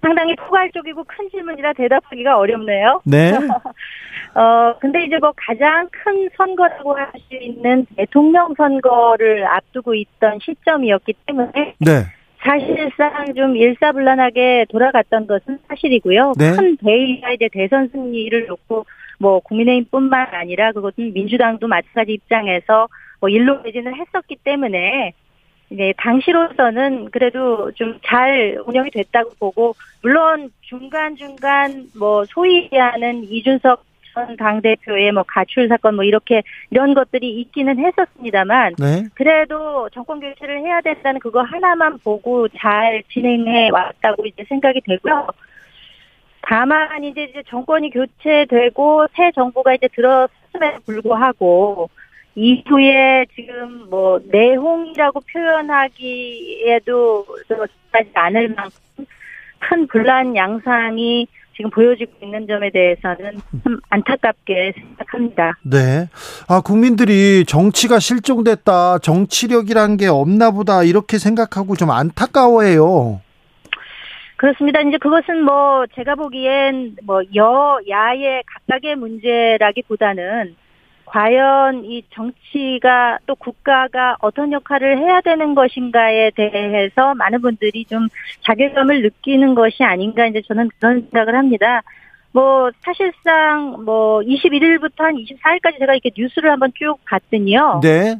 상당히 포괄적이고 큰 질문이라 대답하기가 어렵네요. 네. 어, 근데 이제 뭐 가장 큰 선거라고 할 수 있는 대통령 선거를 앞두고 있던 시점이었기 때문에 네. 사실상 좀 일사불란하게 돌아갔던 것은 사실이고요. 네. 큰 대의가 이제 대선 승리를 놓고 뭐 국민의힘뿐만 아니라 그것은 민주당도 마찬가지 입장에서 뭐 일로 매진을 했었기 때문에 이제 당시로서는 그래도 좀 잘 운영이 됐다고 보고 물론 중간 중간 뭐 소위 얘기하는 이준석 전 당대표의 뭐 가출 사건 뭐 이렇게 이런 것들이 있기는 했었습니다만 네. 그래도 정권 교체를 해야 된다는 그거 하나만 보고 잘 진행해 왔다고 이제 생각이 되고요. 다만 이제 이제 정권이 교체되고 새 정부가 이제 들어섰음에도 불구하고 이후에 지금 뭐 내홍이라고 표현하기에도 하지 않을 만큼 큰 분란 양상이 지금 보여지고 있는 점에 대해서는 좀 안타깝게 생각합니다. 네. 아, 국민들이 정치가 실종됐다. 정치력이란 게 없나 보다. 이렇게 생각하고 좀 안타까워해요. 그렇습니다. 이제 그것은 뭐 제가 보기엔 뭐 여야의 각각의 문제라기보다는 과연 이 정치가 또 국가가 어떤 역할을 해야 되는 것인가에 대해서 많은 분들이 좀 자괴감을 느끼는 것이 아닌가 이제 저는 그런 생각을 합니다. 뭐 사실상 뭐 21일부터 한 24일까지 제가 이렇게 뉴스를 한번 쭉 봤더니요. 네.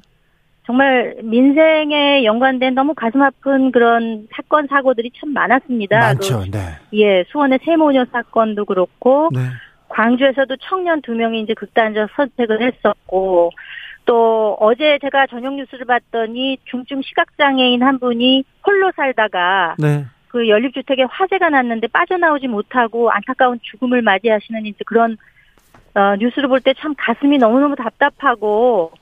정말 민생에 연관된 너무 가슴 아픈 그런 사건 사고들이 참 많았습니다. 많죠. 네. 그, 예, 수원의 세모녀 사건도 그렇고 네. 광주에서도 청년 두 명이 이제 극단적 선택을 했었고 또 어제 제가 저녁 뉴스를 봤더니 중증 시각장애인 한 분이 홀로 살다가 네. 그 연립주택에 화재가 났는데 빠져나오지 못하고 안타까운 죽음을 맞이하시는 이제 그런 어, 뉴스를 볼 때 참 가슴이 너무너무 답답하고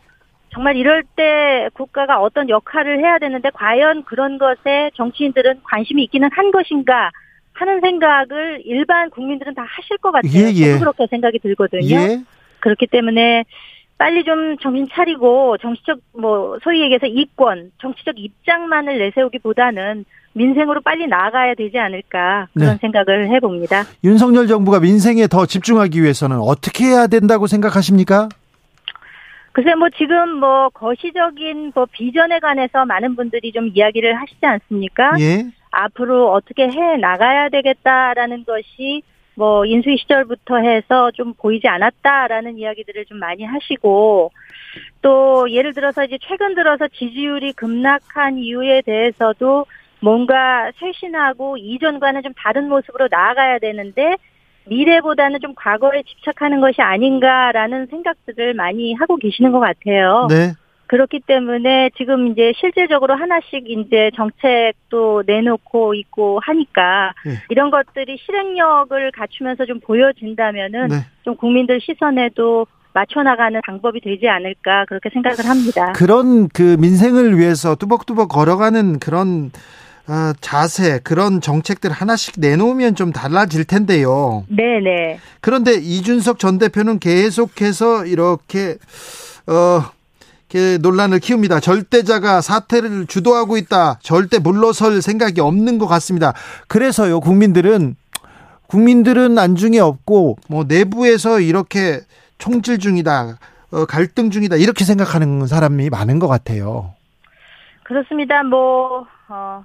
정말 이럴 때 국가가 어떤 역할을 해야 되는데 과연 그런 것에 정치인들은 관심이 있기는 한 것인가 하는 생각을 일반 국민들은 다 하실 것 같아요. 예, 예. 그렇게 생각이 들거든요. 예. 그렇기 때문에 빨리 좀 정신 차리고 정치적 뭐 소위 얘기해서 이권, 정치적 입장만을 내세우기보다는 민생으로 빨리 나아가야 되지 않을까 그런 네. 생각을 해봅니다. 윤석열 정부가 민생에 더 집중하기 위해서는 어떻게 해야 된다고 생각하십니까? 글쎄 뭐 지금 뭐 거시적인 뭐 비전에 관해서 많은 분들이 좀 이야기를 하시지 않습니까? 예. 앞으로 어떻게 해 나가야 되겠다라는 것이 뭐 인수위 시절부터 해서 좀 보이지 않았다라는 이야기들을 좀 많이 하시고 또 예를 들어서 이제 최근 들어서 지지율이 급락한 이유에 대해서도 뭔가 쇄신하고 이전과는 좀 다른 모습으로 나아가야 되는데 미래보다는 좀 과거에 집착하는 것이 아닌가라는 생각들을 많이 하고 계시는 것 같아요. 네. 그렇기 때문에 지금 이제 실질적으로 하나씩 이제 정책도 내놓고 있고 하니까 네. 이런 것들이 실행력을 갖추면서 좀 보여진다면은 네. 좀 국민들 시선에도 맞춰나가는 방법이 되지 않을까 그렇게 생각을 합니다. 그런 그 민생을 위해서 뚜벅뚜벅 걸어가는 그런 어, 자세, 그런 정책들 하나씩 내놓으면 좀 달라질 텐데요. 네네. 그런데 이준석 전 대표는 계속해서 이렇게 어 논란을 키웁니다. 절대자가 사태를 주도하고 있다. 절대 물러설 생각이 없는 것 같습니다. 그래서요, 국민들은 국민들은 안중에 없고 뭐 내부에서 이렇게 총질 중이다. 어, 갈등 중이다. 이렇게 생각하는 사람이 많은 것 같아요. 그렇습니다. 뭐, 어,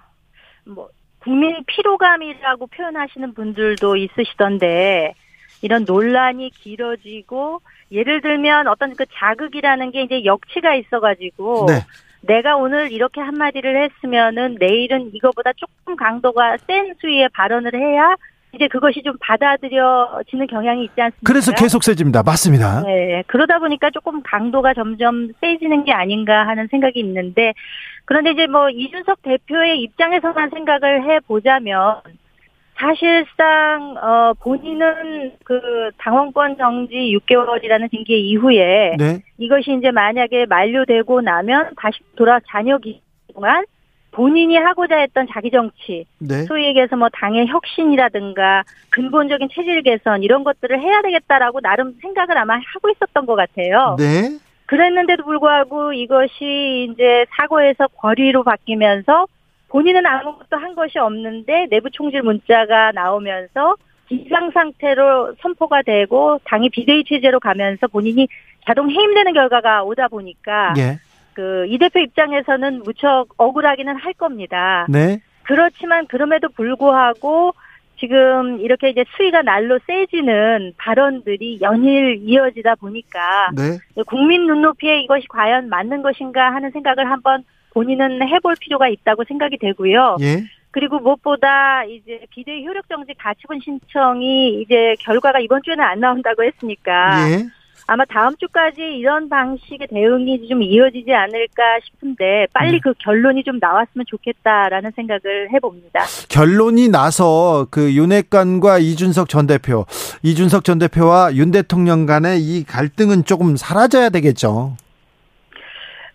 뭐, 국민 피로감이라고 표현하시는 분들도 있으시던데, 이런 논란이 길어지고, 예를 들면 어떤 그 자극이라는 게 이제 역치가 있어가지고, 네. 내가 오늘 이렇게 한마디를 했으면은 내일은 이거보다 조금 강도가 센 수위의 발언을 해야 이제 그것이 좀 받아들여지는 경향이 있지 않습니까? 그래서 계속 세집니다. 맞습니다. 네, 그러다 보니까 조금 강도가 점점 세지는 게 아닌가 하는 생각이 있는데, 그런데 이제 뭐 이준석 대표의 입장에서만 생각을 해 보자면, 사실상 어 본인은 그 당원권 정지 6개월이라는 징계 이후에 네. 이것이 이제 만약에 만료되고 나면 다시 돌아 자녀 기간 동안 본인이 하고자 했던 자기 정치, 네. 소위 얘기해서 뭐 당의 혁신이라든가 근본적인 체질 개선 이런 것들을 해야 되겠다라고 나름 생각을 아마 하고 있었던 것 같아요. 네. 그랬는데도 불구하고 이것이 이제 사고에서 권위로 바뀌면서 본인은 아무것도 한 것이 없는데 내부 총질 문자가 나오면서 비상 상태로 선포가 되고 당이 비대위 체제로 가면서 본인이 자동 해임되는 결과가 오다 보니까 예. 그이 대표 입장에서는 무척 억울하기는 할 겁니다. 네. 그렇지만 그럼에도 불구하고 지금 이렇게 이제 수위가 날로 세지는 발언들이 연일 이어지다 보니까 네. 국민 눈높이에 이것이 과연 맞는 것인가 하는 생각을 한번 본인은 해볼 필요가 있다고 생각이 되고요. 예. 그리고 무엇보다 이제 비대위 효력 정지 가처분 신청이 이제 결과가 이번 주에는 안 나온다고 했으니까 예. 아마 다음 주까지 이런 방식의 대응이 좀 이어지지 않을까 싶은데 빨리 네. 그 결론이 좀 나왔으면 좋겠다라는 생각을 해봅니다. 결론이 나서 그 윤핵관과 이준석 전 대표, 이준석 전 대표와 윤 대통령 간의 이 갈등은 조금 사라져야 되겠죠.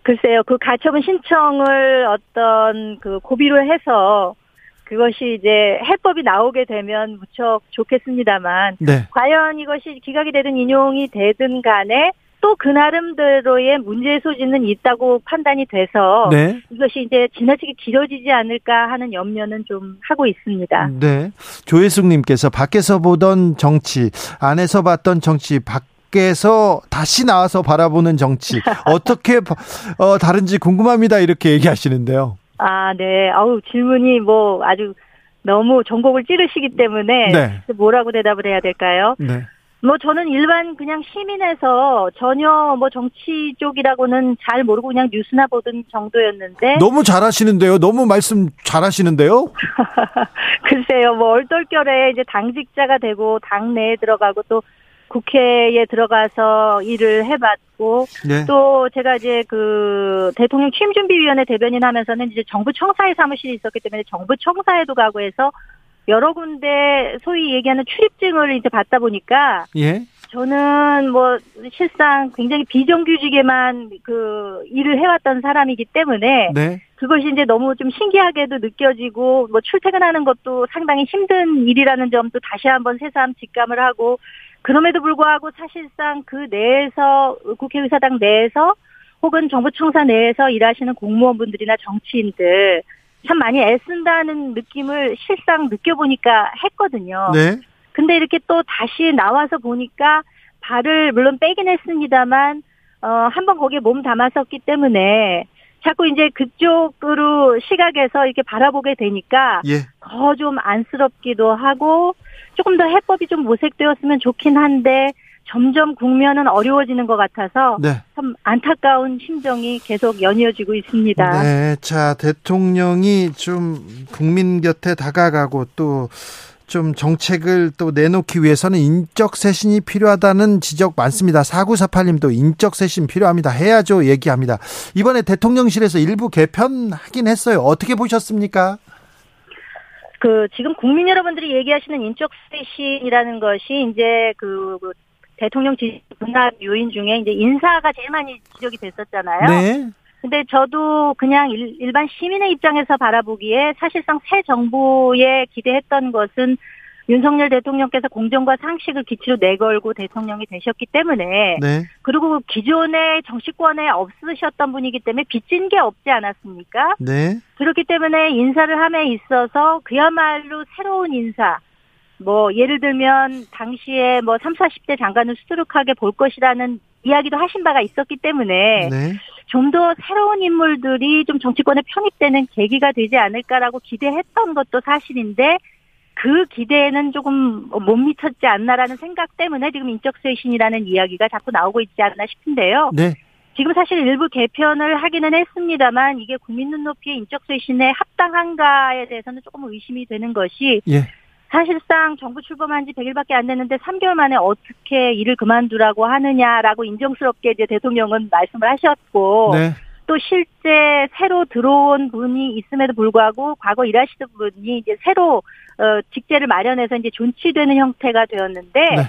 글쎄요, 그 가처분 신청을 어떤 그 고비로 해서 그것이 이제 해법이 나오게 되면 무척 좋겠습니다만 네. 과연 이것이 기각이 되든 인용이 되든 간에 또 그 나름대로의 문제의 소지는 있다고 판단이 돼서 네. 이것이 이제 지나치게 길어지지 않을까 하는 염려는 좀 하고 있습니다. 네. 조혜숙님께서 밖에서 보던 정치, 안에서 봤던 정치, 밖 에서 다시 나와서 바라보는 정치, 어떻게 바- 어, 다른지 궁금합니다. 이렇게 얘기하시는데요. 아, 네. 아우, 질문이 뭐 아주 너무 전곡을 찌르시기 때문에 네. 뭐라고 대답을 해야 될까요? 네. 뭐 저는 일반 그냥 시민에서 전혀 뭐 정치 쪽이라고는 잘 모르고 그냥 뉴스나 보던 정도였는데 너무 잘하시는데요. 너무 말씀 잘하시는데요. 글쎄요 뭐 얼떨결에 이제 당직자가 되고 당내에 들어가고 또 국회에 들어가서 일을 해봤고 네. 또 제가 이제 그 대통령 취임 준비위원회 대변인 하면서는 이제 정부 청사의 사무실이 있었기 때문에 정부 청사에도 가고 해서 여러 군데 소위 얘기하는 출입증을 이제 받다 보니까 예. 저는 뭐 실상 굉장히 비정규직에만 그 일을 해왔던 사람이기 때문에 네. 그것이 이제 너무 좀 신기하게도 느껴지고 뭐 출퇴근하는 것도 상당히 힘든 일이라는 점도 다시 한번 새삼 직감을 하고 그럼에도 불구하고 사실상 그 내에서 국회의사당 내에서 혹은 정부 청사 내에서 일하시는 공무원분들이나 정치인들 참 많이 애쓴다는 느낌을 실상 느껴보니까 했거든요. 네. 근데 이렇게 또 다시 나와서 보니까 발을 물론 빼긴 했습니다만 어 한번 거기에 몸 담았었기 때문에 자꾸 이제 그쪽으로 시각에서 이렇게 바라보게 되니까 예. 더 좀 안쓰럽기도 하고 조금 더 해법이 좀 모색되었으면 좋긴 한데 점점 국면은 어려워지는 것 같아서 네. 참 안타까운 심정이 계속 연이어지고 있습니다. 네, 자 대통령이 좀 국민 곁에 다가가고 또 좀 정책을 또 내놓기 위해서는 인적 쇄신이 필요하다는 지적 많습니다. 4948님도 인적 쇄신 필요합니다. 해야죠 얘기합니다. 이번에 대통령실에서 일부 개편하긴 했어요. 어떻게 보셨습니까? 그 지금 국민 여러분들이 얘기하시는 인적 쇄신이라는 것이 이제 그, 그 대통령 지지 분합 요인 중에 이제 인사가 제일 많이 지적이 됐었잖아요. 네. 근데 저도 그냥 일, 일반 시민의 입장에서 바라보기에 사실상 새 정부에 기대했던 것은 윤석열 대통령께서 공정과 상식을 기치로 내걸고 대통령이 되셨기 때문에 네. 그리고 기존의 정치권에 없으셨던 분이기 때문에 빚진 게 없지 않았습니까? 네. 그렇기 때문에 인사를 함에 있어서 그야말로 새로운 인사 뭐 예를 들면 당시에 뭐 3, 40대 장관을 수두룩하게 볼 것이라는 이야기도 하신 바가 있었기 때문에 네. 좀 더 새로운 인물들이 좀 정치권에 편입되는 계기가 되지 않을까라고 기대했던 것도 사실인데 그 기대에는 조금 못 미쳤지 않나라는 생각 때문에 지금 인적쇄신이라는 이야기가 자꾸 나오고 있지 않나 싶은데요. 네. 지금 사실 일부 개편을 하기는 했습니다만 이게 국민 눈높이의 인적쇄신에 합당한가에 대해서는 조금 의심이 되는 것이 예. 사실상 정부 출범한 지 100일밖에 안 됐는데 3개월 만에 어떻게 일을 그만두라고 하느냐라고 인정스럽게 이제 대통령은 말씀을 하셨고 네. 또 실제 새로 들어온 분이 있음에도 불구하고 과거 일하시던 분이 이제 새로 어 직제를 마련해서 이제 존치되는 형태가 되었는데 네.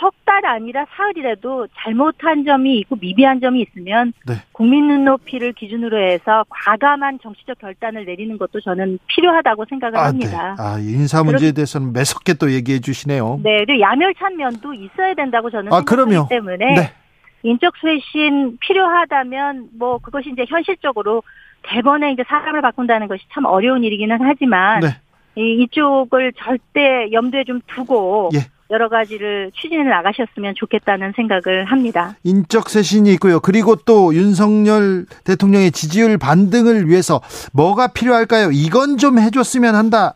석 달 아니라 사흘이라도 잘못한 점이 있고 미비한 점이 있으면 네. 국민 눈높이를 기준으로 해서 과감한 정치적 결단을 내리는 것도 저는 필요하다고 생각을 아, 네. 합니다. 아, 인사 문제에 대해서는 매섭게 또 얘기해 주시네요. 네, 그리고 야멸찬 면도 있어야 된다고 저는 아, 생각하기. 때문에 네. 인적 쇄신 필요하다면 뭐 그것이 이제 현실적으로 대번에 이제 사람을 바꾼다는 것이 참 어려운 일이기는 하지만 네. 이, 이쪽을 절대 염두에 좀 두고 예. 여러 가지를 추진해 나가셨으면 좋겠다는 생각을 합니다. 인적 쇄신이 있고요. 그리고 또 윤석열 대통령의 지지율 반등을 위해서 뭐가 필요할까요? 이건 좀 해줬으면 한다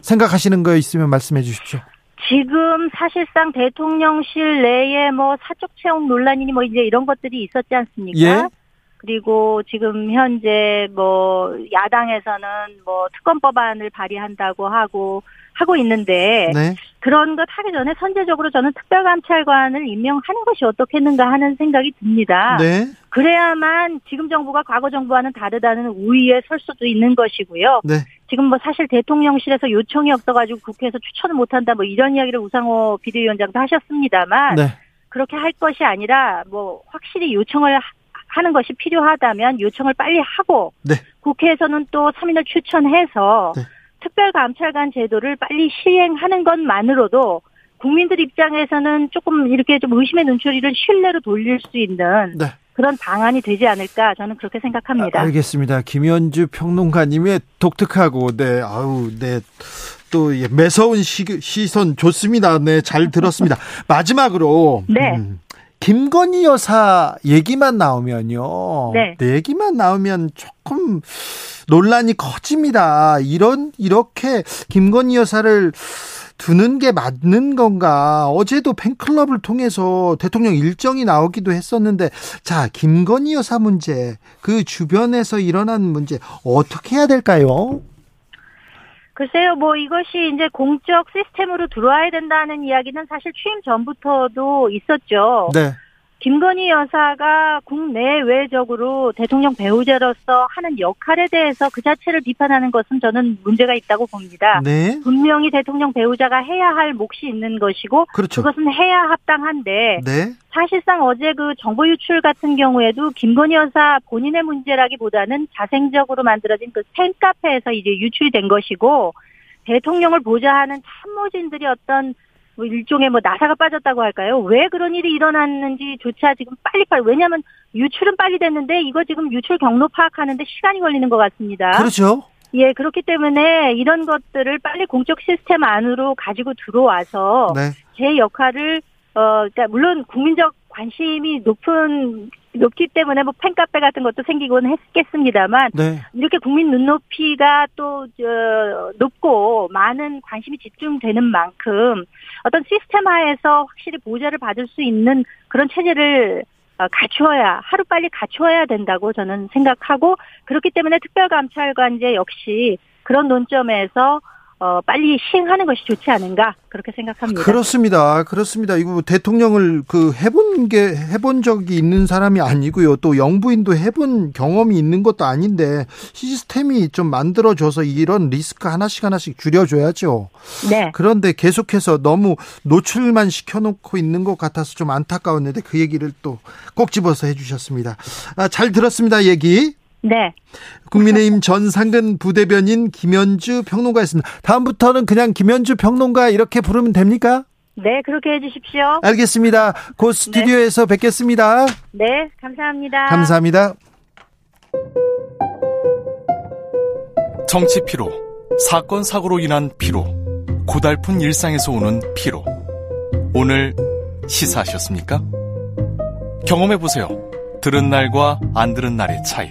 생각하시는 거 있으면 말씀해 주십시오. 지금 사실상 대통령실 내에 뭐 사적 채용 논란이니 뭐 이제 이런 것들이 있었지 않습니까? 예. 그리고 지금 현재 뭐 야당에서는 뭐 특검 법안을 발의한다고 하고 하고 있는데 네. 그런 것 하기 전에 선제적으로 저는 특별감찰관을 임명하는 것이 어떻겠는가 하는 생각이 듭니다. 네. 그래야만 지금 정부가 과거 정부와는 다르다는 우위에 설 수도 있는 것이고요. 네. 지금 뭐 사실 대통령실에서 요청이 없어가지고 국회에서 추천을 못한다 뭐 이런 이야기를 우상호 비대위원장도 하셨습니다만 네. 그렇게 할 것이 아니라 뭐 확실히 요청을 하- 하는 것이 필요하다면 요청을 빨리 하고 네. 국회에서는 또 3인을 추천해서 네. 특별감찰관 제도를 빨리 시행하는 것만으로도 국민들 입장에서는 조금 이렇게 좀 의심의 눈초리를 신뢰로 돌릴 수 있는 네. 그런 방안이 되지 않을까 저는 그렇게 생각합니다. 아, 알겠습니다. 김현주 평론가님의 독특하고 네 아우 네또 예, 매서운 시, 시선 좋습니다. 네잘 들었습니다. 마지막으로 네. 음, 김건희 여사 얘기만 나오면요. 네. 얘기만 나오면 조금 논란이 커집니다. 이런 이렇게 김건희 여사를 두는 게 맞는 건가? 어제도 팬클럽을 통해서 대통령 일정이 나오기도 했었는데, 자, 김건희 여사 문제, 그 주변에서 일어난 문제, 어떻게 해야 될까요? 글쎄요, 뭐 이것이 이제 공적 시스템으로 들어와야 된다는 이야기는 사실 취임 전부터도 있었죠. 네. 김건희 여사가 국내외적으로 대통령 배우자로서 하는 역할에 대해서 그 자체를 비판하는 것은 저는 문제가 있다고 봅니다. 네. 분명히 대통령 배우자가 해야 할 몫이 있는 것이고 그렇죠. 그것은 해야 합당한데 네. 사실상 어제 그 정보 유출 같은 경우에도 김건희 여사 본인의 문제라기보다는 자생적으로 만들어진 그 팬카페에서 이제 유출이 된 것이고 대통령을 보좌하는 참모진들이 어떤 뭐 일종의 뭐 나사가 빠졌다고 할까요? 왜 그런 일이 일어났는지조차 지금 빨리빨리 왜냐하면 유출은 빨리 됐는데 이거 지금 유출 경로 파악하는데 시간이 걸리는 것 같습니다. 그렇죠. 예, 그렇기 때문에 이런 것들을 빨리 공적 시스템 안으로 가지고 들어와서 네. 제 역할을 어 그러니까 물론 국민적 관심이 높은 높기 때문에 뭐 팬카페 같은 것도 생기곤 했겠습니다만 네. 이렇게 국민 눈높이가 또 저, 높고 많은 관심이 집중되는 만큼 어떤 시스템화에서 확실히 보좌를 받을 수 있는 그런 체제를 어, 갖추어야 하루 빨리 갖추어야 된다고 저는 생각하고 그렇기 때문에 특별감찰관제 역시 그런 논점에서 어, 빨리 시행하는 것이 좋지 않은가 그렇게 생각합니다. 그렇습니다. 그렇습니다. 이거 대통령을 그 해본 게 해본 적이 있는 사람이 아니고요. 또 영부인도 해본 경험이 있는 것도 아닌데 시스템이 좀 만들어줘서 이런 리스크 하나씩 하나씩 줄여줘야죠. 네. 그런데 계속해서 너무 노출만 시켜놓고 있는 것 같아서 좀 안타까웠는데 그 얘기를 또 꼭 집어서 해주셨습니다. 아, 잘 들었습니다. 얘기. 네. 국민의힘 전 상근 부대변인 김현주 평론가였습니다. 다음부터는 그냥 김현주 평론가 이렇게 부르면 됩니까? 네, 그렇게 해주십시오. 알겠습니다. 곧 스튜디오에서 뵙겠습니다. 네, 감사합니다. 감사합니다. 정치 피로, 사건 사고로 인한 피로, 고달픈 일상에서 오는 피로. 오늘 시사하셨습니까? 경험해 보세요. 들은 날과 안 들은 날의 차이.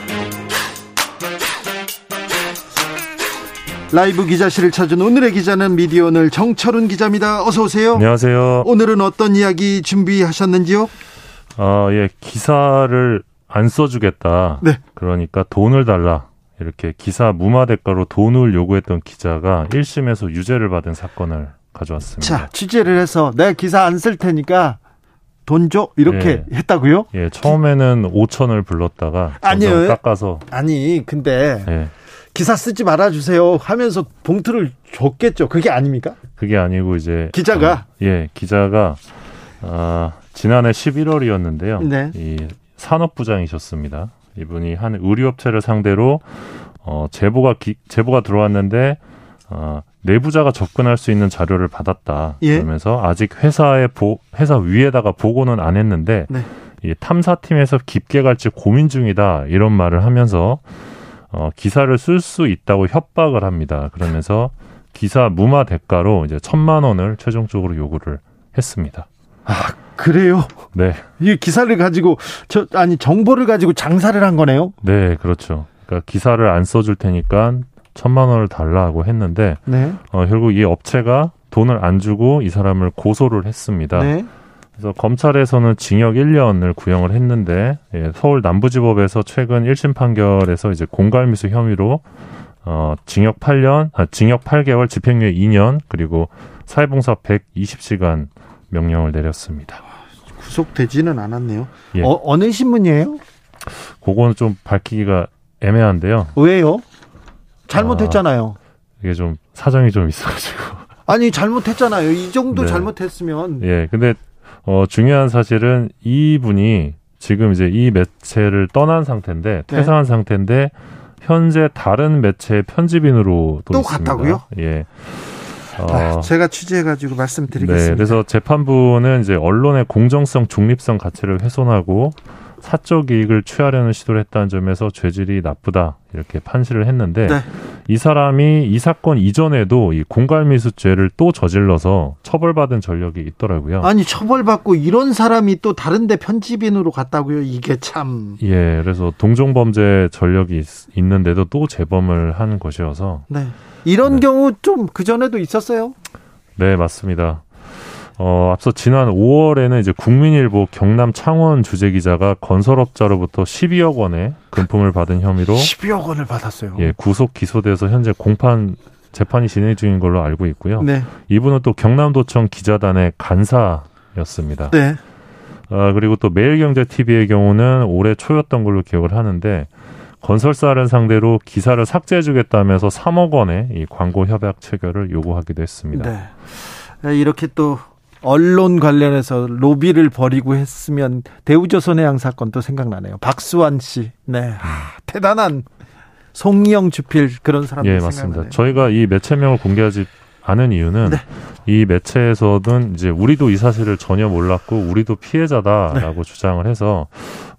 라이브 기자실을 찾은 오늘의 기자는 미디어 오늘 정철훈 기자입니다. 어서 오세요. 안녕하세요. 오늘은 어떤 이야기 준비하셨는지요? 아, 예, 기사를 안 써주겠다. 네. 그러니까 돈을 달라. 이렇게 기사 무마 대가로 돈을 요구했던 기자가 1심에서 유죄를 받은 사건을 가져왔습니다. 자, 취재를 해서 내가 기사 안 쓸 테니까 돈 줘. 이렇게 예. 했다고요? 예, 처음에는 5천을 불렀다가 아니요. 깎아서 아니, 근데 예, 기사 쓰지 말아 주세요 하면서 봉투를 줬겠죠. 그게 아닙니까? 그게 아니고 이제 기자가? 어, 예, 기자가 아, 지난해 11월이었는데요. 네. 이 산업부장이셨습니다. 이분이 한 의류업체를 상대로 어, 제보가 기, 제보가 들어왔는데 어, 내부자가 접근할 수 있는 자료를 받았다. 예. 그러면서 아직 회사에 보, 회사 위에다가 보고는 안 했는데 네. 이 탐사팀에서 깊게 갈지 고민 중이다 이런 말을 하면서 어, 기사를 쓸 수 있다고 협박을 합니다. 그러면서 기사 무마 대가로 이제 천만 원을 최종적으로 요구를 했습니다. 아, 그래요? 네, 이 기사를 가지고 저 아니 정보를 가지고 장사를 한 거네요. 네, 그렇죠. 그러니까 기사를 안 써줄 테니까 천만 원을 달라고 했는데 네. 어, 결국 이 업체가 돈을 안 주고 이 사람을 고소를 했습니다. 네. 그래서 검찰에서는 징역 1년을 구형을 했는데 예, 서울 남부지법에서 최근 1심 판결에서 이제 공갈미수 혐의로 어, 징역 8년, 아, 징역 8개월, 집행유예 2년 그리고 사회봉사 120시간 명령을 내렸습니다. 구속되지는 않았네요. 예. 어, 어느 신문이에요? 그거는 좀 밝히기가 애매한데요. 왜요? 잘못했잖아요. 이게 좀 사정이 좀 있어가지고. 아니 잘못했잖아요. 이 정도 네. 잘못했으면 예, 근데 어, 중요한 사실은 이분이 지금 이제 이 매체를 떠난 상태인데 네. 퇴사한 상태인데 현재 다른 매체의 편집인으로 또. 갔다고요? 예. 어, 아, 제가 취재해가지고 말씀드리겠습니다. 네, 그래서 재판부는 이제 언론의 공정성, 중립성 가치를 훼손하고 사적 이익을 취하려는 시도를 했다는 점에서 죄질이 나쁘다 이렇게 판시를 했는데 네. 이 사람이 이 사건 이전에도 이 공갈미수죄를 또 저질러서 처벌받은 전력이 있더라고요. 아니 처벌받고 이런 사람이 또 다른데 편집인으로 갔다고요. 이게 참. 예, 그래서 동종범죄 전력이 있, 있는데도 또 재범을 한 것이어서 네. 이런 네. 경우 좀 그 전에도 있었어요. 네 맞습니다. 어, 앞서 지난 5월에는 이제 국민일보 경남 창원 주재 기자가 건설업자로부터 12억 원의 금품을 받은 혐의로 12억 원을 받았어요. 예, 구속 기소돼서 현재 공판 재판이 진행 중인 걸로 알고 있고요. 네. 이분은 또 경남도청 기자단의 간사였습니다. 네. 아, 그리고 또 매일경제TV의 경우는 올해 초였던 걸로 기억을 하는데 건설사를 상대로 기사를 삭제해주겠다면서 3억 원의 이 광고 협약 체결을 요구하기도 했습니다. 네. 이렇게 또 언론 관련해서 로비를 벌이고 했으면 대우조선해양 사건도 생각나네요. 박수환 씨. 네. 아, 대단한 송이영 주필 그런 사람들 예, 맞습니다. 저희가 이 매체명을 공개하지 않은 이유는 네. 이 매체에서는 이제 우리도 이 사실을 전혀 몰랐고 우리도 피해자다라고 네. 주장을 해서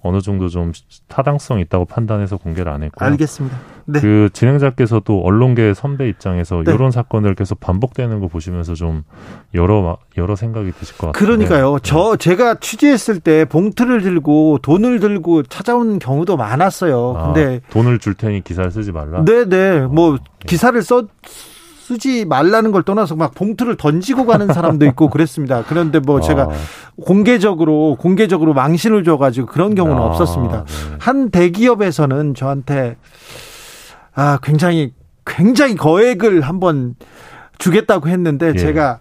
어느 정도 좀 타당성 있다고 판단해서 공개를 안 했고요. 알겠습니다. 네. 그 진행자께서도 언론계 선배 입장에서 네. 이런 사건들 계속 반복되는 거 보시면서 좀 여러 여러 생각이 드실 것 같아요. 그러니까요. 네. 저 제가 취재했을 때 봉투를 들고 돈을 들고 찾아온 경우도 많았어요. 아, 근데 돈을 줄 테니 기사를 쓰지 말라. 네, 네. 뭐 어, 기사를 써 쓰지 말라는 걸 떠나서 막 봉투를 던지고 가는 사람도 있고 그랬습니다. 그런데 뭐 제가 아. 공개적으로 공개적으로 망신을 줘가지고 그런 경우는 아, 없었습니다. 네. 한 대기업에서는 저한테 아 굉장히 굉장히 거액을 한번 주겠다고 했는데 예. 제가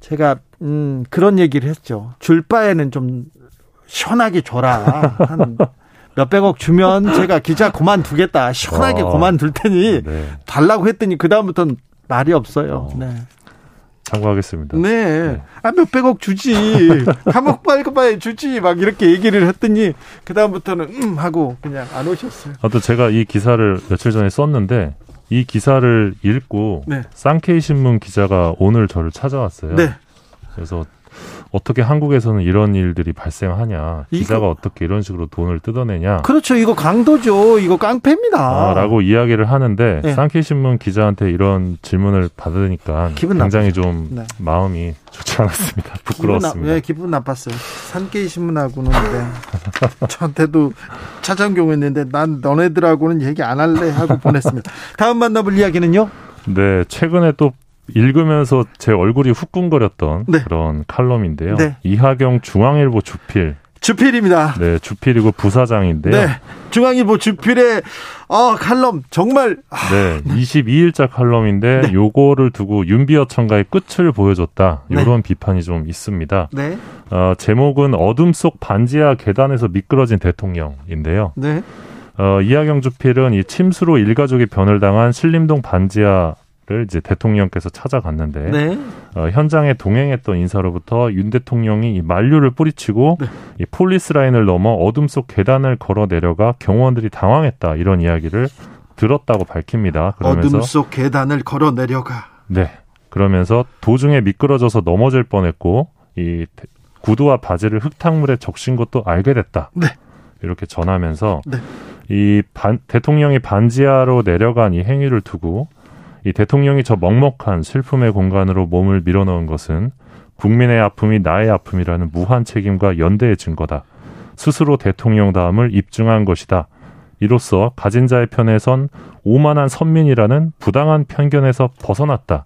제가 음 그런 얘기를 했죠. 줄 바에는 좀 시원하게 줘라. 한 몇백억 주면 제가 기자 그만두겠다. 시원하게 어. 그만둘 테니 네. 달라고 했더니 그다음부터는 말이 없어요. 어. 네. 참고하겠습니다. 네. 네. 아, 몇백억 주지. 감옥 빨리빨리 주지. 막 이렇게 얘기를 했더니, 그다음부터는, 음, 하고 그냥 안 오셨어요. 아무튼 제가 이 기사를 며칠 전에 썼는데, 이 기사를 읽고, 네. 쌍케이 신문 기자가 오늘 저를 찾아왔어요. 네. 그래서 어떻게 한국에서는 이런 일들이 발생하냐? 기자가 이거, 어떻게 이런 식으로 돈을 뜯어내냐? 그렇죠. 이거 강도죠. 이거 깡패입니다. 아, 라고 이야기를 하는데 네. 쌍케 신문 기자한테 이런 질문을 받으니까 기분 굉장히 나쁘죠. 좀 네. 마음이 좋지 않았습니다. 부끄러웠습니다. 기분, 나, 네, 기분 나빴어요. 산케이 신문하고는 네. 저한테도 찾아온 경우 있는데 난 너네들하고는 얘기 안 할래 하고 보냈습니다. 다음 만나볼 이야기는요? 네, 최근에 또 읽으면서 제 얼굴이 후끈거렸던 네. 그런 칼럼인데요. 네. 이하경 중앙일보 주필. 주필입니다. 네, 주필이고 부사장인데요. 네. 중앙일보 주필의 어, 칼럼 정말 아, 네, 22일자 칼럼인데 네. 요거를 두고 윤비어 청가의 끝을 보여줬다. 이런 네. 비판이 좀 있습니다. 네. 어, 제목은 어둠 속 반지하 계단에서 미끄러진 대통령인데요. 네. 어, 이하경 주필은 이 침수로 일가족이 변을 당한 신림동 반지하 를 이제 대통령께서 찾아갔는데 네. 어, 현장에 동행했던 인사로부터 윤 대통령이 이 만류를 뿌리치고 네. 이 폴리스 라인을 넘어 어둠 속 계단을 걸어 내려가 경호원들이 당황했다 이런 이야기를 들었다고 밝힙니다. 그러면서 어둠 속 계단을 걸어 내려가. 네. 그러면서 도중에 미끄러져서 넘어질 뻔했고 이 구두와 바지를 흙탕물에 적신 것도 알게 됐다. 네. 이렇게 전하면서 네. 이 반, 대통령이 반지하로 내려간 이 행위를 두고 이 대통령이 저 먹먹한 슬픔의 공간으로 몸을 밀어넣은 것은 국민의 아픔이 나의 아픔이라는 무한 책임과 연대의 증거다. 스스로 대통령다움을 입증한 것이다. 이로써 가진 자의 편에 선 오만한 선민이라는 부당한 편견에서 벗어났다.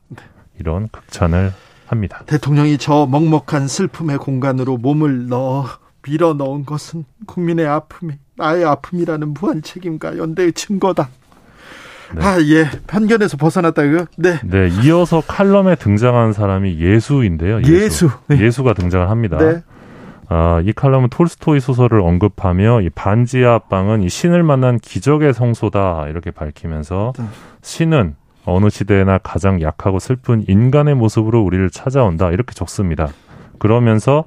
이런 극찬을 합니다. 대통령이 저 먹먹한 슬픔의 공간으로 몸을 넣어 밀어 넣은 것은 국민의 아픔이 나의 아픔이라는 무한 책임과 연대의 증거다. 네. 아, 예. 편견에서 벗어났다고요? 네. 네. 이어서 칼럼에 등장한 사람이 예수인데요. 예수. 예수. 네. 가 등장을 합니다. 네. 아, 이 칼럼은 톨스토이 소설을 언급하며 이 반지하 빵은 이 신을 만난 기적의 성소다 이렇게 밝히면서 네. 신은 어느 시대에나 가장 약하고 슬픈 인간의 모습으로 우리를 찾아온다 이렇게 적습니다. 그러면서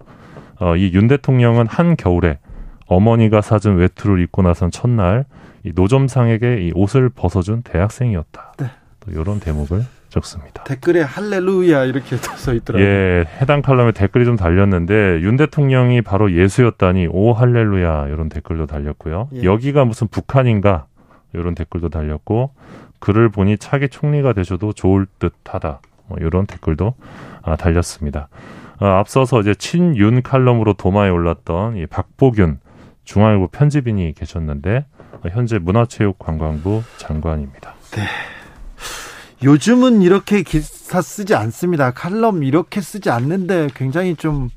어, 이 윤 대통령은 한 겨울에 어머니가 사준 외투를 입고 나선 첫날 이 노점상에게 이 옷을 벗어준 대학생이었다. 네. 또 이런 대목을 적습니다. 댓글에 할렐루야 이렇게 써 있더라고요. 예, 해당 칼럼에 댓글이 좀 달렸는데 윤 대통령이 바로 예수였다니 오 할렐루야 이런 댓글도 달렸고요. 예. 여기가 무슨 북한인가 이런 댓글도 달렸고 글을 보니 차기 총리가 되셔도 좋을 듯하다. 뭐 이런 댓글도 아, 달렸습니다. 아, 앞서서 이제 친윤 칼럼으로 도마에 올랐던 이 박보균 중앙일보 편집인이 계셨는데 현재 문화체육관광부 장관입니다. 네. 요즘은 이렇게 기사 쓰지 않습니다. 칼럼 이렇게 쓰지 않는데 굉장히 좀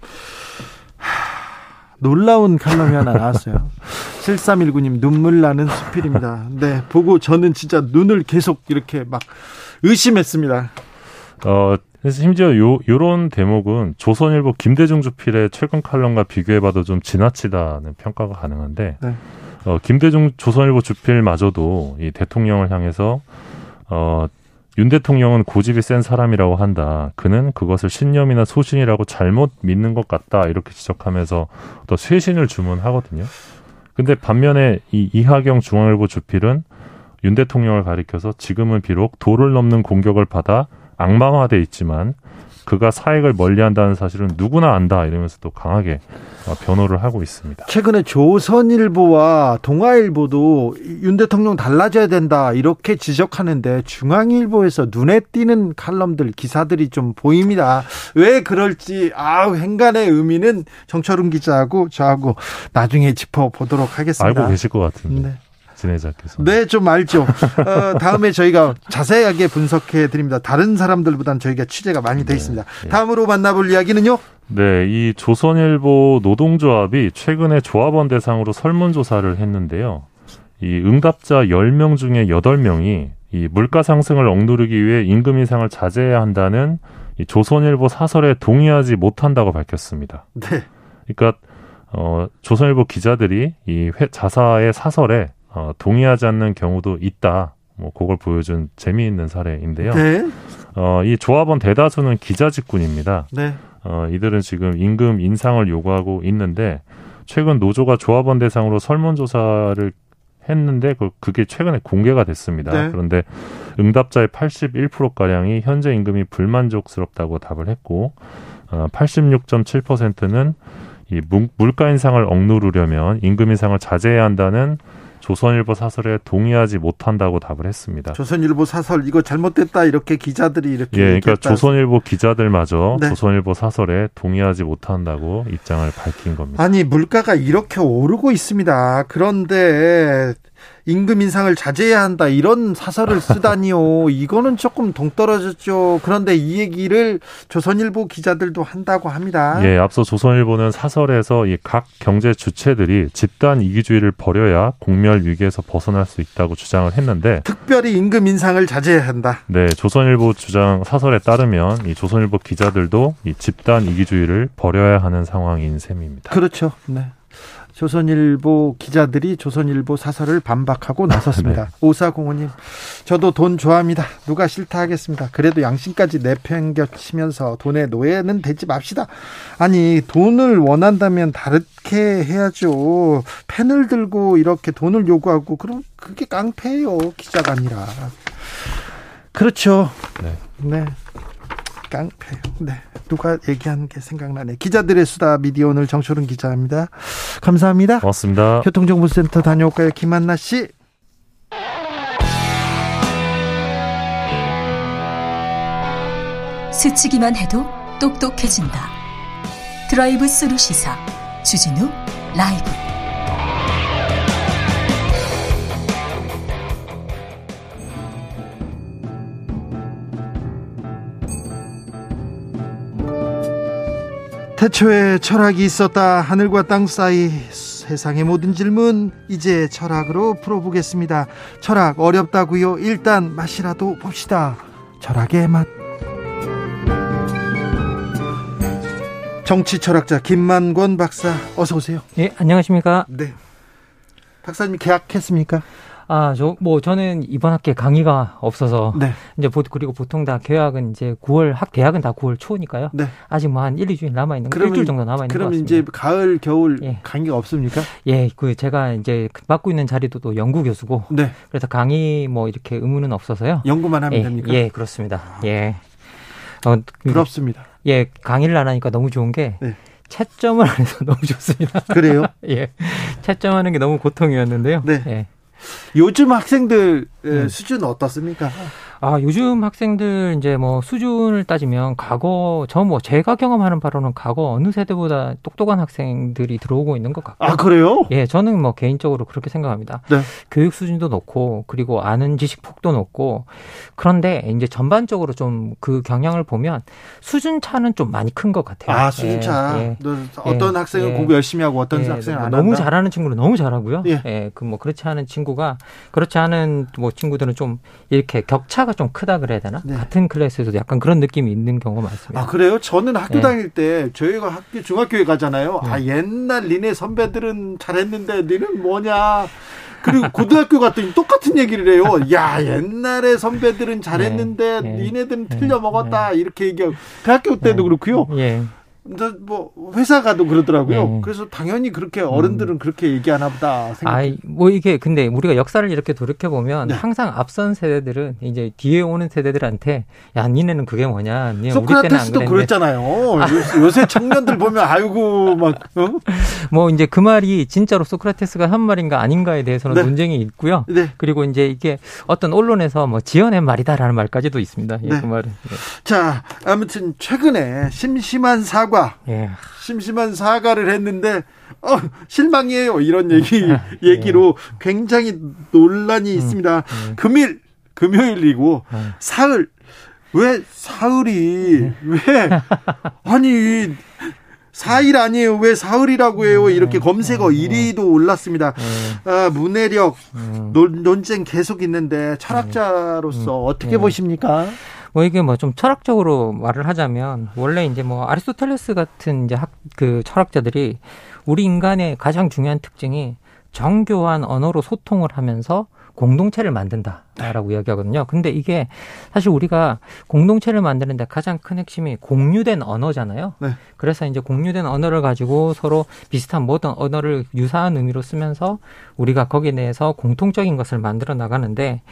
놀라운 칼럼이 하나 나왔어요. 7319님 눈물 나는 수필입니다. 네, 보고 저는 진짜 눈을 계속 이렇게 막 의심했습니다. 어, 그래서 심지어 요 요런 대목은 조선일보 김대중 주필의 최근 칼럼과 비교해봐도 좀 지나치다는 평가가 가능한데 네. 어, 김대중 조선일보 주필마저도 이 대통령을 향해서 어, 윤 대통령은 고집이 센 사람이라고 한다. 그는 그것을 신념이나 소신이라고 잘못 믿는 것 같다. 이렇게 지적하면서 또 쇄신을 주문하거든요. 근데 반면에 이 이하경 중앙일보 주필은 윤 대통령을 가리켜서 지금은 비록 도를 넘는 공격을 받아 악마화돼 있지만 그가 사익을 멀리한다는 사실은 누구나 안다 이러면서 또 강하게 어, 변호를 하고 있습니다. 최근에 조선일보와 동아일보도 윤 대통령 달라져야 된다 이렇게 지적하는데 중앙일보에서 눈에 띄는 칼럼들 기사들이 좀 보입니다. 왜 그럴지 아 행간의 의미는 정철웅 기자하고 저하고 나중에 짚어보도록 하겠습니다. 알고 계실 것 같은데. 네. 진해자께서. 네, 좀 알죠. 어, 다음에 저희가 자세하게 분석해 드립니다. 다른 사람들보다는 저희가 취재가 많이 돼 네. 있습니다. 네. 다음으로 만나볼 이야기는요? 네, 이 조선일보 노동조합이 최근에 조합원 대상으로 설문조사를 했는데요. 이 응답자 10명 중에 8명이 이 물가 상승을 억누르기 위해 임금 인상을 자제해야 한다는 이 조선일보 사설에 동의하지 못한다고 밝혔습니다. 네. 그러니까 어, 조선일보 기자들이 이 회, 자사의 사설에 어, 동의하지 않는 경우도 있다. 뭐 그걸 보여준 재미있는 사례인데요. 네. 어, 이 조합원 대다수는 기자 직군입니다. 네. 어, 이들은 지금 임금 인상을 요구하고 있는데 최근 노조가 조합원 대상으로 설문조사를 했는데 그, 그게 최근에 공개가 됐습니다. 네. 그런데 응답자의 81%가량이 현재 임금이 불만족스럽다고 답을 했고 어, 86.7%는 이 물가 인상을 억누르려면 임금 인상을 자제해야 한다는 조선일보 사설에 동의하지 못한다고 답을 했습니다. 조선일보 사설 이거 잘못됐다 이렇게 기자들이 이렇게 예, 그러니까 조선일보 기자들마저 네. 조선일보 사설에 동의하지 못한다고 입장을 밝힌 겁니다. 아니 물가가 이렇게 오르고 있습니다. 그런데 임금 인상을 자제해야 한다 이런 사설을 쓰다니요. 이거는 조금 동떨어졌죠. 그런데 이 얘기를 조선일보 기자들도 한다고 합니다. 예, 앞서 조선일보는 사설에서 이 각 경제 주체들이 집단 이기주의를 버려야 공멸 위기에서 벗어날 수 있다고 주장을 했는데 특별히 임금 인상을 자제해야 한다. 네, 조선일보 주장 사설에 따르면 이 조선일보 기자들도 이 집단 이기주의를 버려야 하는 상황인 셈입니다. 그렇죠. 네. 조선일보 기자들이 조선일보 사설을 반박하고 나섰습니다. 네. 오사공원님, 저도 돈 좋아합니다. 누가 싫다 하겠습니다. 그래도 양심까지 내팽겨치면서 돈의 노예는 되지 맙시다. 아니 돈을 원한다면 다르게 해야죠. 펜을 들고 이렇게 돈을 요구하고 그럼 그게 깡패예요. 기자가 아니라. 그렇죠. 네. 네. 깡패. 네. 누가 얘기한 게 생각나네. 기자들의 수다 미디어 오늘 정철운 기자입니다. 감사합니다. 고맙습니다. 교통정보센터 다녀올까요? 김한나 씨. 스치기만 해도 똑똑해진다. 드라이브 스루 시사 주진우 라이브. 태초에 철학이 있었다. 하늘과 땅 사이 세상의 모든 질문 이제 철학으로 풀어보겠습니다. 철학 어렵다고요? 일단 맛이라도 봅시다. 철학의 맛. 정치 철학자 김만권 박사 어서 오세요. 예, 안녕하십니까? 네. 박사님 계약했습니까? 아, 저, 뭐, 저는 이번 학기에 강의가 없어서. 네. 이제, 보, 그리고 보통 다 계약은 이제 9월, 학, 대학은 다 9월 초니까요. 네. 아직 뭐 한 1, 2주일 남아있는 거, 일주일 정도 남아있는 거. 그럼 이제 가을, 겨울 예. 강의가 없습니까? 예, 그, 제가 이제 맡고 있는 자리도 또 연구 교수고. 네. 그래서 강의 뭐 이렇게 의무는 없어서요. 연구만 하면 예, 됩니까? 예, 그렇습니다. 예. 어, 부럽습니다. 예, 강의를 안 하니까 너무 좋은 게. 네. 채점을 안 해서 너무 좋습니다. 그래요? 예. 채점하는 게 너무 고통이었는데요. 네. 예. 요즘 학생들 음. 수준 어떻습니까? 아, 요즘 학생들 이제 뭐 수준을 따지면 과거 저 뭐 제가 경험하는 바로는 과거 어느 세대보다 똑똑한 학생들이 들어오고 있는 것 같고. 아, 그래요? 예, 저는 뭐 개인적으로 그렇게 생각합니다. 네. 교육 수준도 높고 그리고 아는 지식 폭도 높고 그런데 이제 전반적으로 좀 그 경향을 보면 수준 차는 좀 많이 큰 것 같아요. 아, 수준 차. 예, 예. 어떤 예, 학생은 예. 공부 열심히 하고 어떤 예, 학생은 안 너무 한다? 잘하는 친구는 너무 잘하고요. 예. 예그 뭐 그렇지 않은 친구가 그렇지 않은 뭐 친구들은 좀 이렇게 격차 차가 좀 크다 그래야 되나? 네. 같은 클래스에서도 약간 그런 느낌이 있는 경우가 많습니다. 아 그래요? 저는 학교 네. 다닐 때 저희가 학교 중학교에 가잖아요. 네. 아 옛날 니네 선배들은 잘했는데 니는 뭐냐? 그리고 고등학교 갔더니 똑같은 얘기를 해요. 야 옛날에 선배들은 잘했는데 네. 네. 니네들은 틀려 먹었다 네. 이렇게 얘기하고 대학교 때도 그렇고요. 예. 뭐 회사 가도 그러더라고요. 네. 그래서 당연히 그렇게 어른들은 음. 그렇게 얘기하나 보다 생각해요. 뭐 이게 근데 우리가 역사를 이렇게 돌이켜 보면 네. 항상 앞선 세대들은 이제 뒤에 오는 세대들한테 야 니네는 그게 뭐냐? 니 소크라테스도 그랬잖아요. 아. 요새 청년들 보면 아이고 막 어? 뭐 이제 그 말이 진짜로 소크라테스가 한 말인가 아닌가에 대해서는 네. 논쟁이 있고요. 네. 그리고 이제 이게 어떤 언론에서 뭐 지어낸 말이다라는 말까지도 있습니다. 예, 네. 그 말은. 예. 자 아무튼 최근에 심심한 사과, 예. 심심한 사과를 했는데 어, 실망이에요. 이런 얘기 아, 얘기로 예. 굉장히 논란이 음, 있습니다. 음. 금일 금요일이고 음. 사흘 왜 사흘이 네. 왜 아니 사일 아니에요. 왜 사흘이라고 해요? 네. 이렇게 검색어 1위도 올랐습니다. 아, 문해력 논, 논쟁 계속 있는데 철학자로서 어떻게 보십니까? 뭐 이게 뭐 좀 철학적으로 말을 하자면 원래 이제 뭐 아리스토텔레스 같은 이제 학 그 철학자들이 우리 인간의 가장 중요한 특징이 정교한 언어로 소통을 하면서 공동체를 만든다 라고 이야기하거든요. 근데 이게 사실 우리가 공동체를 만드는데 가장 큰 핵심이 공유된 언어잖아요. 네. 그래서 이제 공유된 언어를 가지고 서로 비슷한 모든 언어를 유사한 의미로 쓰면서 우리가 거기에 대해서 공통적인 것을 만들어 나가는데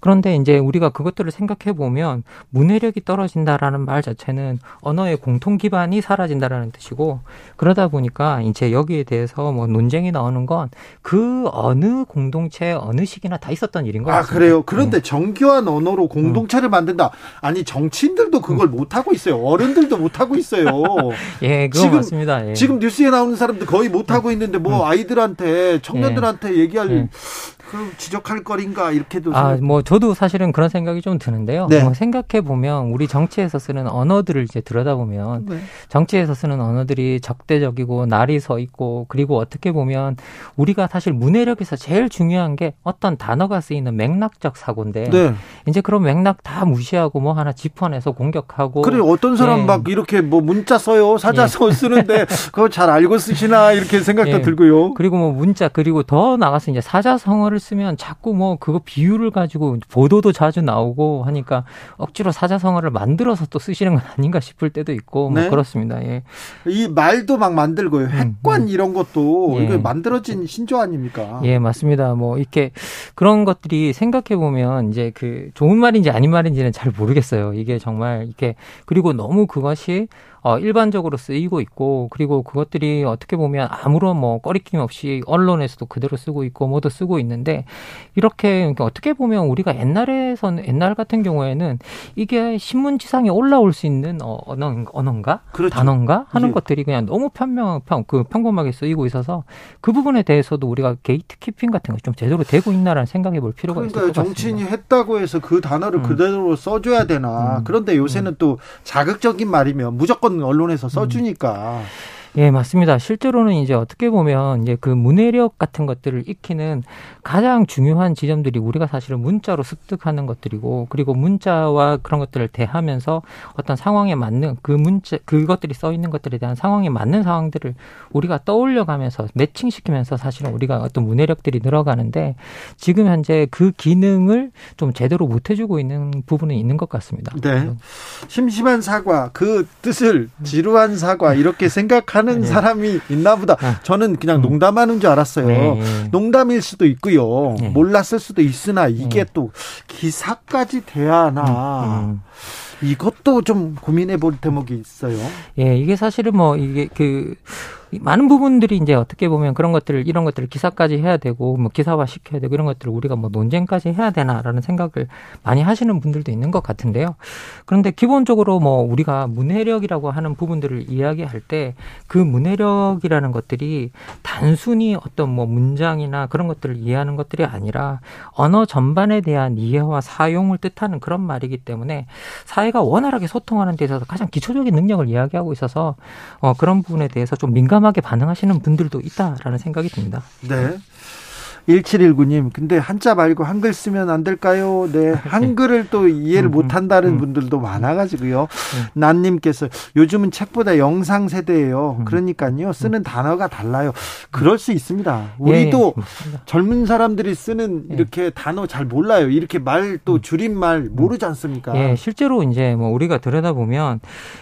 그런데 이제 우리가 그것들을 생각해 보면 문해력이 떨어진다라는 말 자체는 언어의 공통 기반이 사라진다라는 뜻이고 그러다 보니까 이제 여기에 대해서 뭐 논쟁이 나오는 건 그 어느 공동체 어느 시기나 다 있었던 일인 같습니다. 아 그래요. 그런데 네. 정교한 언어로 공동체를 음. 만든다. 아니 정치인들도 그걸 음. 못 하고 있어요. 어른들도 못 하고 있어요. 예, 그거 지금, 맞습니다. 예. 지금 뉴스에 나오는 사람들 거의 못 하고 있는데 뭐 음. 아이들한테 청년들한테 예. 얘기할 예. 그 지적할 거린가 이렇게도 아 뭐 저도 사실은 그런 생각이 좀 드는데요. 네. 뭐 생각해 보면 우리 정치에서 쓰는 언어들을 이제 들여다보면 네. 정치에서 쓰는 언어들이 적대적이고 날이 서 있고 그리고 어떻게 보면 우리가 사실 문해력에서 제일 중요한 게 어떤 단어가 쓰이는 맥락적 사고인데 네. 이제 그런 맥락 다 무시하고 뭐 하나 짚어내서 공격하고 그래 어떤 사람 예. 막 이렇게 뭐 문자 써요 사자성 예. 쓰는데 그거 잘 알고 쓰시나 이렇게 생각도 예. 들고요. 그리고 뭐 문자 그리고 더 나가서 이제 사자성어를 쓰면 자꾸 뭐 그거 비유를 가지고 보도도 자주 나오고 하니까 억지로 사자성어를 만들어서 또 쓰시는 건 아닌가 싶을 때도 있고 뭐 네? 그렇습니다. 예. 이 말도 막 만들고요. 음, 핵관 음, 음. 이런 것도 예. 이거 만들어진 신조 아닙니까? 예, 맞습니다. 뭐 이렇게 그런 것들이 생각해 보면 이제 그 좋은 말인지 아닌 말인지는 잘 모르겠어요. 이게 정말 이렇게 그리고 너무 그것이 어, 일반적으로 쓰이고 있고 그리고 그것들이 어떻게 보면 아무런 뭐 꺼리낌 없이 언론에서도 그대로 쓰고 있고 모두 쓰고 있는데 이렇게 그러니까 어떻게 보면 우리가 옛날에서는 옛날 같은 경우에는 이게 신문지상에 올라올 수 있는 어, 언어, 언어인가 그렇죠. 단어인가 하는 예. 것들이 그냥 너무 편명 평, 그 평범하게 쓰이고 있어서 그 부분에 대해서도 우리가 게이트 키핑 같은 거 좀 제대로 되고 있나라는 생각해 볼 필요가 그러니까 있을 것 같습니다. 정치인이 했다고 해서 그 단어를 음. 그대로 써줘야 되나? 음. 그런데 요새는 음. 또 자극적인 말이면 무조건 언론에서 써주니까. 음. 예, 맞습니다. 실제로는 이제 어떻게 보면 이제 그 문해력 같은 것들을 익히는 가장 중요한 지점들이 우리가 사실은 문자로 습득하는 것들이고 그리고 문자와 그런 것들을 대하면서 어떤 상황에 맞는 그 문자 그것들이 써 있는 것들에 대한 상황에 맞는 상황들을 우리가 떠올려 가면서 매칭시키면서 사실은 우리가 어떤 문해력들이 늘어가는데 지금 현재 그 기능을 좀 제대로 못 해주고 있는 부분은 있는 것 같습니다. 네. 심심한 사과 그 뜻을 지루한 사과 이렇게 생각하는 하는 네. 사람이 있나 보다. 아. 저는 그냥 음. 농담하는 줄 알았어요. 네. 농담일 수도 있고요. 네. 몰랐을 수도 있으나 이게 네. 또 기사까지 돼야 하나. 이것도 좀 고민해 볼 대목이 있어요. 예, 이게 사실은 뭐 이게 그 많은 부분들이 이제 어떻게 보면 그런 것들을 이런 것들을 기사까지 해야 되고 뭐 기사화 시켜야 되고 이런 것들을 우리가 뭐 논쟁까지 해야 되나라는 생각을 많이 하시는 분들도 있는 것 같은데요. 그런데 기본적으로 뭐 우리가 문해력이라고 하는 부분들을 이야기할 때 그 문해력이라는 것들이 단순히 어떤 뭐 문장이나 그런 것들을 이해하는 것들이 아니라 언어 전반에 대한 이해와 사용을 뜻하는 그런 말이기 때문에 사회 가 원활하게 소통하는 데 있어서 가장 기초적인 능력을 이야기하고 있어서 어 그런 부분에 대해서 좀 민감 민감하게 반응하시는 분들도 있다라는 생각이 듭니다. 네. 1719님, 근데 한자 말고 한글 쓰면 안 될까요? 네, 한글을 또 이해를 음, 못 한다는 음. 분들도 많아가지고요. 난님께서 요즘은 책보다 영상 세대예요. 음. 그러니까요, 쓰는 단어가 달라요. 그럴 수 있습니다. 우리도 예, 맞습니다. 젊은 사람들이 쓰는 예. 이렇게 단어 잘 몰라요. 이렇게 말 또 줄임말 모르지 않습니까? 예, 실제로 이제 뭐 우리가 들여다보면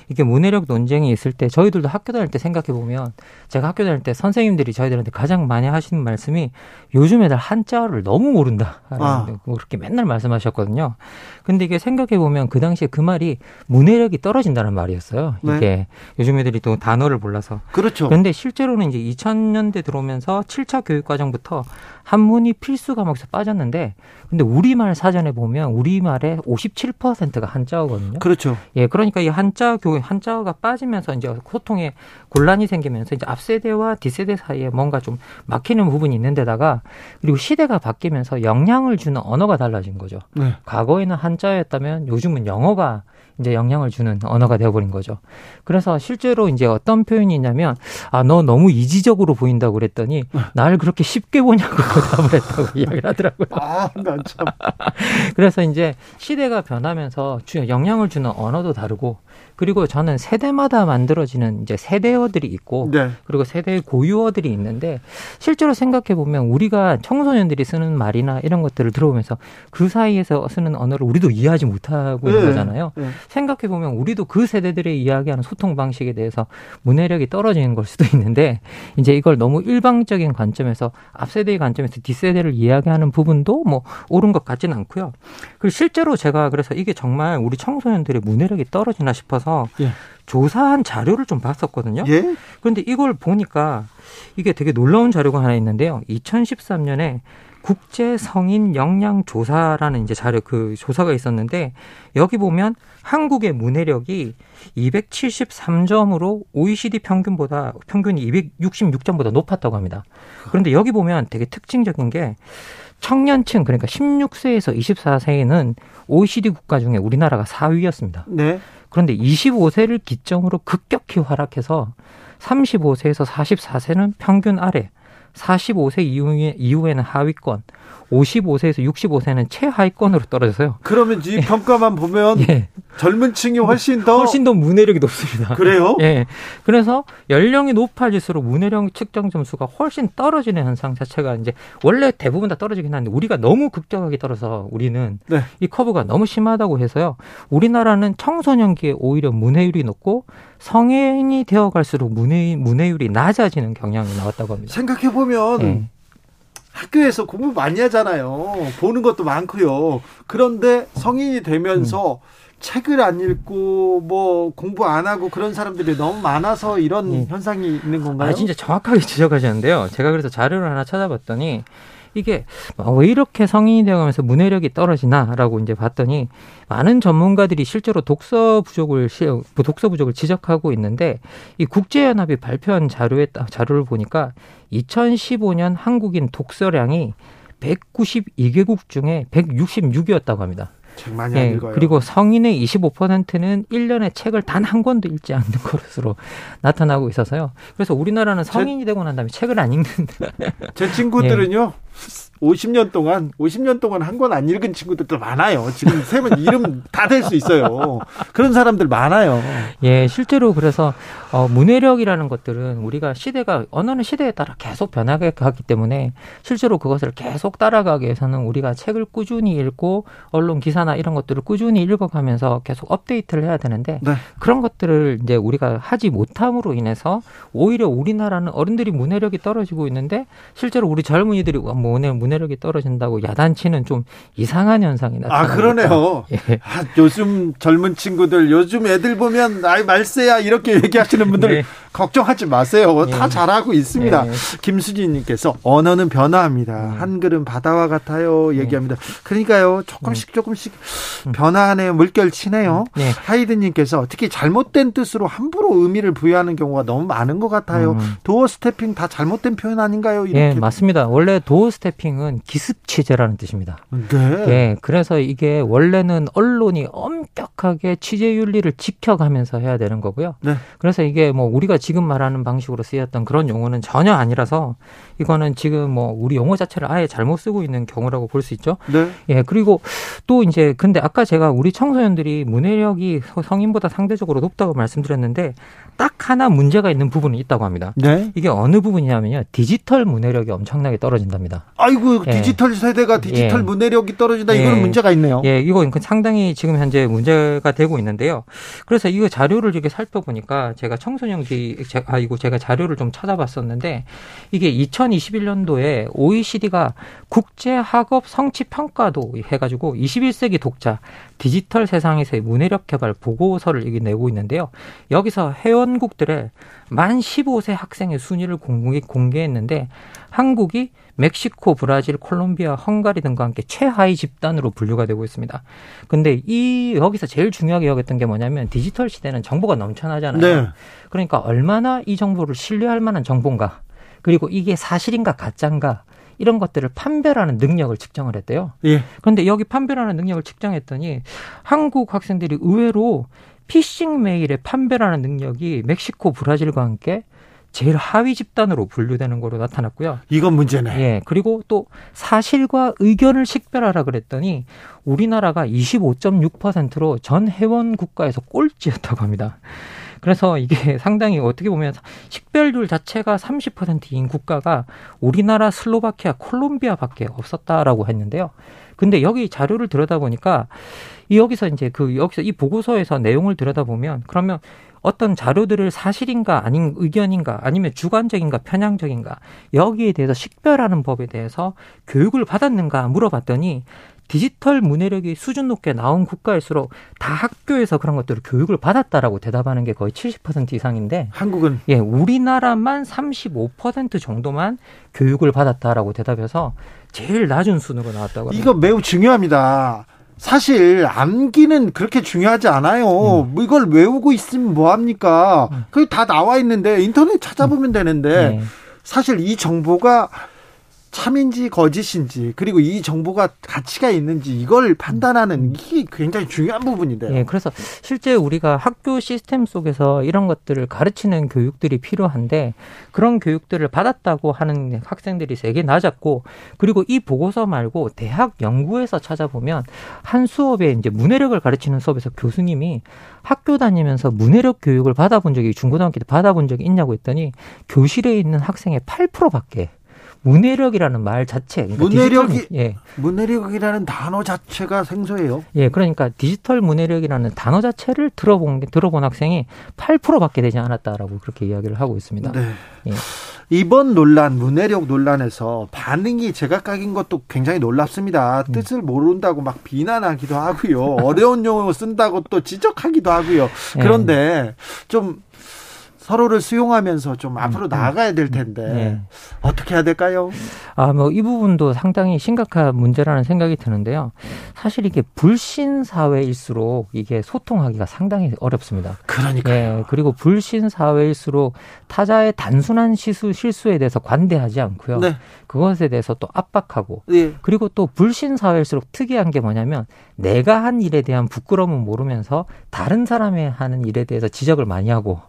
이게 문해력 논쟁이 있을 때 저희들도 학교 다닐 때 생각해 보면 제가 학교 다닐 때 선생님들이 저희들한테 가장 많이 하시는 말씀이 요즘 애들 한자어를 너무 모른다. 아. 뭐 그렇게 맨날 말씀하셨거든요. 근데 이게 생각해 보면 그 당시에 그 말이 문해력이 떨어진다는 말이었어요. 네. 이게 요즘 애들이 또 단어를 몰라서. 그렇죠. 그런데 실제로는 이제 2000년대 들어오면서 7차 교육 과정부터 한문이 필수 과목에서 빠졌는데 근데 우리말 사전에 보면 우리말의 57%가 한자어거든요. 그렇죠. 예, 그러니까 이 한자 교 한자어가 빠지면서 이제 소통에 곤란이 생기면서 이제 앞세대와 뒷세대 사이에 뭔가 좀 막히는 부분이 있는데다가 그리고 시대가 바뀌면서 영향을 주는 언어가 달라진 거죠. 네. 과거에는 한자였다면 요즘은 영어가 이제 영향을 주는 언어가 되어버린 거죠. 그래서 실제로 이제 어떤 표현이 있냐면 아 너 너무 이지적으로 보인다고 그랬더니 날 그렇게 쉽게 보냐고 답을 했다고 이야기를 하더라고요. 아, 나 참. 그래서 이제 시대가 변하면서 주 영향을 주는 언어도 다르고 그리고 저는 세대마다 만들어지는 이제 세대어들이 있고 네. 그리고 세대 고유어들이 있는데 실제로 생각해 보면 우리가 청소년들이 쓰는 말이나 이런 것들을 들어보면서 그 사이에서 쓰는 언어를 우리도 이해하지 못하고 있는 네. 거잖아요. 네. 생각해 보면 우리도 그 세대들의 이야기하는 소통 방식에 대해서 문해력이 떨어지는 걸 수도 있는데 이제 이걸 너무 일방적인 관점에서 앞 세대의 관점에서 뒷 세대를 이야기하는 부분도 뭐 옳은 것 같지는 않고요. 그리고 실제로 제가 그래서 이게 정말 우리 청소년들의 문해력이 떨어지나 싶어서 예. 조사한 자료를 좀 봤었거든요. 예? 그런데 이걸 보니까 이게 되게 놀라운 자료가 하나 있는데요. 2013년에 국제 성인 역량 조사라는 이제 자료 그 조사가 있었는데 여기 보면 한국의 문해력이 273점으로 OECD 평균보다 평균이 266점보다 높았다고 합니다. 그런데 여기 보면 되게 특징적인 게 청년층 그러니까 16세에서 24세에는 OECD 국가 중에 우리나라가 4위였습니다. 네. 그런데 25세를 기점으로 급격히 하락해서 35세에서 44세는 평균 아래, 45세 이후에, 이후에는 하위권, 55세에서 65세는 최하위권으로 떨어져서요. 그러면 이 평가만 보면 예. 젊은 층이 훨씬 더 훨씬 더 문해력이 높습니다. 그래요? 예. 그래서 연령이 높아질수록 문해력 측정 점수가 훨씬 떨어지는 현상 자체가 이제 원래 대부분 다 떨어지긴 하는데 우리가 너무 극적하게 떨어서 우리는 네. 이 커브가 너무 심하다고 해서요. 우리나라는 청소년기에 오히려 문해율이 높고 성인이 되어 갈수록 문해 문해율이 낮아지는 경향이 나왔다고 합니다. 생각해 보면 예. 학교에서 공부 많이 하잖아요. 보는 것도 많고요. 그런데 성인이 되면서 책을 안 읽고 뭐 공부 안 하고 그런 사람들이 너무 많아서 이런 예. 현상이 있는 건가요? 아, 진짜 정확하게 지적하셨는데요. 제가 그래서 자료를 하나 찾아봤더니 이게 왜 이렇게 성인이 되어가면서 문해력이 떨어지나라고 이제 봤더니 많은 전문가들이 실제로 독서 부족을 시- 독서 부족을 지적하고 있는데 이 국제연합이 발표한 자료에 따- 자료를 보니까 2015년 한국인 독서량이 192개국 중에 166이었다고 합니다. 책 많이 안 예, 읽어요. 그리고 성인의 25%는 1년에 책을 단 한 권도 읽지 않는 것으로 나타나고 있어서요. 그래서 우리나라는 성인이 되고 난 다음에 책을 안 읽는 제 친구들은요. 50년 동안 50년 동안 한 권 안 읽은 친구들도 많아요. 지금 세면 이름 다 될 수 있어요. 그런 사람들 많아요. 예, 실제로 그래서 어, 문해력이라는 것들은 우리가 시대가 언어는 시대에 따라 계속 변하게 가기 때문에 실제로 그것을 계속 따라가기 위해서는 우리가 책을 꾸준히 읽고 언론 기사나 이런 것들을 꾸준히 읽어가면서 계속 업데이트를 해야 되는데 네. 그런 것들을 이제 우리가 하지 못함으로 인해서 오히려 우리나라는 어른들이 문해력이 떨어지고 있는데 실제로 우리 젊은이들이 뭐 문해 문해력이 떨어진다고 야단치는 좀 이상한 현상이 아 나타나고 그러네요. 예. 아, 요즘 젊은 친구들 요즘 애들 보면 아이 말세야 이렇게 얘기하시는 분들 네. 걱정하지 마세요. 다 예. 잘하고 있습니다. 예. 김수진님께서 언어는 변화합니다. 음. 한글은 바다와 같아요. 네. 얘기합니다. 그러니까요 조금씩 조금씩 변화하네요. 물결 치네요. 네. 하이드님께서 특히 잘못된 뜻으로 함부로 의미를 부여하는 경우가 너무 많은 것 같아요. 음. 도어 스태핑 다 잘못된 표현 아닌가요? 이렇게. 예, 맞습니다. 원래 도어 스태핑은 기습 취재라는 뜻입니다. 네. 예, 그래서 이게 원래는 언론이 엄격하게 취재 윤리를 지켜가면서 해야 되는 거고요. 네. 그래서 이게 뭐 우리가 지금 말하는 방식으로 쓰였던 그런 용어는 전혀 아니라서 이거는 지금 뭐 우리 용어 자체를 아예 잘못 쓰고 있는 경우라고 볼 수 있죠. 네. 예, 그리고 또 이제 근데 아까 제가 우리 청소년들이 문해력이 성인보다 상대적으로 높다고 말씀드렸는데 딱 하나 문제가 있는 부분이 있다고 합니다. 네. 이게 어느 부분이냐면요. 디지털 문해력이 엄청나게 떨어진답니다. 아이고 예. 디지털 세대가 디지털 예. 문해력이 떨어진다. 이거는 예. 문제가 있네요. 예, 이거 상당히 지금 현재 문제가 되고 있는데요. 그래서 이거 자료를 이렇게 살펴보니까 제가 청소년기, 제- 아, 이거 제가 자료를 좀 찾아봤었는데 이게 2021년도에 OECD가 국제학업 성취평가도 해가지고 21세기 독자 디지털 세상에서의 문해력 개발 보고서를 이게 내고 있는데요. 여기서 회원 국들의 만 15세 학생의 순위를 공개, 공개했는데 한국이 멕시코, 브라질, 콜롬비아, 헝가리 등과 함께 최하위 집단으로 분류가 되고 있습니다. 근데 이 여기서 제일 중요하게 여겼던 게 뭐냐면 디지털 시대는 정보가 넘쳐나잖아요. 네. 그러니까 얼마나 이 정보를 신뢰할 만한 정보인가, 그리고 이게 사실인가 가짜인가 이런 것들을 판별하는 능력을 측정을 했대요. 예. 그런데 여기 판별하는 능력을 측정했더니 한국 학생들이 의외로 피싱 메일의 판별하는 능력이 멕시코, 브라질과 함께 제일 하위 집단으로 분류되는 거로 나타났고요. 이건 문제네. 예. 그리고 또 사실과 의견을 식별하라 그랬더니 우리나라가 25.6%로 전 회원 국가에서 꼴찌였다고 합니다. 그래서 이게 상당히 어떻게 보면 식별률 자체가 30%인 국가가 우리나라, 슬로바키아, 콜롬비아밖에 없었다라고 했는데요. 근데 여기 자료를 들여다보니까 이 여기서 이제 그 여기서 이 보고서에서 내용을 들여다보면 그러면 어떤 자료들을 사실인가 아닌 의견인가 아니면 주관적인가 편향적인가 여기에 대해서 식별하는 법에 대해서 교육을 받았는가 물어봤더니 디지털 문해력이 수준 높게 나온 국가일수록 다 학교에서 그런 것들을 교육을 받았다라고 대답하는 게 거의 70% 이상인데 한국은 예, 우리나라만 35% 정도만 교육을 받았다라고 대답해서 제일 낮은 순으로 나왔다고 합니다. 이거 매우 중요합니다. 사실 암기는 그렇게 중요하지 않아요. 음. 뭐 이걸 외우고 있으면 뭐 합니까? 그게 다 나와 있는데 인터넷 찾아보면 되는데 네. 사실 이 정보가 참인지 거짓인지 그리고 이 정보가 가치가 있는지 이걸 판단하는 이게 굉장히 중요한 부분인데요. 예, 그래서 실제 우리가 학교 시스템 속에서 이런 것들을 가르치는 교육들이 필요한데 그런 교육들을 받았다고 하는 학생들이 되게 낮았고 그리고 이 보고서 말고 대학 연구에서 찾아보면 한 수업에 이제 문해력을 가르치는 수업에서 교수님이 학교 다니면서 문해력 교육을 받아본 적이 중고등학교 때 받아본 적이 있냐고 했더니 교실에 있는 학생의 8%밖에 문해력이라는 말 자체 그러니까 문해력이 디지털- 예. 문해력이라는 단어 자체가 생소해요. 예, 그러니까 디지털 문해력이라는 단어 자체를 들어본 게- 들어본 학생이 8%밖에 되지 않았다라고 그렇게 이야기를 하고 있습니다. 네. 예. 이번 논란, 문해력 논란에서 반응이 제각각인 것도 굉장히 놀랍습니다. 음. 뜻을 모른다고 막 비난하기도 하고요. 어려운 용어 쓴다고 또 지적하기도 하고요. 예. 그런데 좀 서로를 수용하면서 좀 앞으로 나아가야 될 텐데 예. 어떻게 해야 될까요? 아, 뭐 이 부분도 상당히 심각한 문제라는 생각이 드는데요. 사실 이게 불신 사회일수록 이게 소통하기가 상당히 어렵습니다. 그러니까요. 예, 그리고 불신 사회일수록 타자의 단순한 실수, 실수에 대해서 관대하지 않고요. 네. 그것에 대해서 또 압박하고 예. 그리고 또 불신 사회일수록 특이한 게 뭐냐면 내가 한 일에 대한 부끄러움은 모르면서 다른 사람이 하는 일에 대해서 지적을 많이 하고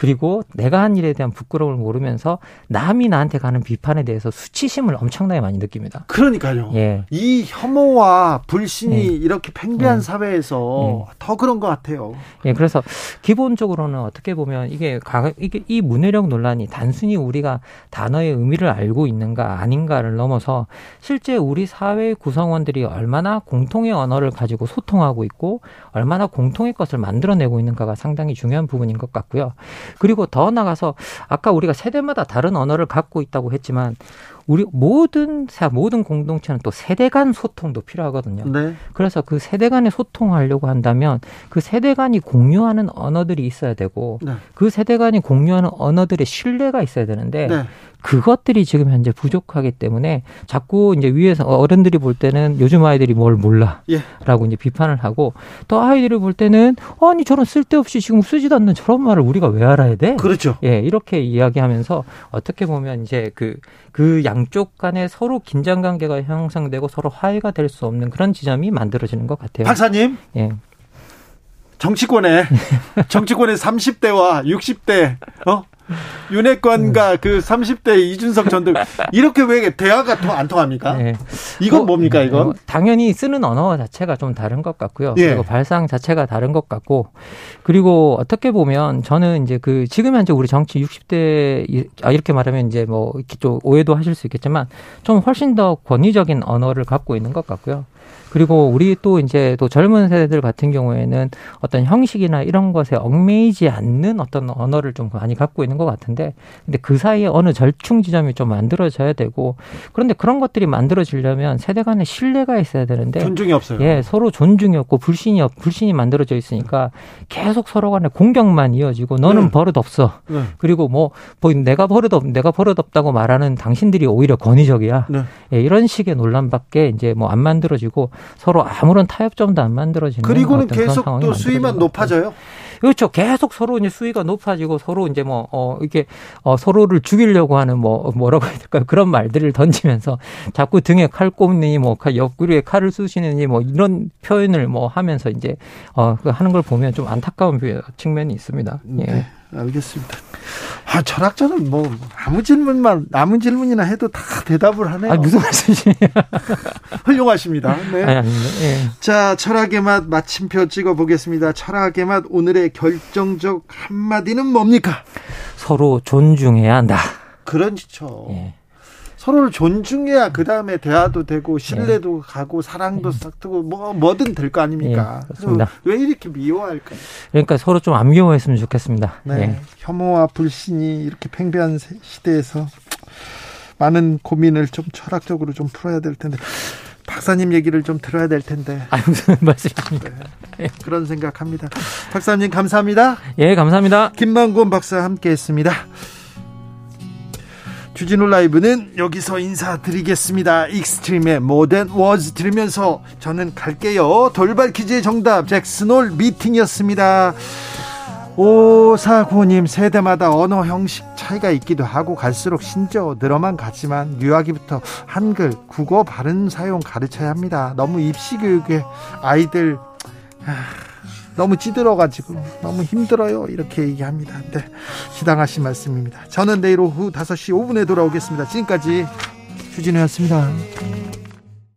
그리고 내가 한 일에 대한 부끄러움을 모르면서 남이 나한테 가는 비판에 대해서 수치심을 엄청나게 많이 느낍니다. 그러니까요. 예. 이 혐오와 불신이 예. 이렇게 팽배한 예. 사회에서 더 그런 것 같아요. 예, 그래서 기본적으로는 어떻게 보면 이게 가, 이게 이 문해력 논란이 단순히 우리가 단어의 의미를 알고 있는가 아닌가를 넘어서 실제 우리 사회 구성원들이 얼마나 공통의 언어를 가지고 소통하고 있고 얼마나 공통의 것을 만들어내고 있는가가 상당히 중요한 부분인 것 같고요. 그리고 더 나가서 아까 우리가 세대마다 다른 언어를 갖고 있다고 했지만 우리 모든 사 모든 공동체는 또 세대 간 소통도 필요하거든요. 네. 그래서 그 세대 간에 소통하려고 한다면 그 세대 간이 공유하는 언어들이 있어야 되고 네. 그 세대 간이 공유하는 언어들의 신뢰가 있어야 되는데 네. 그것들이 지금 현재 부족하기 때문에 자꾸 이제 위에서 어른들이 볼 때는 요즘 아이들이 뭘 몰라라고 예. 이제 비판을 하고 또 아이들이 볼 때는 아니 저런 쓸데없이 지금 쓰지도 않는 저런 말을 우리가 왜 알아야 돼? 그렇죠. 예, 이렇게 이야기하면서 어떻게 보면 이제 그, 그 양쪽 간에 서로 긴장 관계가 형성되고 서로 화해가 될 수 없는 그런 지점이 만들어지는 것 같아요. 박사님, 예. 정치권에 정치권의 30대와 60대 어 윤핵관과 그 30대 이준석 전등 이렇게 왜 대화가 안 통합니까? 네. 이건 뭐, 뭡니까 이건? 뭐, 당연히 쓰는 언어 자체가 좀 다른 것 같고요. 예. 그리고 발상 자체가 다른 것 같고 그리고 어떻게 보면 저는 이제 그 지금 현재 우리 정치 60대 아 이렇게 말하면 이제 뭐 이렇게 좀 오해도 하실 수 있겠지만 좀 훨씬 더 권위적인 언어를 갖고 있는 것 같고요. 그리고 우리 또 이제 또 젊은 세대들 같은 경우에는 어떤 형식이나 이런 것에 얽매이지 않는 어떤 언어를 좀 많이 갖고 있는 것 같은데 근데 그 사이에 어느 절충 지점이 좀 만들어져야 되고 그런데 그런 것들이 만들어지려면 세대 간의 신뢰가 있어야 되는데 존중이 없어요. 예, 서로 존중이 없고 불신이 없, 불신이 만들어져 있으니까 계속 서로 간에 공격만 이어지고 너는 네. 버릇 없어. 네. 그리고 뭐, 뭐 내가 버릇 없 내가 버릇 없다고 말하는 당신들이 오히려 권위적이야. 네. 예, 이런 식의 논란밖에 이제 뭐 안 만들어지고 서로 아무런 타협점도 안 만들어지는 그리고는 계속 또 수위만 높아져요. 그렇죠. 계속 서로 이제 수위가 높아지고 서로 이제 뭐, 어, 이렇게, 어, 서로를 죽이려고 하는 뭐, 뭐라고 해야 될까요? 그런 말들을 던지면서 자꾸 등에 칼 꼽느니 뭐, 옆구리에 칼을 쑤시느니 뭐, 이런 표현을 뭐 하면서 이제, 어, 그 하는 걸 보면 좀 안타까운 측면이 있습니다. 예. 네. 알겠습니다. 아, 철학자는 뭐 아무 질문만 아무 질문이나 해도 다 대답을 하네요. 아, 무슨 말씀이세요? 훌륭하십니다. 네. 아니, 아닙니다. 예. 자, 철학의 맛 마침표 찍어 보겠습니다. 철학의 맛 오늘의 결정적 한마디는 뭡니까? 서로 존중해야 한다. 그렇죠. 예. 서로를 존중해야 그 다음에 대화도 되고 신뢰도 네. 가고 사랑도 싹트고 뭐 뭐든 될 거 아닙니까? 네, 왜 이렇게 미워할까요? 그러니까 서로 좀 안 미워했으면 좋겠습니다. 네. 네. 혐오와 불신이 이렇게 팽배한 시대에서 많은 고민을 좀 철학적으로 좀 풀어야 될 텐데 박사님 얘기를 좀 들어야 될 텐데. 아 무슨 말씀입니까? 네, 그런 생각합니다. 박사님 감사합니다. 예, 감사합니다. 김만곤 박사 함께했습니다. 주진우 라이브는 여기서 인사드리겠습니다. 익스트림의 More Than Words 들으면서 저는 갈게요. 돌발 퀴즈의 정답 잭스놀 미팅이었습니다. 오사구님 세대마다 언어 형식 차이가 있기도 하고 갈수록 신조 늘어만 가지만 유아기부터 한글 국어 바른 사용 가르쳐야 합니다. 너무 입시 교육에 아이들 너무 찌들어가지고 너무 힘들어요. 이렇게 얘기합니다. 네. 지당하신 말씀입니다. 저는 내일 오후 5시 5분에 돌아오겠습니다. 지금까지 주진우였습니다.